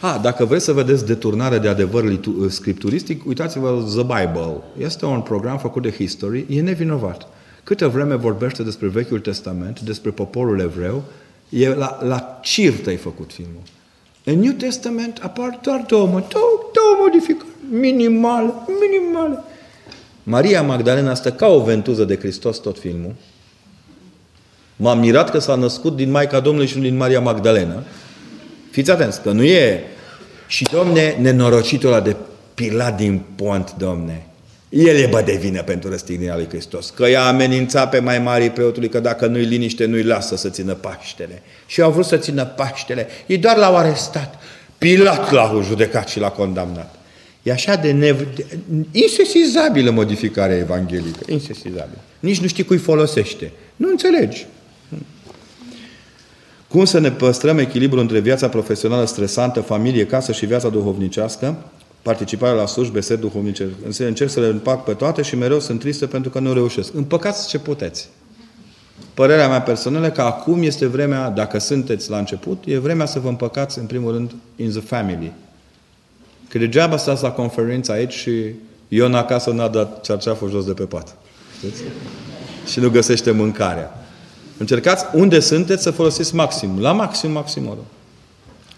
A, dacă vreți să vedeți deturnare de adevăr uh, scripturistic, uitați-vă The Bible. Este un program făcut de History, e nevinovat. Câte vreme vorbește despre Vechiul Testament, despre poporul evreu, e la, la cirtă ai făcut filmul. În New Testament apar doar două, două, două modificări, minimale, minimale. Maria Magdalena stă ca o ventuză de Hristos tot filmul. M-am mirat că s-a născut din Maica Domnului și nu din Maria Magdalena. Fiți atenți, că nu e... Și, domne, nenorocitul ăla de Pilat din Pont, domne, el e bă de vină pentru răstignirea lui Hristos. Că i-a amenințat pe mai mari preotului că dacă nu-i liniște, nu-i lasă să țină Paștele. Și au vrut să țină Paștele. Ei doar l-au arestat. Pilat l-a judecat și l-a condamnat. E așa de nev... insesizabilă modificarea evanghelică. Insesizabilă. Nici nu știi cui folosește. Nu înțelegi. Cum să ne păstrăm echilibru între viața profesională stresantă, familie, casă și viața duhovnicească, participarea la slujbe, ser duhovnice. Încerc să le împac pe toate și mereu sunt tristă pentru că nu reușesc. Împăcați ce puteți. Părerea mea personală că acum este vremea, dacă sunteți la început, e vremea să vă împăcați în primul rând in the family. Că degeaba stați la conferință aici și Ion acasă n-a dat cearceaful jos de pe pat. Știți? Și nu găsește mâncarea. Încercați unde sunteți să folosiți maxim. La maxim, maxim oră.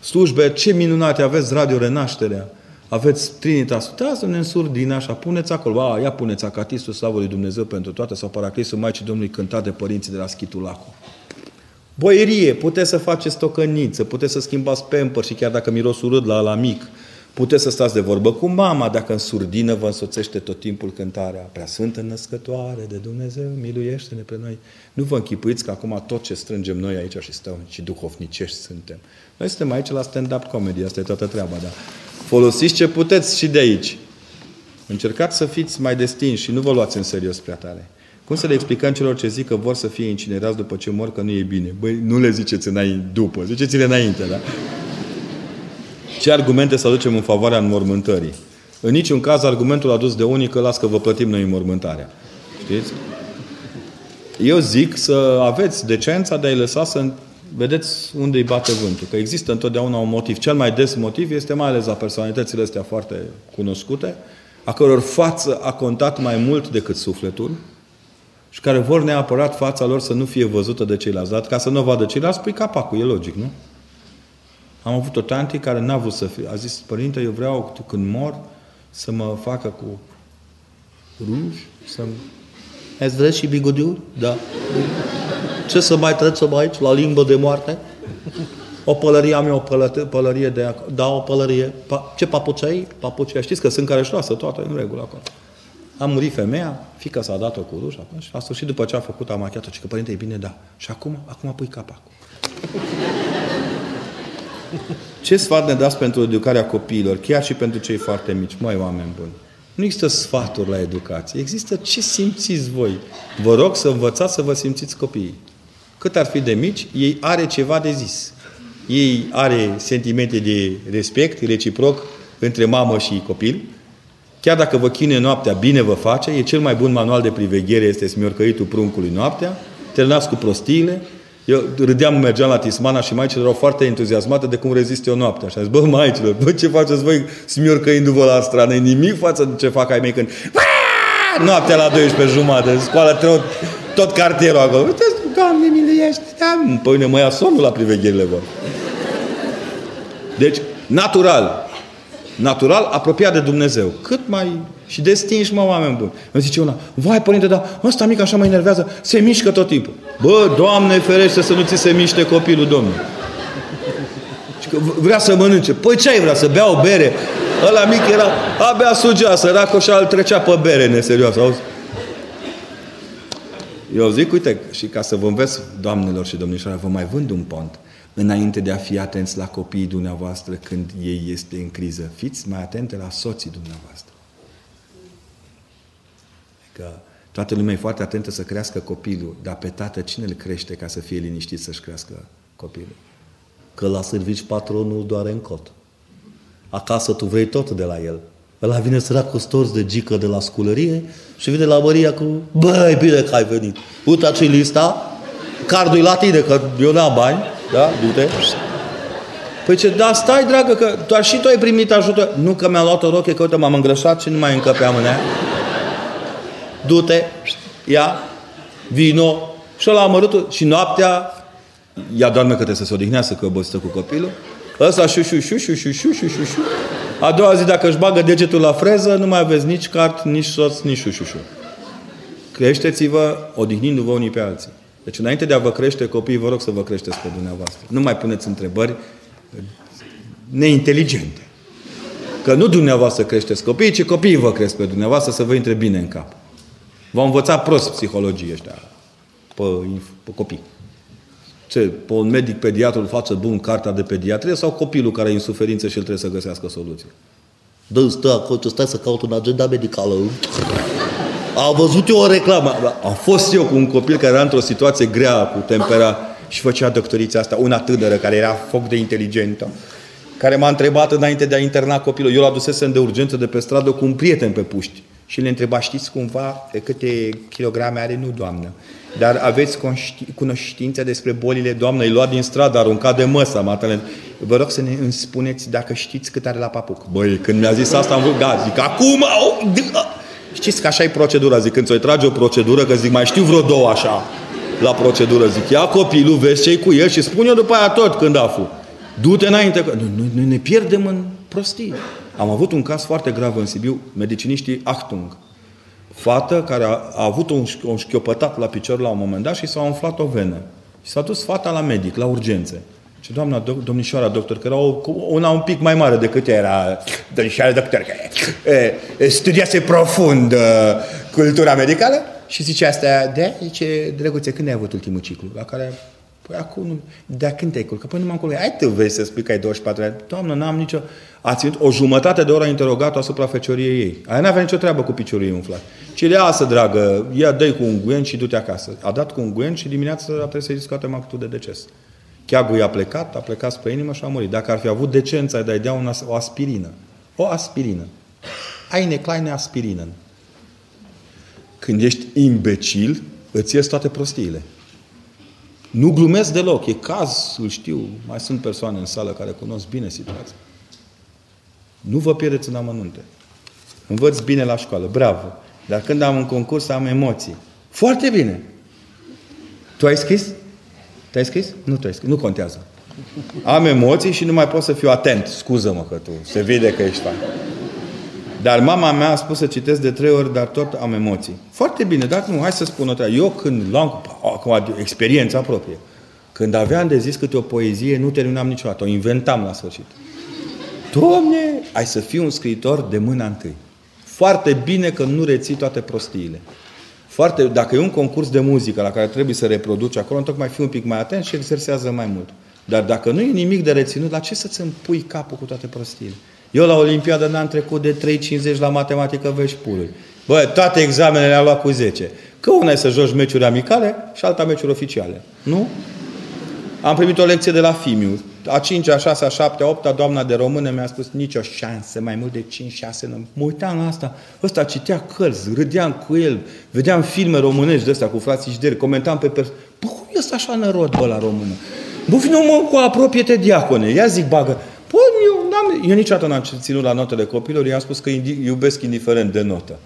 Slujbe, ce minunate aveți Radio Renașterea. Aveți Trinitas. Uitați în surdina așa, puneți acolo. A, ia puneți Acatistul Slavă lui Dumnezeu pentru toate sau Paraclisul Maicii Domnului cântat de părinții de la Schitulacu. Boierie, puteți să faceți tocăniță, puteți să schimbați pamper și chiar dacă miros urât la la mic, Puteți să stați de vorbă cu mama dacă în surdină vă însoțește tot timpul cântarea Prea Sfântă Născătoare de Dumnezeu, miluiește-ne pe noi. Nu vă închipuiți că acum tot ce strângem noi aici și stăm și duhovnicești suntem. Noi suntem aici la stand-up comedy, asta e toată treaba, da. Folosiți ce puteți și de aici. Încercați să fiți mai destinși și nu vă luați în serios prea tare. Cum să le explicăm celor ce zic că vor să fie incinerați după ce mor, că nu e bine? Băi, nu le ziceți înainte, după, ziceți-le înainte, da? Ce argumente să aducem în favoarea înmormântării? În niciun caz argumentul adus de unii că las că vă plătim noi înmormântarea. Știți? Eu zic să aveți decența de a-i lăsa să vedeți unde îi bate vântul. Că există întotdeauna un motiv. Cel mai des motiv este mai ales la personalitățile astea foarte cunoscute, a căror față a contat mai mult decât sufletul și care vor neapărat fața lor să nu fie văzută de ceilalți. Dar ca să nu o vadă ceilalți, pui capacul, e logic, nu? Am avut o tanti care n-a vrut să fie. A zis, părinte, eu vreau, tu când mor, să mă facă cu ruj, să Ați vreți și bigodiuri? Da. Ce să mai trecem aici, la limbă de moarte? O pălărie, am eu o pălărie, pălărie de... Da, o pălărie. Pa, ce papucei? Papucei. Știți că sunt care își lasă toate în regulă acolo. A murit femeia, fica s-a dat-o cu ruș și la sfârșit după ce a făcut, a machiat-o, că părinte, e bine, da. Și acum, acum pui capacul. Ce sfat ne dați pentru educarea copiilor, chiar și pentru cei foarte mici, mai oameni buni? Nu există sfaturi la educație. Există ce simțiți voi. Vă rog să învățați să vă simțiți copiii. Cât ar fi de mici, ei are ceva de zis. Ei are sentimente de respect reciproc între mamă și copil. Chiar dacă vă chine noaptea, bine vă face. E cel mai bun manual de priveghere, este smiorcăitul pruncului noaptea. Terminați cu prostiile, eu râdeam, mergeam la Tismana și maicile erau foarte entuziasmate de cum rezist eu noaptea. Și am zis, bă, maicilor, bă, ce faceți voi smiorcăindu-vă la strană? nimic față de ce fac ai mei când... Noaptea la 12 jumate, scoală tot, tot cartierul acolo. Uite, Doamne, miluiește, da. Păi ne mă ia somnul la privegherile vă. Deci, natural, natural, apropiat de Dumnezeu. Cât mai și destinși, mă, oameni buni. Îmi zice una, vai, părinte, dar ăsta mic așa mă enervează, se mișcă tot timpul. Bă, Doamne ferește să nu ți se miște copilul, Domnul. Și că vrea să mănânce. Păi ce ai vrea, să bea o bere? Ăla mic era, abia sugea, săracul și al trecea pe bere, neserios, auzi? Eu zic, uite, și ca să vă înveț, doamnelor și domnișoare, vă mai vând un pont înainte de a fi atenți la copiii dumneavoastră când ei este în criză. Fiți mai atente la soții dumneavoastră. Că toată lumea e foarte atentă să crească copilul, dar pe tată cine îl crește ca să fie liniștit să-și crească copilul? Că la servici patronul doare în cot. Acasă tu vrei tot de la el. Ăla vine sărac cu storți de gică de la sculărie și vine la Maria cu Băi, bine că ai venit. Uite ce lista, cardul la tine, că eu n-am bani, da? Du-te. Păi ce, da, stai, dragă, că tu și tu ai primit ajutor. Nu că mi-am luat o roche, că uite, m-am îngrășat și nu mai încăpeam în ea du-te, ia, vino, și la amărâtul, și noaptea, ea doarme că trebuie să se odihnească că obosită cu copilul, ăsta șu, șu, șu, șu, șu, șu, șu, șu, șu. A doua zi, dacă își bagă degetul la freză, nu mai aveți nici cart, nici soț, nici șu, șu, șu. Creșteți-vă odihnindu-vă unii pe alții. Deci înainte de a vă crește copiii, vă rog să vă creșteți pe dumneavoastră. Nu mai puneți întrebări neinteligente. Că nu dumneavoastră creșteți copiii, ci copiii vă cresc pe dumneavoastră să vă intre bine în cap. V-au învățat prost psihologie ăștia pe, pe copii. Ce, pe un medic pediatru îl face bun cartea de pediatrie sau copilul care e în suferință și el trebuie să găsească soluție? Dă, stă acolo, stai să caut un agenda medicală. Am văzut eu o reclamă. Am fost eu cu un copil care era într-o situație grea cu tempera și făcea doctorița asta, una tânără care era foc de inteligentă, care m-a întrebat înainte de a interna copilul. Eu l-adusesem de urgență de pe stradă cu un prieten pe puști și le întreba, știți cumva câte kilograme are? Nu, doamnă. Dar aveți cunoștință despre bolile, doamnă, îi luat din stradă, aruncat de măsa, matele. Vă rog să ne îmi spuneți dacă știți cât are la papuc. Băi, când mi-a zis asta, am vrut, gata, zic, acum, Știți că așa e procedura, zic, când ți-o trage o procedură, că zic, mai știu vreo două așa la procedură, zic, ia copilul, vezi ce cu el și spun eu după aia tot când aflu. Du-te înainte, că nu, nu, ne pierdem în prostie. Am avut un caz foarte grav în Sibiu, mediciniștii Achtung. Fată care a, a avut un, un șchiopătat la picior la un moment dat și s-a umflat o venă. Și s-a dus fata la medic, la urgențe. Și doamna, do- domnișoara doctor, că era o, una un pic mai mare decât ea era, domnișoara doctor, că e, studiase profund uh, cultura medicală și zice asta, de zice, drăguțe, când ai avut ultimul ciclu? La care Păi acum, nu, de când te-ai culcat? Păi nu m-am culcat. Hai tu vezi să spui că ai 24 ani. Doamnă, n-am nicio... A ținut o jumătate de oră interogat asupra fecioriei ei. Aia n-avea nicio treabă cu piciorul ei umflat. Și le asă, dragă, ia dă cu un guen și du-te acasă. A dat cu un guen și dimineața a trebuit să-i scoatem actul de deces. Cheagul i-a plecat, a plecat spre inimă și a murit. Dacă ar fi avut decența de a-i dea o aspirină. O aspirină. Eine kleine aspirină. Când ești imbecil, îți ies toate prostiile. Nu glumesc deloc. E caz, îl știu. Mai sunt persoane în sală care cunosc bine situația. Nu vă pierdeți în amănunte. Învăț bine la școală. Bravo. Dar când am un concurs, am emoții. Foarte bine. Tu ai scris? Te-ai scris? Nu te-ai scris. Nu contează. Am emoții și nu mai pot să fiu atent. Scuză-mă că tu. Se vede că ești fan. Dar mama mea a spus să citesc de trei ori, dar tot am emoții. Foarte bine, dar nu, hai să spun o treabă. Eu când luam, acum, experiența proprie, când aveam de zis câte o poezie, nu terminam niciodată, o inventam la sfârșit. Doamne, ai să fii un scriitor de mâna întâi. Foarte bine că nu reții toate prostiile. Foarte, dacă e un concurs de muzică la care trebuie să reproduci acolo, tocmai fi un pic mai atent și exersează mai mult. Dar dacă nu e nimic de reținut, la ce să-ți împui capul cu toate prostiile? Eu la Olimpiadă n-am trecut de 3,50 la matematică vești pului. Bă, toate examenele am luat cu 10. Că una e să joci meciuri amicale și alta meciuri oficiale. Nu? Am primit o lecție de la Fimiu. A 5 a 6 a 7 a 8 a doamna de română mi-a spus nicio șansă, mai mult de 5-6 nu. Mă uitam la asta. Ăsta citea cărți, râdeam cu el, vedeam filme românești de astea cu frații Jderi, comentam pe persoane. Bă, cum e ăsta așa nărod, bă, la română? Bă, vină mă cu apropie-te diacone. Ia zic, bagă. Păi, eu, n-am, eu niciodată n-am ținut la notele copilor, i-am spus că iubesc indiferent de notă.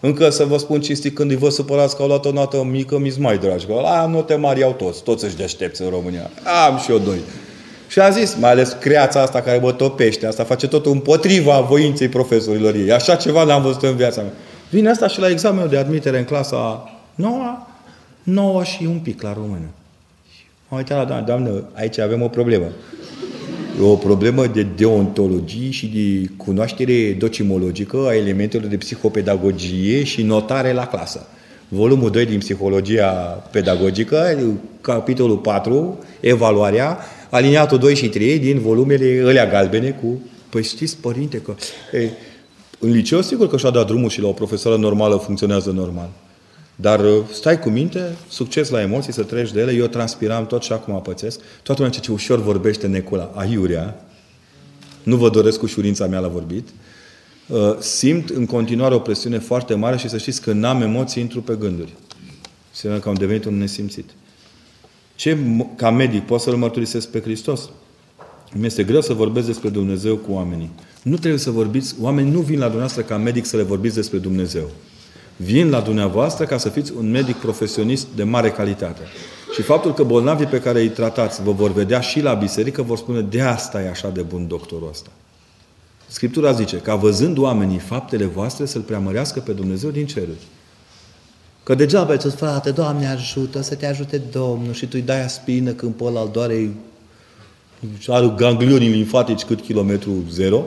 Încă să vă spun cinstit, când îi vă supărați că au luat o notă mică, mi mai dragi. Că la note mari au toți, toți își deștepți în România. Am și eu doi. Și a zis, mai ales creața asta care mă topește, asta face totul împotriva voinței profesorilor ei. Așa ceva n-am văzut în viața mea. Vine asta și la examenul de admitere în clasa 9, 9 și un pic la română. Mă uitat la doamnă, doamnă, aici avem o problemă. E o problemă de deontologie și de cunoaștere docimologică a elementelor de psihopedagogie și notare la clasă. Volumul 2 din psihologia pedagogică, capitolul 4, evaluarea, aliniatul 2 și 3 din volumele alea galbene cu... Păi știți, părinte, că... E, în liceu, sigur că și-a dat drumul și la o profesoră normală funcționează normal. Dar uh, stai cu minte, succes la emoții, să treci de ele. Eu transpiram tot și acum pățesc. Toată lumea ce ușor vorbește Necula, aiurea. Nu vă doresc ușurința mea la vorbit. Uh, simt în continuare o presiune foarte mare și să știți că n-am emoții, intru pe gânduri. Înseamnă că am devenit un nesimțit. Ce, ca medic, pot să-L mărturisesc pe Hristos? Mi este greu să vorbesc despre Dumnezeu cu oamenii. Nu trebuie să vorbiți, oamenii nu vin la dumneavoastră ca medic să le vorbiți despre Dumnezeu vin la dumneavoastră ca să fiți un medic profesionist de mare calitate. Și faptul că bolnavii pe care îi tratați vă vor vedea și la biserică, vor spune, de asta e așa de bun doctorul ăsta. Scriptura zice, ca văzând oamenii faptele voastre să-L preamărească pe Dumnezeu din ceruri. Că degeaba ai frate, Doamne ajută, să te ajute Domnul și tu îi dai aspină când pe ăla doare are ganglioni limfatici cât kilometru zero.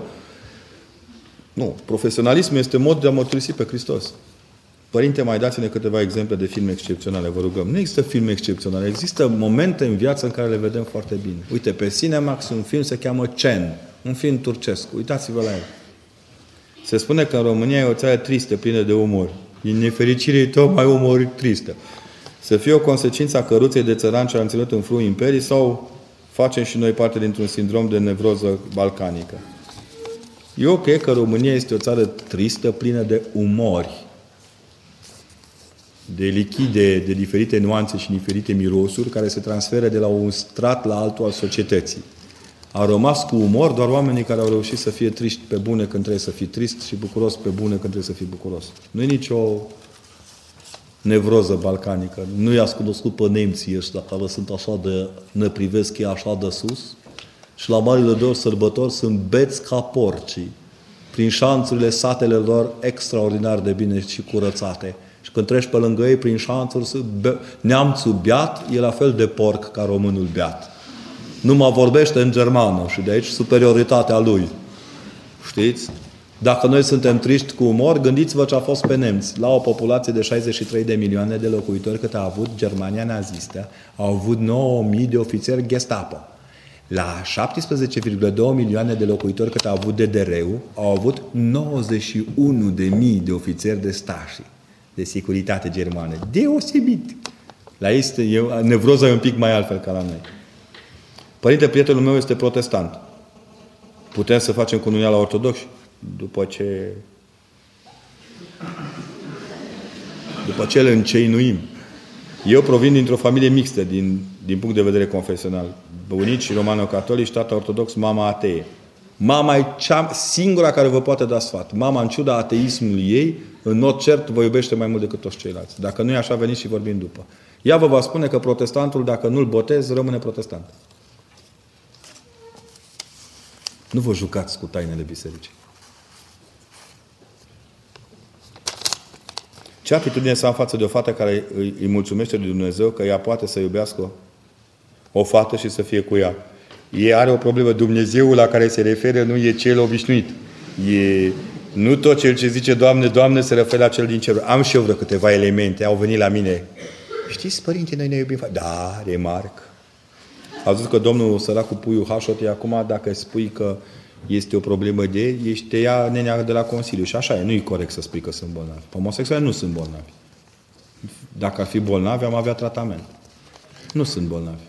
Nu. Profesionalismul este mod de a mărturisi pe Hristos. Părinte, mai dați-ne câteva exemple de filme excepționale, vă rugăm. Nu există filme excepționale, există momente în viață în care le vedem foarte bine. Uite, pe Cinemax un film se cheamă Cen, un film turcesc. Uitați-vă la el. Se spune că în România e o țară tristă, plină de umor. Din nefericire e tot mai umor tristă. Să fie o consecință a căruței de țăran ce a înțelut în flu imperii sau facem și noi parte dintr-un sindrom de nevroză balcanică. Eu cred că România este o țară tristă, plină de umori de lichide de diferite nuanțe și diferite mirosuri care se transferă de la un strat la altul al societății. A rămas cu umor doar oamenii care au reușit să fie triști pe bune când trebuie să fii trist și bucuros pe bune când trebuie să fii bucuros. Nu e nicio nevroză balcanică. Nu i-ați cunoscut pe nemții ăștia care sunt așa de, ne privesc ei așa de sus și la marile două sărbători sunt beți ca porcii prin șanțurile satele lor extraordinar de bine și curățate. Și când treci pe lângă ei prin șanțuri, neamțul beat e la fel de porc ca românul beat. Nu mă vorbește în germană și de aici superioritatea lui. Știți? Dacă noi suntem triști cu umor, gândiți-vă ce a fost pe nemți. La o populație de 63 de milioane de locuitori cât a avut Germania nazistă, au avut 9.000 de ofițeri Gestapo. La 17,2 milioane de locuitori cât a avut DDR-ul, au avut 91.000 de ofițeri de stașii de securitate germană. Deosebit. La ei este, eu, nevroza e un pic mai altfel ca la noi. Părinte, prietenul meu este protestant. Putem să facem cununia la ortodoxi? După ce După ce îl înceinuim. Eu provin dintr-o familie mixtă, din, din punct de vedere confesional. Bunici romano-catolici, tata ortodox, mama atee. Mama e cea singura care vă poate da sfat. Mama, în ciuda ateismului ei, în mod cert, vă iubește mai mult decât toți ceilalți. Dacă nu e așa, veniți și vorbim după. Ea vă va spune că protestantul, dacă nu-l botez, rămâne protestant. Nu vă jucați cu tainele bisericii. Ce atitudine să am față de o fată care îi, îi mulțumește lui Dumnezeu că ea poate să iubească o fată și să fie cu ea? E are o problemă. Dumnezeul la care se referă nu e cel obișnuit. E, nu tot cel ce zice Doamne, Doamne se referă la cel din cer. Am și eu vreo câteva elemente. Au venit la mine. Știți, părinte, noi ne iubim. Da, remarc. A zis că domnul săracul puiul Hașot e acum, dacă spui că este o problemă de ești te ia nenea de la Consiliu. Și așa e, nu e corect să spui că sunt bolnavi. Homosexuali nu sunt bolnavi. Dacă ar fi bolnavi, am avea tratament. Nu sunt bolnavi.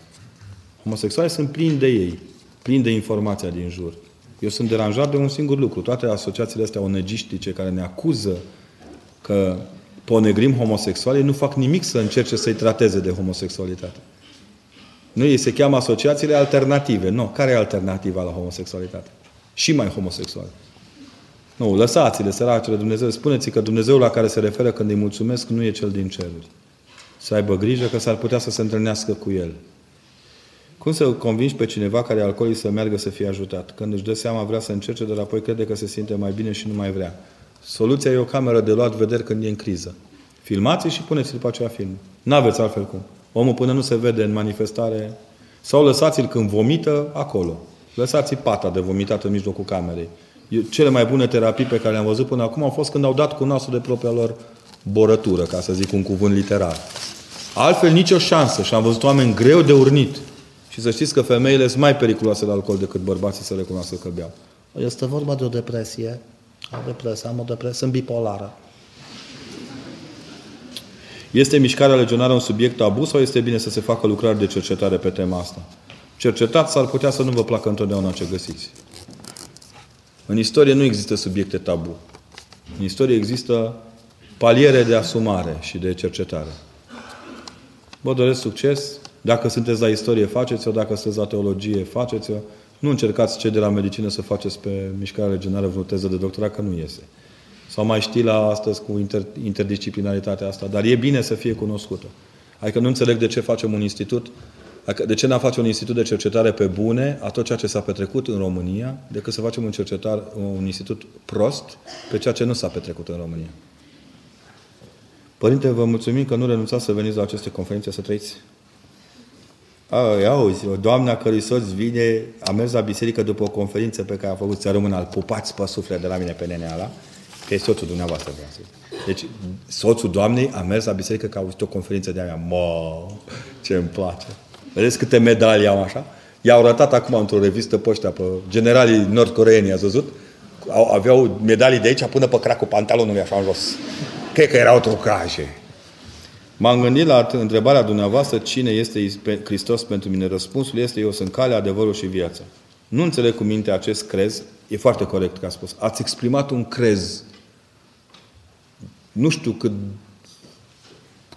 Homosexuali sunt plini de ei, plini de informația din jur. Eu sunt deranjat de un singur lucru. Toate asociațiile astea onegistice care ne acuză că ponegrim homosexuali, nu fac nimic să încerce să-i trateze de homosexualitate. Nu, ei se cheamă asociațiile alternative. Nu, care e alternativa la homosexualitate? Și mai homosexual. Nu, lăsați-le, săracele Dumnezeu. Spuneți că Dumnezeul la care se referă când îi mulțumesc nu e cel din ceruri. Să aibă grijă că s-ar putea să se întâlnească cu el. Cum să convingi pe cineva care e alcoolic să meargă să fie ajutat? Când își dă seama, vrea să încerce, dar apoi crede că se simte mai bine și nu mai vrea. Soluția e o cameră de luat vederi când e în criză. Filmați și puneți după aceea film. N-aveți altfel cum. Omul până nu se vede în manifestare. Sau lăsați-l când vomită acolo. Lăsați pata de vomitat în mijlocul camerei. Cele mai bune terapii pe care le-am văzut până acum au fost când au dat cu nasul de propria lor borătură, ca să zic un cuvânt literar. Altfel nicio șansă. Și am văzut oameni greu de urnit. Și să știți că femeile sunt mai periculoase la alcool decât bărbații să recunoască că beau. Este vorba de o depresie. Am depresie, am o depresie, sunt bipolară. Este mișcarea legionară un subiect tabu sau este bine să se facă lucrări de cercetare pe tema asta? Cercetați, s-ar putea să nu vă placă întotdeauna ce găsiți. În istorie nu există subiecte tabu. În istorie există paliere de asumare și de cercetare. Vă doresc succes. Dacă sunteți la istorie, faceți-o. Dacă sunteți la teologie, faceți-o. Nu încercați ce de la medicină să faceți pe mișcarea legionară vreo teză de doctorat, că nu iese. Sau mai știi la astăzi cu inter, interdisciplinaritatea asta. Dar e bine să fie cunoscută. Adică nu înțeleg de ce facem un institut, adică de ce n-am face un institut de cercetare pe bune a tot ceea ce s-a petrecut în România, decât să facem un, cercetar, un institut prost pe ceea ce nu s-a petrecut în România. Părinte, vă mulțumim că nu renunțați să veniți la aceste conferințe să trăiți. Auzi, o doamnă a cărui soț vine, a mers la biserică după o conferință pe care a făcut ți rămână al pupați pe suflet de la mine pe neneala, că e soțul dumneavoastră, vreau să Deci, soțul doamnei a mers la biserică că a auzit o conferință de aia. Mă, ce îmi place. Vedeți câte medalii am așa? I-au arătat acum într-o revistă pe ăștia, pe generalii nord-coreeni, ați văzut? Au, aveau medalii de aici până pe cracul pantalonului așa în jos. Cred că erau trucaje. M-am gândit la întrebarea dumneavoastră, cine este Hristos pentru mine? Răspunsul este, eu sunt calea, adevărul și viața. Nu înțeleg cu minte acest crez, e foarte corect că a spus. Ați exprimat un crez. Nu știu cât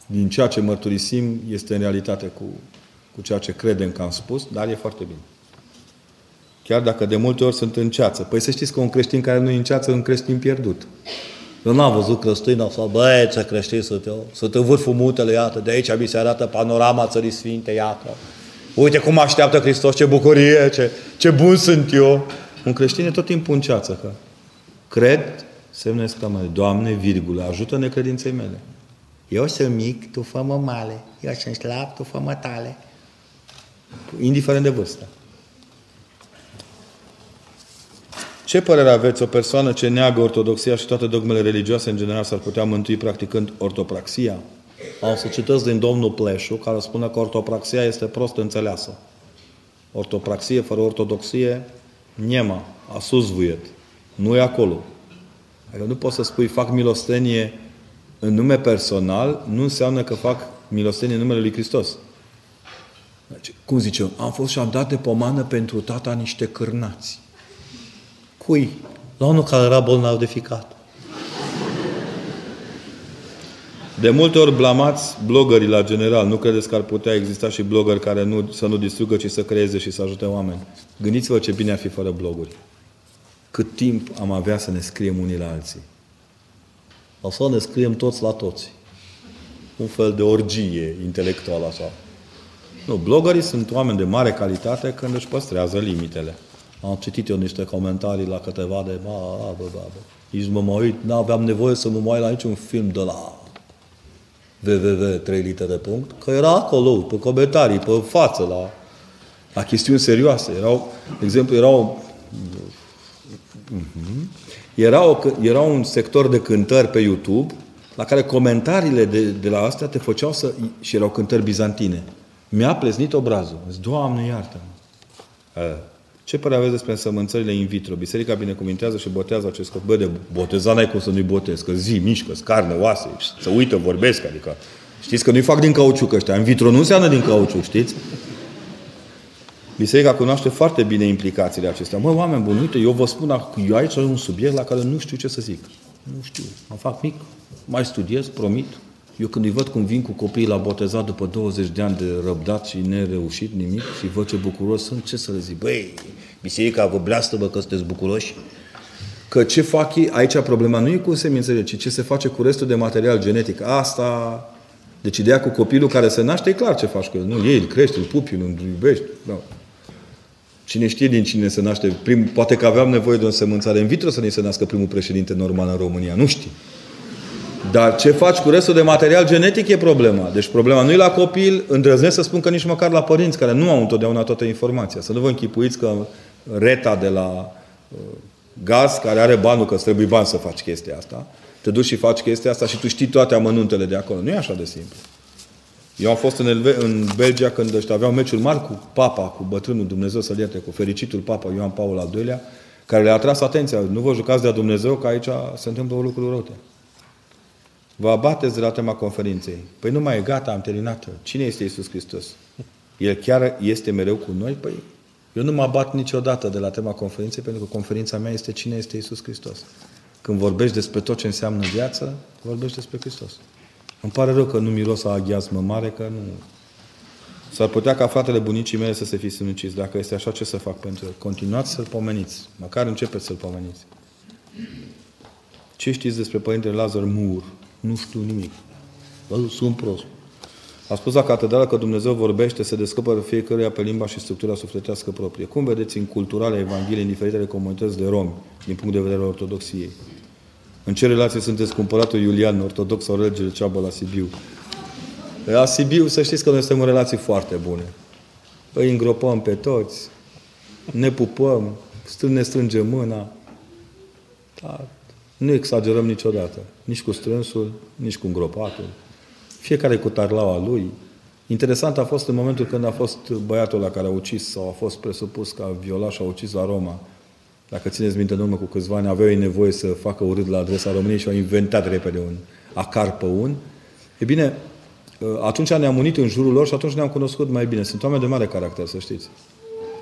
din ceea ce mărturisim este în realitate cu, cu ceea ce credem că am spus, dar e foarte bine. Chiar dacă de multe ori sunt în ceață. Păi să știți că un creștin care nu e în ceață e un creștin pierdut. Eu n-am văzut creștină sau băi, ce creștin sunt eu. Sunt în vârful mutele, iată, de aici mi se arată panorama țării sfinte, iată. Uite cum așteaptă Hristos, ce bucurie, ce, ce bun sunt eu. Un creștin e tot timpul în ceață, că cred, semne exclamare, Doamne, virgulă, ajută-ne credinței mele. Eu sunt mic, tu fă-mă male. Eu sunt slab, tu fă-mă tale. Indiferent de vârstă. Ce părere aveți? O persoană ce neagă ortodoxia și toate dogmele religioase în general s-ar putea mântui practicând ortopraxia? Am să citesc din domnul Pleșu, care spune că ortopraxia este prost înțeleasă. Ortopraxie fără ortodoxie, niema, asusvuiet. Nu e acolo. Adică nu poți să spui fac milostenie în nume personal, nu înseamnă că fac milostenie în numele lui Hristos. Deci, cum zice, am fost și am dat de pomană pentru tata niște cârnați. Cui? La unul care era bolnav de ficat. De multe ori blamați blogării la general. Nu credeți că ar putea exista și blogări care nu, să nu distrugă, ci să creeze și să ajute oameni. Gândiți-vă ce bine ar fi fără bloguri. Cât timp am avea să ne scriem unii la alții. Așa ne scriem toți la toți. Un fel de orgie intelectuală așa. Nu, blogării sunt oameni de mare calitate când își păstrează limitele. Am citit eu niște comentarii la câteva de... Ba, ba, ba, ba. Nici mă mai uit, n-aveam nevoie să mă mai uit la niciun film de la www 3 litere că era acolo, pe comentarii, pe față, la, la chestiuni serioase. Erau, de exemplu, erau uh-huh, era, o, era un sector de cântări pe YouTube la care comentariile de, de la astea te făceau să... și erau cântări bizantine. Mi-a pleznit obrazul. Zic, Doamne, iartă-mă! Ce părere aveți despre însămânțările in vitro? Biserica binecuvintează și botează acest copil. Bă, de boteza n-ai cum să nu-i botezi, că zi, mișcă, carne, oase, să uită, vorbesc, adică... Știți că nu-i fac din cauciuc ăștia. In vitro nu înseamnă din cauciuc, știți? Biserica cunoaște foarte bine implicațiile acestea. Mă, oameni buni, uite, eu vă spun, eu aici am un subiect la care nu știu ce să zic. Nu știu, mă fac mic, mai studiez, promit, eu când îi văd cum vin cu copiii la botezat după 20 de ani de răbdat și nereușit nimic și văd ce bucuros sunt, ce să le zic? Băi, biserica vă bă că sunteți bucuroși? Că ce fac ei, aici problema nu e cu semințele, ci ce se face cu restul de material genetic. Asta, deci ideea cu copilul care se naște, e clar ce faci cu el. Nu, ei îl crești, îl pupi, îl iubești. Da. Cine știe din cine se naște, prim, poate că aveam nevoie de o semânțare în vitro să ne se nască primul președinte normal în România. Nu știu. Dar ce faci cu restul de material genetic e problema. Deci problema nu e la copil, îndrăznesc să spun că nici măcar la părinți care nu au întotdeauna toată informația. Să nu vă închipuiți că reta de la uh, gaz, care are banul, că îți trebuie bani să faci chestia asta, te duci și faci chestia asta și tu știi toate amănuntele de acolo. Nu e așa de simplu. Eu am fost în, Elve- în Belgia când ăștia aveau meciuri mari cu papa, cu bătrânul Dumnezeu să ierte, cu fericitul papa Ioan Paul al II-lea, care le-a atras atenția. Nu vă jucați de Dumnezeu că aici se întâmplă o lucruri rote. Vă abateți de la tema conferinței. Păi nu mai e gata, am terminat Cine este Isus Hristos? El chiar este mereu cu noi? Păi eu nu mă abat niciodată de la tema conferinței, pentru că conferința mea este cine este Isus Hristos. Când vorbești despre tot ce înseamnă viață, vorbești despre Hristos. Îmi pare rău că nu miros a aghiazmă mare, că nu... S-ar putea ca fratele bunicii mele să se fi sinucis. Dacă este așa, ce să fac pentru el? Continuați să-l pomeniți. Măcar începeți să-l pomeniți. Ce știți despre Părintele Lazar Mur? Nu știu nimic. Bă, sunt prost. A spus la catedrală că Dumnezeu vorbește, se descoperă fiecăruia pe limba și structura sufletească proprie. Cum vedeți în culturale Evangheliei în diferitele comunități de romi, din punct de vedere al ortodoxiei? În ce relație sunteți cu împăratul Iulian, ortodox sau regele Ceaba la Sibiu? La Sibiu, să știți că noi suntem în relații foarte bune. Îi îngropăm pe toți, ne pupăm, ne strângem mâna. Dar nu exagerăm niciodată. Nici cu strânsul, nici cu îngropatul. Fiecare cu tarlaua lui. Interesant a fost în momentul când a fost băiatul la care a ucis sau a fost presupus că a violat și a ucis la Roma. Dacă țineți minte în urmă cu câțiva ani, aveau ei nevoie să facă urât la adresa României și au inventat repede un acar pe un. E bine, atunci ne-am unit în jurul lor și atunci ne-am cunoscut mai bine. Sunt oameni de mare caracter, să știți.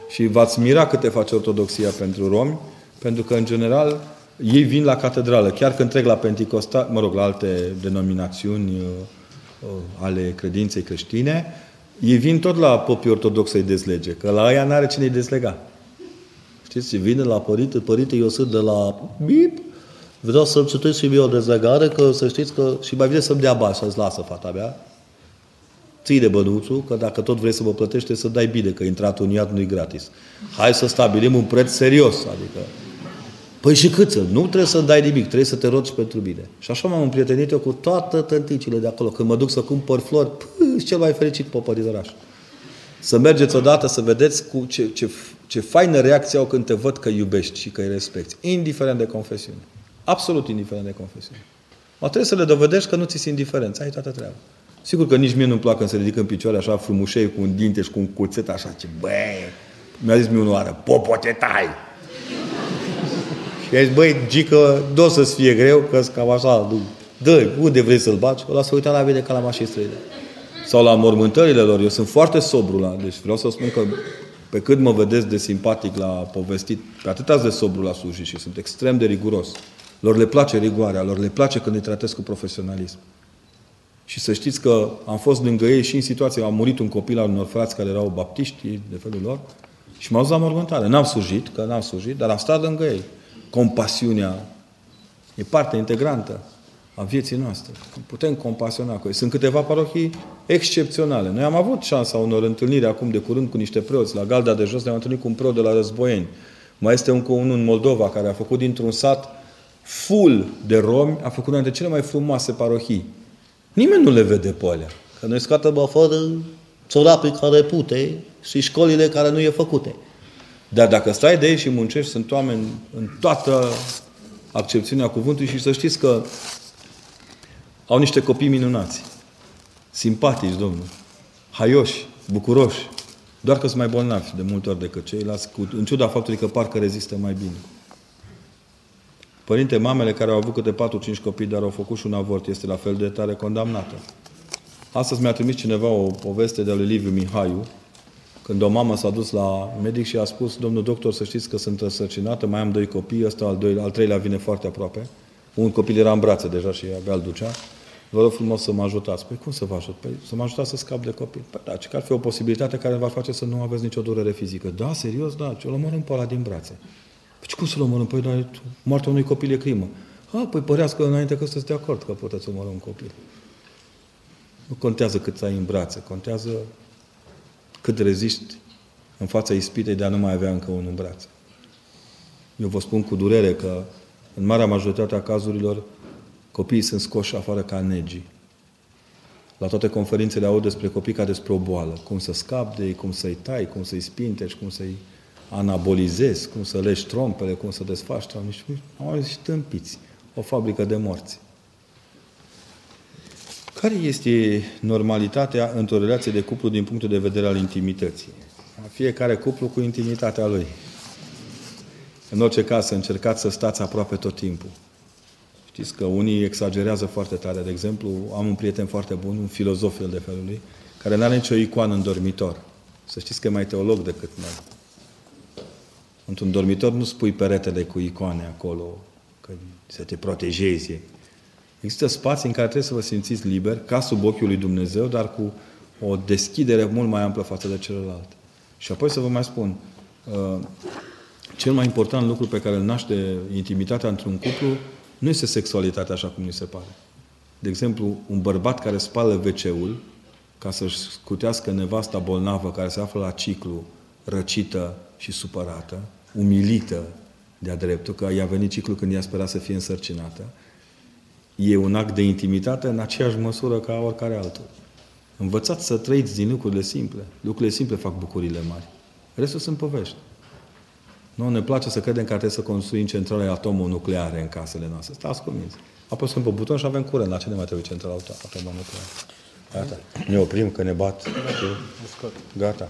Și v-ați mira câte face ortodoxia pentru romi, pentru că, în general, ei vin la catedrală. Chiar când trec la Pentecostal, mă rog, la alte denominațiuni uh, uh, ale credinței creștine, ei vin tot la popii ortodoxi să-i dezlege, că la aia n-are cine-i dezlega. Știți, vine la părinte, părinte, eu sunt de la bip, vreau să-mi citesc și mie o dezlegare, că să știți că și mai vine să-mi dea bani, să-ți lasă fata mea. Ții de bănuțul, că dacă tot vrei să mă plătești, să dai bine, că intratul în iad nu-i gratis. Hai să stabilim un preț serios, adică Păi și cât să? Nu trebuie să dai nimic, trebuie să te rogi pentru bine. Și așa m-am împrietenit eu cu toate tânticile de acolo. Când mă duc să cumpăr flori, păi, cel mai fericit popă din oraș. Să mergeți odată să vedeți cu ce, ce, ce faină reacție au când te văd că iubești și că îi respecti. Indiferent de confesiune. Absolut indiferent de confesiune. Mă trebuie să le dovedești că nu ți-s indiferent. Ai toată treaba. Sigur că nici mie nu-mi plac când se ridică în picioare așa frumușei cu un dinte și cu un cuțet așa, ce băi, mi-a zis mie unul oară, popote tai. Și a zis, băi, Gică, nu o să-ți fie greu, că cam așa, dă unde vrei să-l baci? Ăla să uita la mine ca la mașini străine. Sau la mormântările lor. Eu sunt foarte sobru la... Deci vreau să spun că pe cât mă vedeți de simpatic la povestit, pe atât ați de sobru la sluji și sunt extrem de riguros. Lor le place rigoarea, lor le place când îi tratez cu profesionalism. Și să știți că am fost lângă ei și în situația, a murit un copil al unor frați care erau baptiști de felul lor și m-au dus la mormântare. N-am slujit, că n-am slujit, dar am stat lângă ei. Compasiunea e parte integrantă a vieții noastre. Putem compasiona cu ei. Sunt câteva parohii excepționale. Noi am avut șansa unor întâlniri acum de curând cu niște preoți. La Galda de Jos ne-am întâlnit cu un preot de la Războieni. Mai este încă unul în Moldova care a făcut dintr-un sat full de romi, a făcut una dintre cele mai frumoase parohii. Nimeni nu le vede pe alea. Că noi scoată bă, fără țorapii care pute și școlile care nu e făcute. Dar dacă stai de ei și muncești, sunt oameni în toată accepțiunea cuvântului și să știți că au niște copii minunați. Simpatici, domnul. Haioși, bucuroși. Doar că sunt mai bolnavi de multe ori decât ceilalți, în ciuda faptului că parcă rezistă mai bine. Părinte, mamele care au avut câte 4-5 copii, dar au făcut și un avort, este la fel de tare condamnată. Astăzi mi-a trimis cineva o poveste de lui Liviu Mihaiu, când o mamă s-a dus la medic și a spus, domnul doctor, să știți că sunt răsărcinată, mai am doi copii, ăsta al, doi, al treilea vine foarte aproape. Un copil era în brațe deja și abia îl ducea. Vă rog frumos să mă ajutați. Păi cum să vă ajut? Păi să mă ajutați să scap de copil. Păi da, ce că ar fi o posibilitate care va face să nu aveți nicio durere fizică. Da, serios, da, ce o omorâm pe ăla din brațe. Păi cum să-l omorâm? Păi da, moartea unui copil e crimă. A, păi părească înainte că sunteți de acord că puteți omorâ un copil. Nu contează cât ai în brațe, contează cât reziști în fața ispitei de a nu mai avea încă unul în brațe. Eu vă spun cu durere că în marea majoritate a cazurilor copiii sunt scoși afară ca negii. La toate conferințele aud despre copii ca despre o boală. Cum să scap de ei, cum să-i tai, cum să-i spintești, cum să-i anabolizezi, cum să leși trompele, cum să desfaci niște Au și tâmpiți. O fabrică de morți. Care este normalitatea într-o relație de cuplu din punctul de vedere al intimității? Fiecare cuplu cu intimitatea lui. În orice caz, să încercați să stați aproape tot timpul. Știți că unii exagerează foarte tare. De exemplu, am un prieten foarte bun, un filozof el de felul lui, care nu are nicio icoană în dormitor. Să știți că e mai teolog decât noi. Într-un dormitor nu spui peretele cu icoane acolo, că să te protejezi. Există spații în care trebuie să vă simțiți liber, ca sub ochiul lui Dumnezeu, dar cu o deschidere mult mai amplă față de celălalt. Și apoi să vă mai spun, uh, cel mai important lucru pe care îl naște intimitatea într-un cuplu nu este sexualitatea așa cum ni se pare. De exemplu, un bărbat care spală WC-ul ca să-și scutească nevasta bolnavă care se află la ciclu, răcită și supărată, umilită de-a dreptul, că i-a venit ciclu când i-a sperat să fie însărcinată, e un act de intimitate în aceeași măsură ca oricare altul. Învățați să trăiți din lucrurile simple. Lucrurile simple fac bucurile mari. Restul sunt povești. Nu ne place să credem că trebuie să construim centrale atomonucleare în casele noastre. Stați convinți. Apăsăm pe buton și avem curent. La ce ne mai trebuie centrală atomonucleară? Gata. Ne oprim că ne bat. Gata.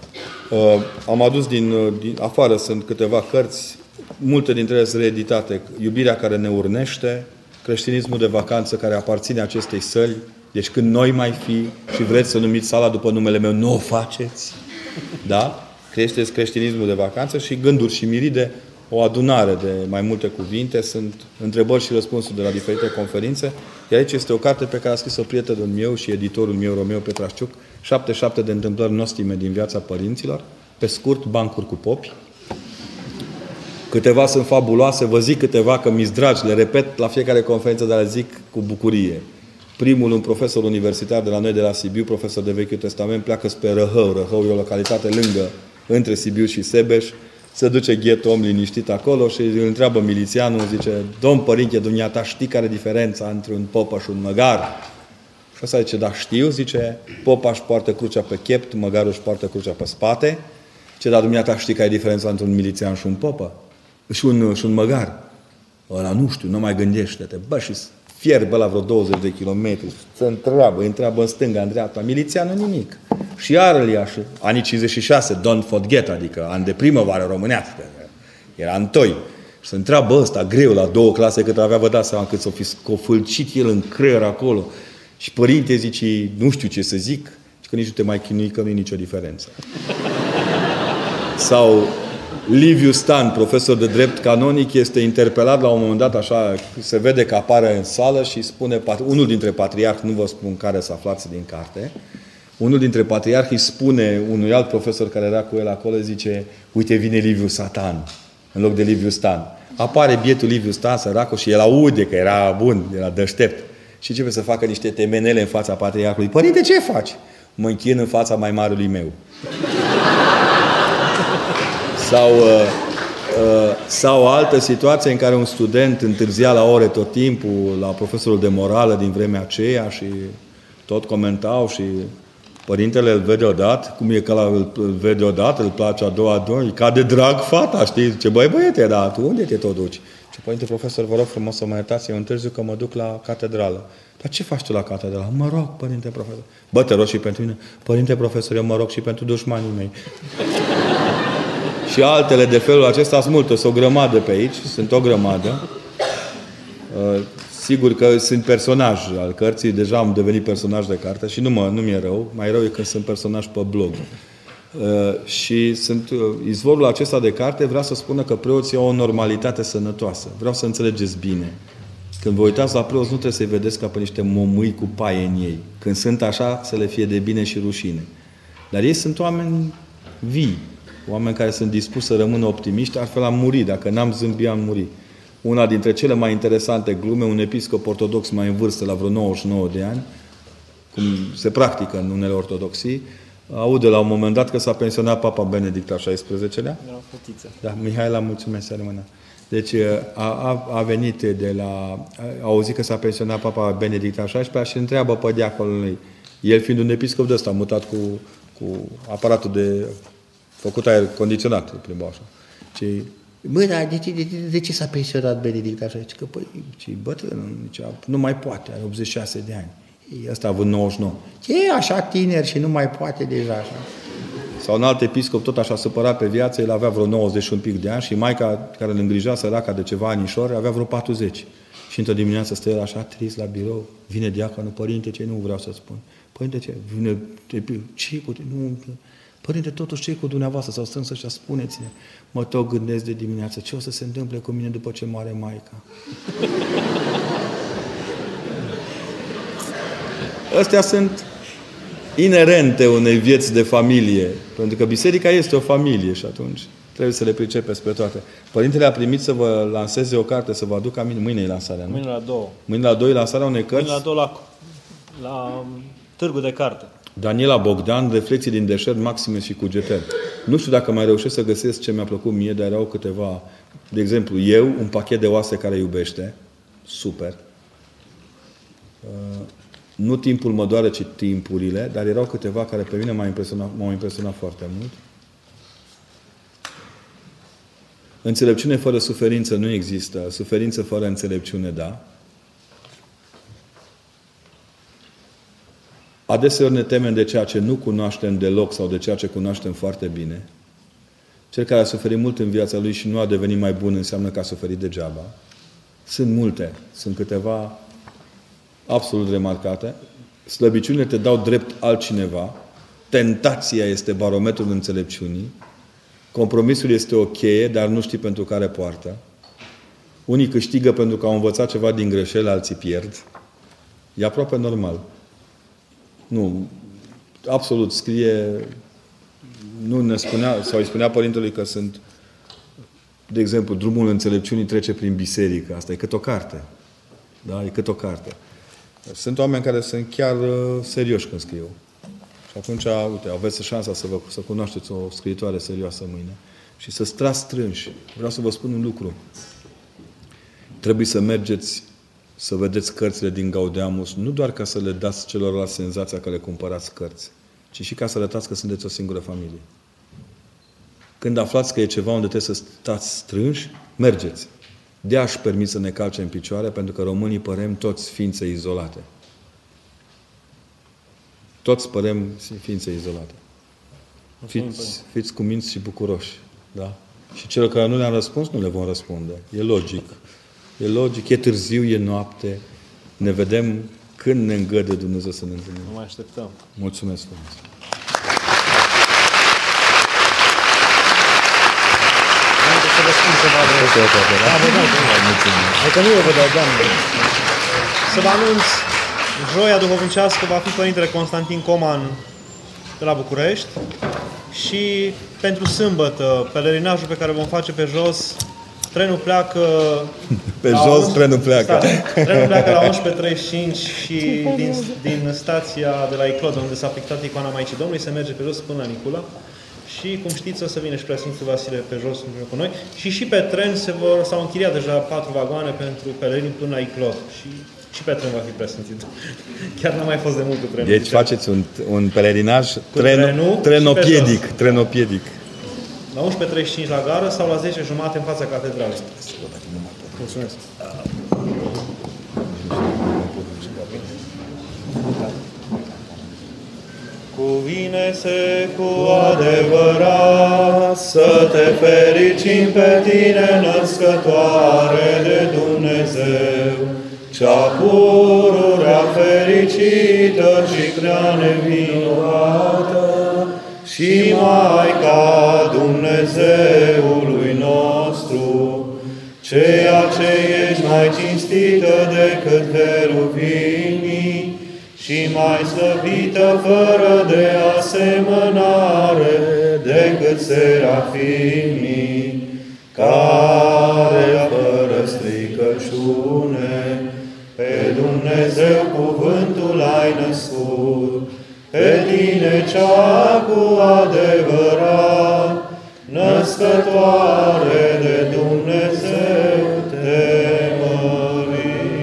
Uh, am adus din, uh, din afară, sunt câteva cărți, multe dintre ele sunt reeditate. Iubirea care ne urnește, creștinismul de vacanță care aparține acestei săli. Deci când noi mai fi și vreți să numiți sala după numele meu, nu o faceți. Da? Creșteți creștinismul de vacanță și gânduri și miride, o adunare de mai multe cuvinte, sunt întrebări și răspunsuri de la diferite conferințe. Iar aici este o carte pe care a scris-o prietenul meu și editorul meu, Romeo Petrașciuc, 77 de întâmplări nostime din viața părinților, pe scurt, bancuri cu popi. Câteva sunt fabuloase, vă zic câteva că mi dragi, le repet la fiecare conferință, dar le zic cu bucurie. Primul, un profesor universitar de la noi, de la Sibiu, profesor de Vechiul Testament, pleacă spre Răhău. Răhău e o localitate lângă, între Sibiu și Sebeș. Se duce ghet om liniștit acolo și îl întreabă milițianul, zice, Domn părinte, dumneata, știi care e diferența între un popă și un măgar? Și ăsta zice, da, știu, zice, popaș își poartă crucea pe chept, măgarul își poartă crucea pe spate. Ce, dar dumneata știi care e diferența între un milițian și un popă? Și un, și un măgar. Ăla nu știu, nu mai gândește-te. Bă, și fierbă la vreo 20 de kilometri, se întreabă, îi întreabă în stânga, în dreapta, milițianul nimic. Și iar îl ia și anii 56, don't forget, adică an de primăvară românească, era întoi. Și se întreabă ăsta, greu, la două clase, cât avea, vă dați seama cât s-o fi scofâlcit el în creier acolo. Și părinte zice, nu știu ce să zic, și că nici nu te mai chinui, că nu e nicio diferență. Sau Liviu Stan, profesor de drept canonic, este interpelat la un moment dat, așa, se vede că apare în sală și spune, unul dintre patriarhi, nu vă spun care să aflați din carte, unul dintre patriarhi îi spune unui alt profesor care era cu el acolo, zice, uite, vine Liviu Satan, în loc de Liviu Stan. Apare bietul Liviu Stan, săracul, și el aude că era bun, era deștept. Și începe să facă niște temenele în fața patriarhului. Părinte, ce faci? Mă închin în fața mai marului meu. [laughs] sau, uh, uh, sau altă situație în care un student întârzia la ore tot timpul la profesorul de morală din vremea aceea și tot comentau și Părintele îl vede odată, cum e că la, îl vede odată, îl place a doua, a doua, e ca de drag fata, știi? Ce băi băiete, dar tu unde te tot duci? Ce părinte profesor, vă rog frumos să mă iertați, eu întârziu că mă duc la catedrală. Dar ce faci tu la catedrală? Mă rog, părinte profesor. Bă, te rog și pentru mine. Părinte profesor, eu mă rog și pentru dușmanii mei. și altele de felul acesta sunt multe, sunt o grămadă pe aici, sunt o grămadă. Uh, Sigur că sunt personaj al cărții, deja am devenit personaj de carte și nu, mă, nu mi-e rău. Mai rău e când sunt personaj pe blog. Uh, și sunt, uh, izvorul acesta de carte vrea să spună că preoții au o normalitate sănătoasă. Vreau să înțelegeți bine. Când vă uitați la preoți, nu trebuie să-i vedeți ca pe niște momâi cu paie în ei. Când sunt așa, să le fie de bine și rușine. Dar ei sunt oameni vii, oameni care sunt dispuși să rămână optimiști, altfel am murit. Dacă n-am zâmbit, am murit una dintre cele mai interesante glume, un episcop ortodox mai în vârstă, la vreo 99 de ani, cum se practică în unele ortodoxii, aude la un moment dat că s-a pensionat Papa Benedict al XVI-lea. Era o fetiță. Da, Mihaela, mulțumesc, rămână. Deci a, a, a venit de la... A auzit că s-a pensionat Papa Benedict al XVI-lea și întreabă pe diaconul lui. El fiind un episcop de ăsta, mutat cu, cu aparatul de făcut aer condiționat, plimbă așa. Și Bă, dar de ce, de, de, de ce s-a pensionat Benedict așa? Zice că, păi, ce bătrân, zice, nu mai poate, are 86 de ani. Ăsta având 99. E așa tineri și nu mai poate deja așa. Sau un alt episcop tot așa supărat pe viață, el avea vreo 90 și un pic de ani și maica care îl îngrija săraca de ceva anișori avea vreo 40. Și într-o dimineață stă el așa trist la birou, vine diaconul, părinte, ce nu vreau să spun. Părinte, ce? Vine, ce cu Nu, Părinte, totuși ce cu dumneavoastră? Sau stând să-și spuneți-ne. Mă tot gândesc de dimineață. Ce o să se întâmple cu mine după ce moare Maica? [laughs] Astea sunt inerente unei vieți de familie. Pentru că biserica este o familie și atunci trebuie să le pricepeți pe toate. Părintele a primit să vă lanseze o carte, să vă aducă aminte. Mâine e lansarea, nu? Mâine la două. Mâine la două e lansarea unei cărți? Mâine la două la, la um, târgul de carte. Daniela Bogdan, Reflexii din deșert, Maxime și Cugetel. Nu știu dacă mai reușesc să găsesc ce mi-a plăcut mie, dar erau câteva. De exemplu, eu, un pachet de oase care iubește. Super. Uh, nu timpul mă doare, ci timpurile, dar erau câteva care pe mine m-au impresionat, m-au impresionat foarte mult. Înțelepciune fără suferință nu există. Suferință fără înțelepciune, da. Adeseori ne temem de ceea ce nu cunoaștem deloc sau de ceea ce cunoaștem foarte bine. Cel care a suferit mult în viața lui și nu a devenit mai bun înseamnă că a suferit degeaba. Sunt multe, sunt câteva absolut remarcate. Slăbiciunile te dau drept altcineva. Tentația este barometrul înțelepciunii. Compromisul este o cheie, dar nu știi pentru care poartă. Unii câștigă pentru că au învățat ceva din greșeli, alții pierd. E aproape normal. Nu, absolut scrie, nu ne spunea, sau îi spunea părintelui că sunt, de exemplu, drumul înțelepciunii trece prin biserică. Asta e cât o carte. Da? E cât o carte. Sunt oameni care sunt chiar uh, serioși când scriu. Și atunci, uite, aveți șansa să, vă, să cunoașteți o scriitoare serioasă mâine și să strați strânși. Vreau să vă spun un lucru. Trebuie să mergeți să vedeți cărțile din Gaudeamus, nu doar ca să le dați celorlalți senzația că le cumpărați cărți, ci și ca să arătați că sunteți o singură familie. Când aflați că e ceva unde trebuie să stați strânși, mergeți. De aș permit să ne calce în picioare, pentru că românii părem toți ființe izolate. Toți părem ființe izolate. Fiți, fiți cuminți și bucuroși. Da? Și celor care nu le-am răspuns, nu le vom răspunde. E logic. E logic, e târziu, e noapte. Ne vedem când ne îngăde Dumnezeu să ne întâlnim. Nu mai așteptăm. Mulțumesc frumos. vă spun ceva de... Ok, ok, ok. Da, vă dau, vă dau. Mulțumim. Adică nu eu vă dau, Doamne. Să vă anunț, joia duhovnicească va fi Părintele Constantin Coman de la București și pentru sâmbătă, pelerinașul pe care vom face pe jos, trenul pleacă... [laughs] Pe la jos, 11 trenul pleacă. Da, trenul pleacă la 11.35 și din, din stația de la Iclod, unde s-a pictat icoana Maicii Domnului, se merge pe jos până la Nicula. Și, cum știți, o să vină și preasfințul Vasile pe jos împreună cu noi. Și și pe tren se vor, s-au închiriat deja patru vagoane pentru pelerini până la Iclod. Și, și pe tren va fi preasfințit. Chiar n-a mai fost de mult cu trenul. Deci faceți un, un pelerinaj trenul tren, și trenopiedic, pe jos. trenopiedic. La 11.35 la gară sau la 10 jumate în fața catedralei. Mulțumesc. Cuvine-se cu adevărat să te fericim pe tine, născătoare de Dumnezeu, cea pururea fericită și prea nevinovată, și Maica Dumnezeului nostru, ceea ce ești mai cinstită decât heruvimii și mai slăvită fără de asemănare decât serafimii, care fără stricăciune pe Dumnezeu cuvântul ai născut, pe tine cea cu adevărat, născătoare de Dumnezeu, te mărim.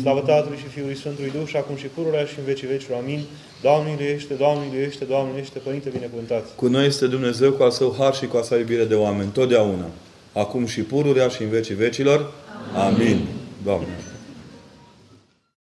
Slavă Tatălui și Fiului Sfântului Duh și acum și pururea și în vecii vecilor. Amin. Doamne miluiește, Doamne miluiește, Doamne miluiește, Părinte binecuvântat. Cu noi este Dumnezeu cu al său har și cu a sa iubire de oameni, totdeauna. Acum și pururea și în vecii vecilor. Amin. Doamne.